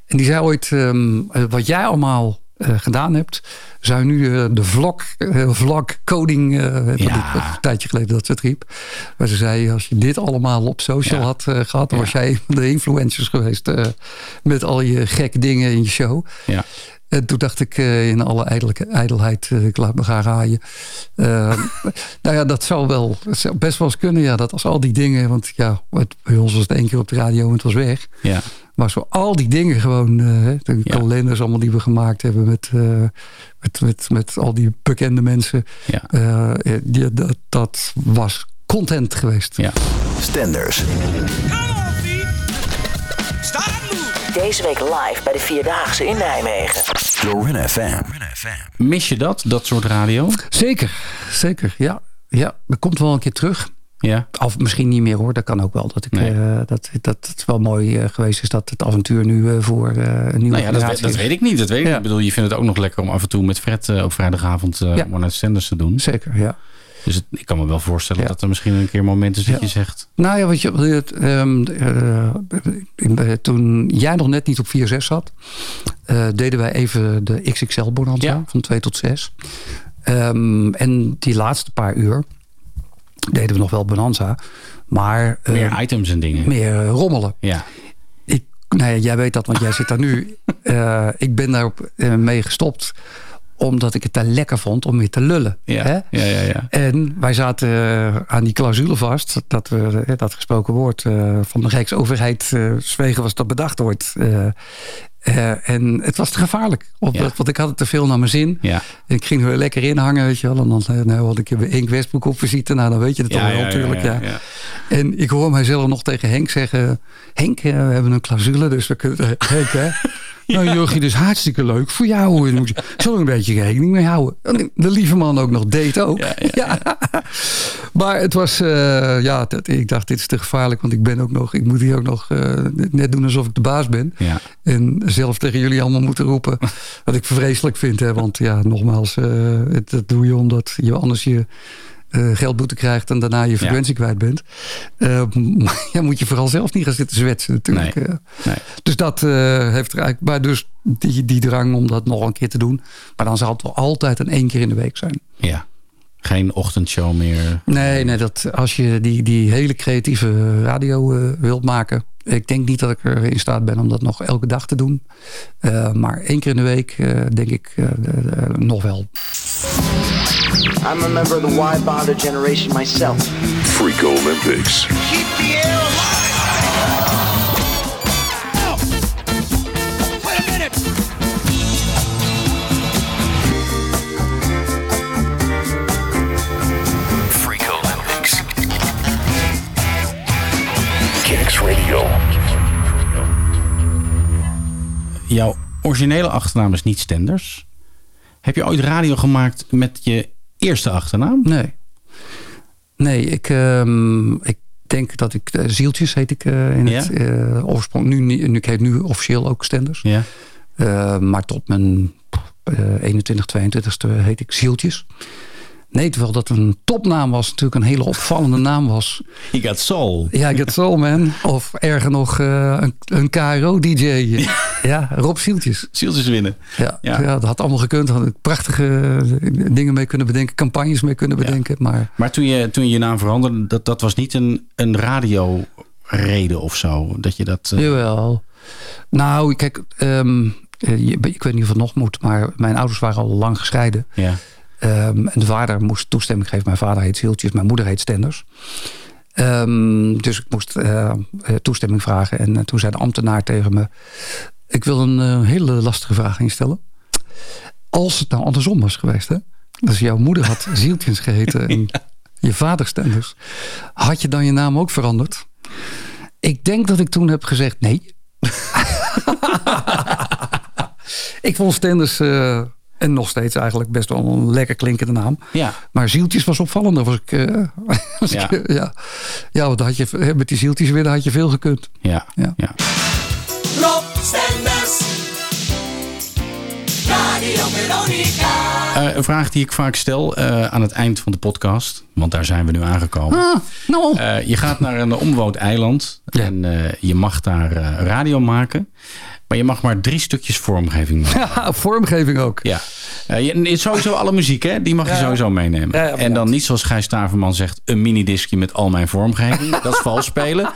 Speaker 2: En die zei ooit, um, wat jij allemaal gedaan hebt, zou nu uh, de vlog, uh, vlog coding ja. een tijdje geleden dat ze het riep. Maar ze zei, als je dit allemaal op social ja. had gehad, dan ja. was jij de influencers geweest met al je gekke dingen in je show.
Speaker 1: Ja.
Speaker 2: En toen dacht ik in alle ijdelheid, ik laat me gaan raaien. nou ja, dat zou wel dat zou best wel eens kunnen. Ja, dat als al die dingen, want ja, het, bij ons was het één keer op de radio en het was weg.
Speaker 1: Ja.
Speaker 2: Maar zo al die dingen gewoon, uh, de ja. kalenders allemaal die we gemaakt hebben met, uh, met, met, met al die bekende mensen.
Speaker 1: Ja.
Speaker 2: Uh, die, dat, dat was content geweest.
Speaker 1: Ja.
Speaker 29: Stenders. Deze week live bij de Vierdaagse in Nijmegen. Jorin FM.
Speaker 1: Mis je dat, dat soort radio?
Speaker 2: Zeker, zeker. Ja, ja dat komt wel een keer terug.
Speaker 1: Ja.
Speaker 2: Of misschien niet meer hoor, dat kan ook wel. Dat, ik, nee. uh, dat, dat het wel mooi uh, geweest is dat het avontuur nu uh, voor een nieuwe
Speaker 1: nou ja, dat, weet, dat weet ik niet. Dat weet ik, ja. ik bedoel, je vindt het ook nog lekker om af en toe met Fred op vrijdagavond ja. one night standers te doen.
Speaker 2: Zeker, ja.
Speaker 1: Dus het, ik kan me wel voorstellen ja. dat er misschien een keer een moment is dat je zegt...
Speaker 2: Nou ja, wat je, um, uh, toen jij nog net niet op 4-6 zat... eh, deden wij even de XXL Bonanza van 2 tot 6. Ehm, en die laatste paar uur deden we nog wel Bonanza. Maar, eh,
Speaker 1: Meer items en dingen.
Speaker 2: Meer eh, rommelen.
Speaker 1: Ja.
Speaker 2: Ik, nou ja, jij weet dat, want jij zit daar nu. Eh, ik ben daar eh, mee gestopt omdat ik het daar lekker vond om weer te lullen.
Speaker 1: Ja,
Speaker 2: hè?
Speaker 1: ja, ja, ja.
Speaker 2: En wij zaten eh, aan die clausule vast. Dat we eh, dat gesproken woord eh, van de Rijksoverheid zwegen was dat bedacht wordt. En het was te gevaarlijk. Want ik had het te veel naar mijn zin.
Speaker 1: Ja.
Speaker 2: En ik ging er lekker in hangen, weet je wel. En dan nou, had ik weer Henk Westbroek op visite. Nou, dan weet je het
Speaker 1: Ja,
Speaker 2: toch wel natuurlijk. Ja. En ik hoor mijzelf nog tegen Henk zeggen... Henk, we hebben een clausule, dus we kunnen... Henk, hè? Nou, Jurgie, dus hartstikke leuk voor jou. En moet je zo een beetje rekening mee houden. En de lieve man ook nog deed ook. Ja, Maar het was, eh, ja, dat, ik dacht, dit is te gevaarlijk. Want ik ben ook nog, ik moet hier ook nog eh, net doen alsof ik de baas ben. En zelf tegen jullie allemaal moeten roepen. Wat ik vreselijk vind. Hè? Want ja, nogmaals, eh, het, dat doe je omdat je anders je eh, geldboete krijgt en daarna je frequentie kwijt bent. Eh, maar ja, moet je vooral zelf niet gaan zitten zwetsen natuurlijk.
Speaker 1: Nee.
Speaker 2: eh.
Speaker 1: Nee.
Speaker 2: Dus dat eh, heeft er eigenlijk, maar dus die, die drang om dat nog een keer te doen. Maar dan zal het wel altijd een één keer in de week zijn.
Speaker 1: Ja. Geen ochtendshow meer.
Speaker 2: Nee, nee dat, als je die, die hele creatieve radio eh, wilt maken. Ik denk niet dat ik er in staat ben om dat nog elke dag te doen. Eh, maar één keer in de week eh, denk ik eh, eh, eh, nog wel.
Speaker 31: I'm a member of the Y bonder generation myself.
Speaker 28: Freak Olympics.
Speaker 29: Freak Olympics. Kicks Radio.
Speaker 1: Jouw originele achternaam is niet Stenders. Heb je ooit radio gemaakt met je eerste achternaam?
Speaker 2: Nee. Nee, ik, ehm, ik denk dat ik... eh, Zieltjes heet ik eh, in het eh, oorsprong. Nu, nu, ik heet nu officieel ook Stenders.
Speaker 1: Ja.
Speaker 2: Eh, maar tot mijn eh 21, 22ste heet ik Zieltjes. Nee, terwijl dat een topnaam was. Natuurlijk een hele opvallende naam was.
Speaker 1: You got soul.
Speaker 2: Ja, Get Soul Man. Of erger nog eh, een, een KRO-DJ. Ja, Rob Zieltjes.
Speaker 1: Zieltjes winnen.
Speaker 2: Ja,
Speaker 1: Ja.
Speaker 2: ja. dat had allemaal gekund. Had ik prachtige eh, dingen mee kunnen bedenken. Campagnes mee kunnen bedenken. Maar
Speaker 1: Maar toen je toen je, naam veranderde, dat, dat was niet een, een radioreden of zo? Dat je dat... eh,
Speaker 2: Jawel. Nou, kijk, ehm, eh, je- ik weet niet of het nog moet, maar mijn ouders waren al lang gescheiden.
Speaker 1: Ja.
Speaker 2: Ehm, en de vader moest toestemming geven. Mijn vader heet Zieltjes, mijn moeder heet Stenders. Ehm, dus ik moest eh, eh, toestemming vragen. En eh, toen zei de ambtenaar tegen me... Ik wil een hele lastige vraag aan je stellen. Als het nou andersom was geweest, hè? Dus jouw moeder had Zieltjes geheten en je vader Stenders. Had je dan je naam ook veranderd? Ik denk dat ik toen heb gezegd nee. ik vond Stenders... en nog steeds eigenlijk best wel een lekker klinkende naam.
Speaker 1: Ja.
Speaker 2: Maar zieltjes was opvallender. Was ik, eh, was
Speaker 1: Ja.
Speaker 2: ik, eh, ja. ja, want had je, met die zieltjes winnen had je veel gekund.
Speaker 1: Ja.
Speaker 2: Ja.
Speaker 12: Rob Stenders. Radio Veronica.
Speaker 1: Eh, een vraag die ik vaak stel eh, aan het eind van de podcast. Want daar zijn we nu aangekomen.
Speaker 2: Ah, nou.
Speaker 1: Eh, je gaat naar een onbewoond eiland. En eh, je mag daar eh, radio maken. Maar je mag maar drie stukjes vormgeving maken.
Speaker 2: Vormgeving ook.
Speaker 1: Ja. Je, sowieso alle muziek, hè? die mag je sowieso meenemen.
Speaker 2: Ja, ja,
Speaker 1: en dan niet zoals Gijs Staverman zegt... een minidiscje met al mijn vormgeving. Dat is vals spelen.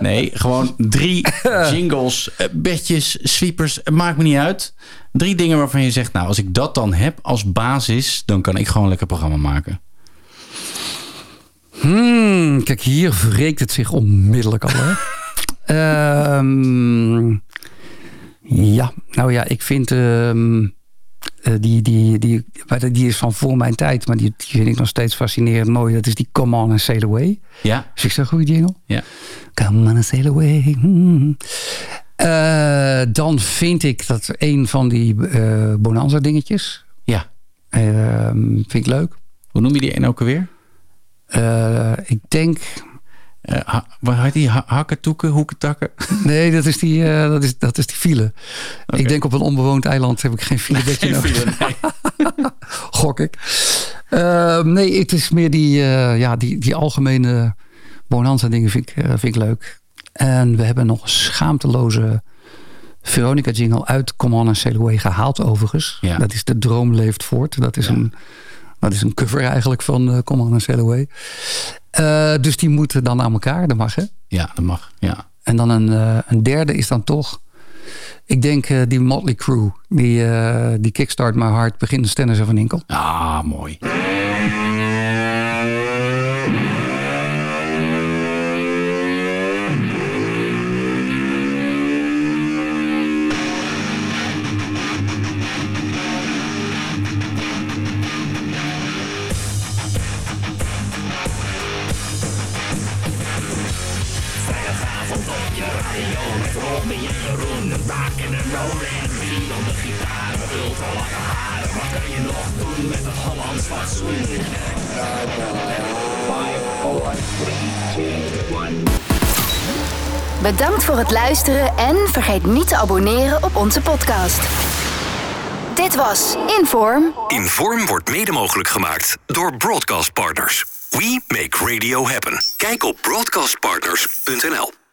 Speaker 1: Nee, gewoon drie jingles, eh, bedjes, sweepers. Het maakt me niet uit. Drie dingen waarvan je zegt... nou, als ik dat dan heb als basis... dan kan ik gewoon lekker programma maken.
Speaker 2: Hmm, kijk, hier wreekt het zich onmiddellijk al. Hè? Ehm, ja, nou ja, ik vind... eh, die, die, die, die is van voor mijn tijd, maar die, die vind ik nog steeds fascinerend mooi. Dat is die Come On and Sail Away.
Speaker 1: Ja.
Speaker 2: Is ik zo'n goede jingle?
Speaker 1: Ja.
Speaker 2: Come on and sail away. Hmm. Eh, dan vind ik dat een van die eh, Bonanza dingetjes.
Speaker 1: Ja.
Speaker 2: Ehm, vind ik leuk.
Speaker 1: Hoe noem je die een ook alweer?
Speaker 2: Ik denk...
Speaker 1: Eh, ha, waar heet die? Ha, hakken, toeken, hoeken, takken?
Speaker 2: Nee, dat is die, eh, dat is, dat is die file. Ik denk op een onbewoond eiland heb ik geen filebedje nodig. Gok ik. Eh, nee, het is meer die, eh, ja, die, die algemene bonanza dingen vind ik, vind ik leuk. En we hebben nog een schaamteloze Veronica jingle uit Come On and Sail Away gehaald overigens.
Speaker 1: Ja.
Speaker 2: Dat is De Droom Leeft Voort. Dat is, een, dat is een cover eigenlijk van eh, Come On Eh, dus die moeten dan aan elkaar. Dat mag hè?
Speaker 1: Ja, dat mag. Ja.
Speaker 2: En dan een, eh, een derde is dan toch... Ik denk eh, die Motley Crew. Die, die Kickstart My Heart begint Stennis van Inkel.
Speaker 1: Ah, mooi.
Speaker 5: Bedankt voor het luisteren en vergeet niet te abonneren op onze podcast. Dit was Inform.
Speaker 29: Inform wordt mede mogelijk gemaakt door Broadcast Partners. We make radio happen. Kijk op broadcastpartners.nl.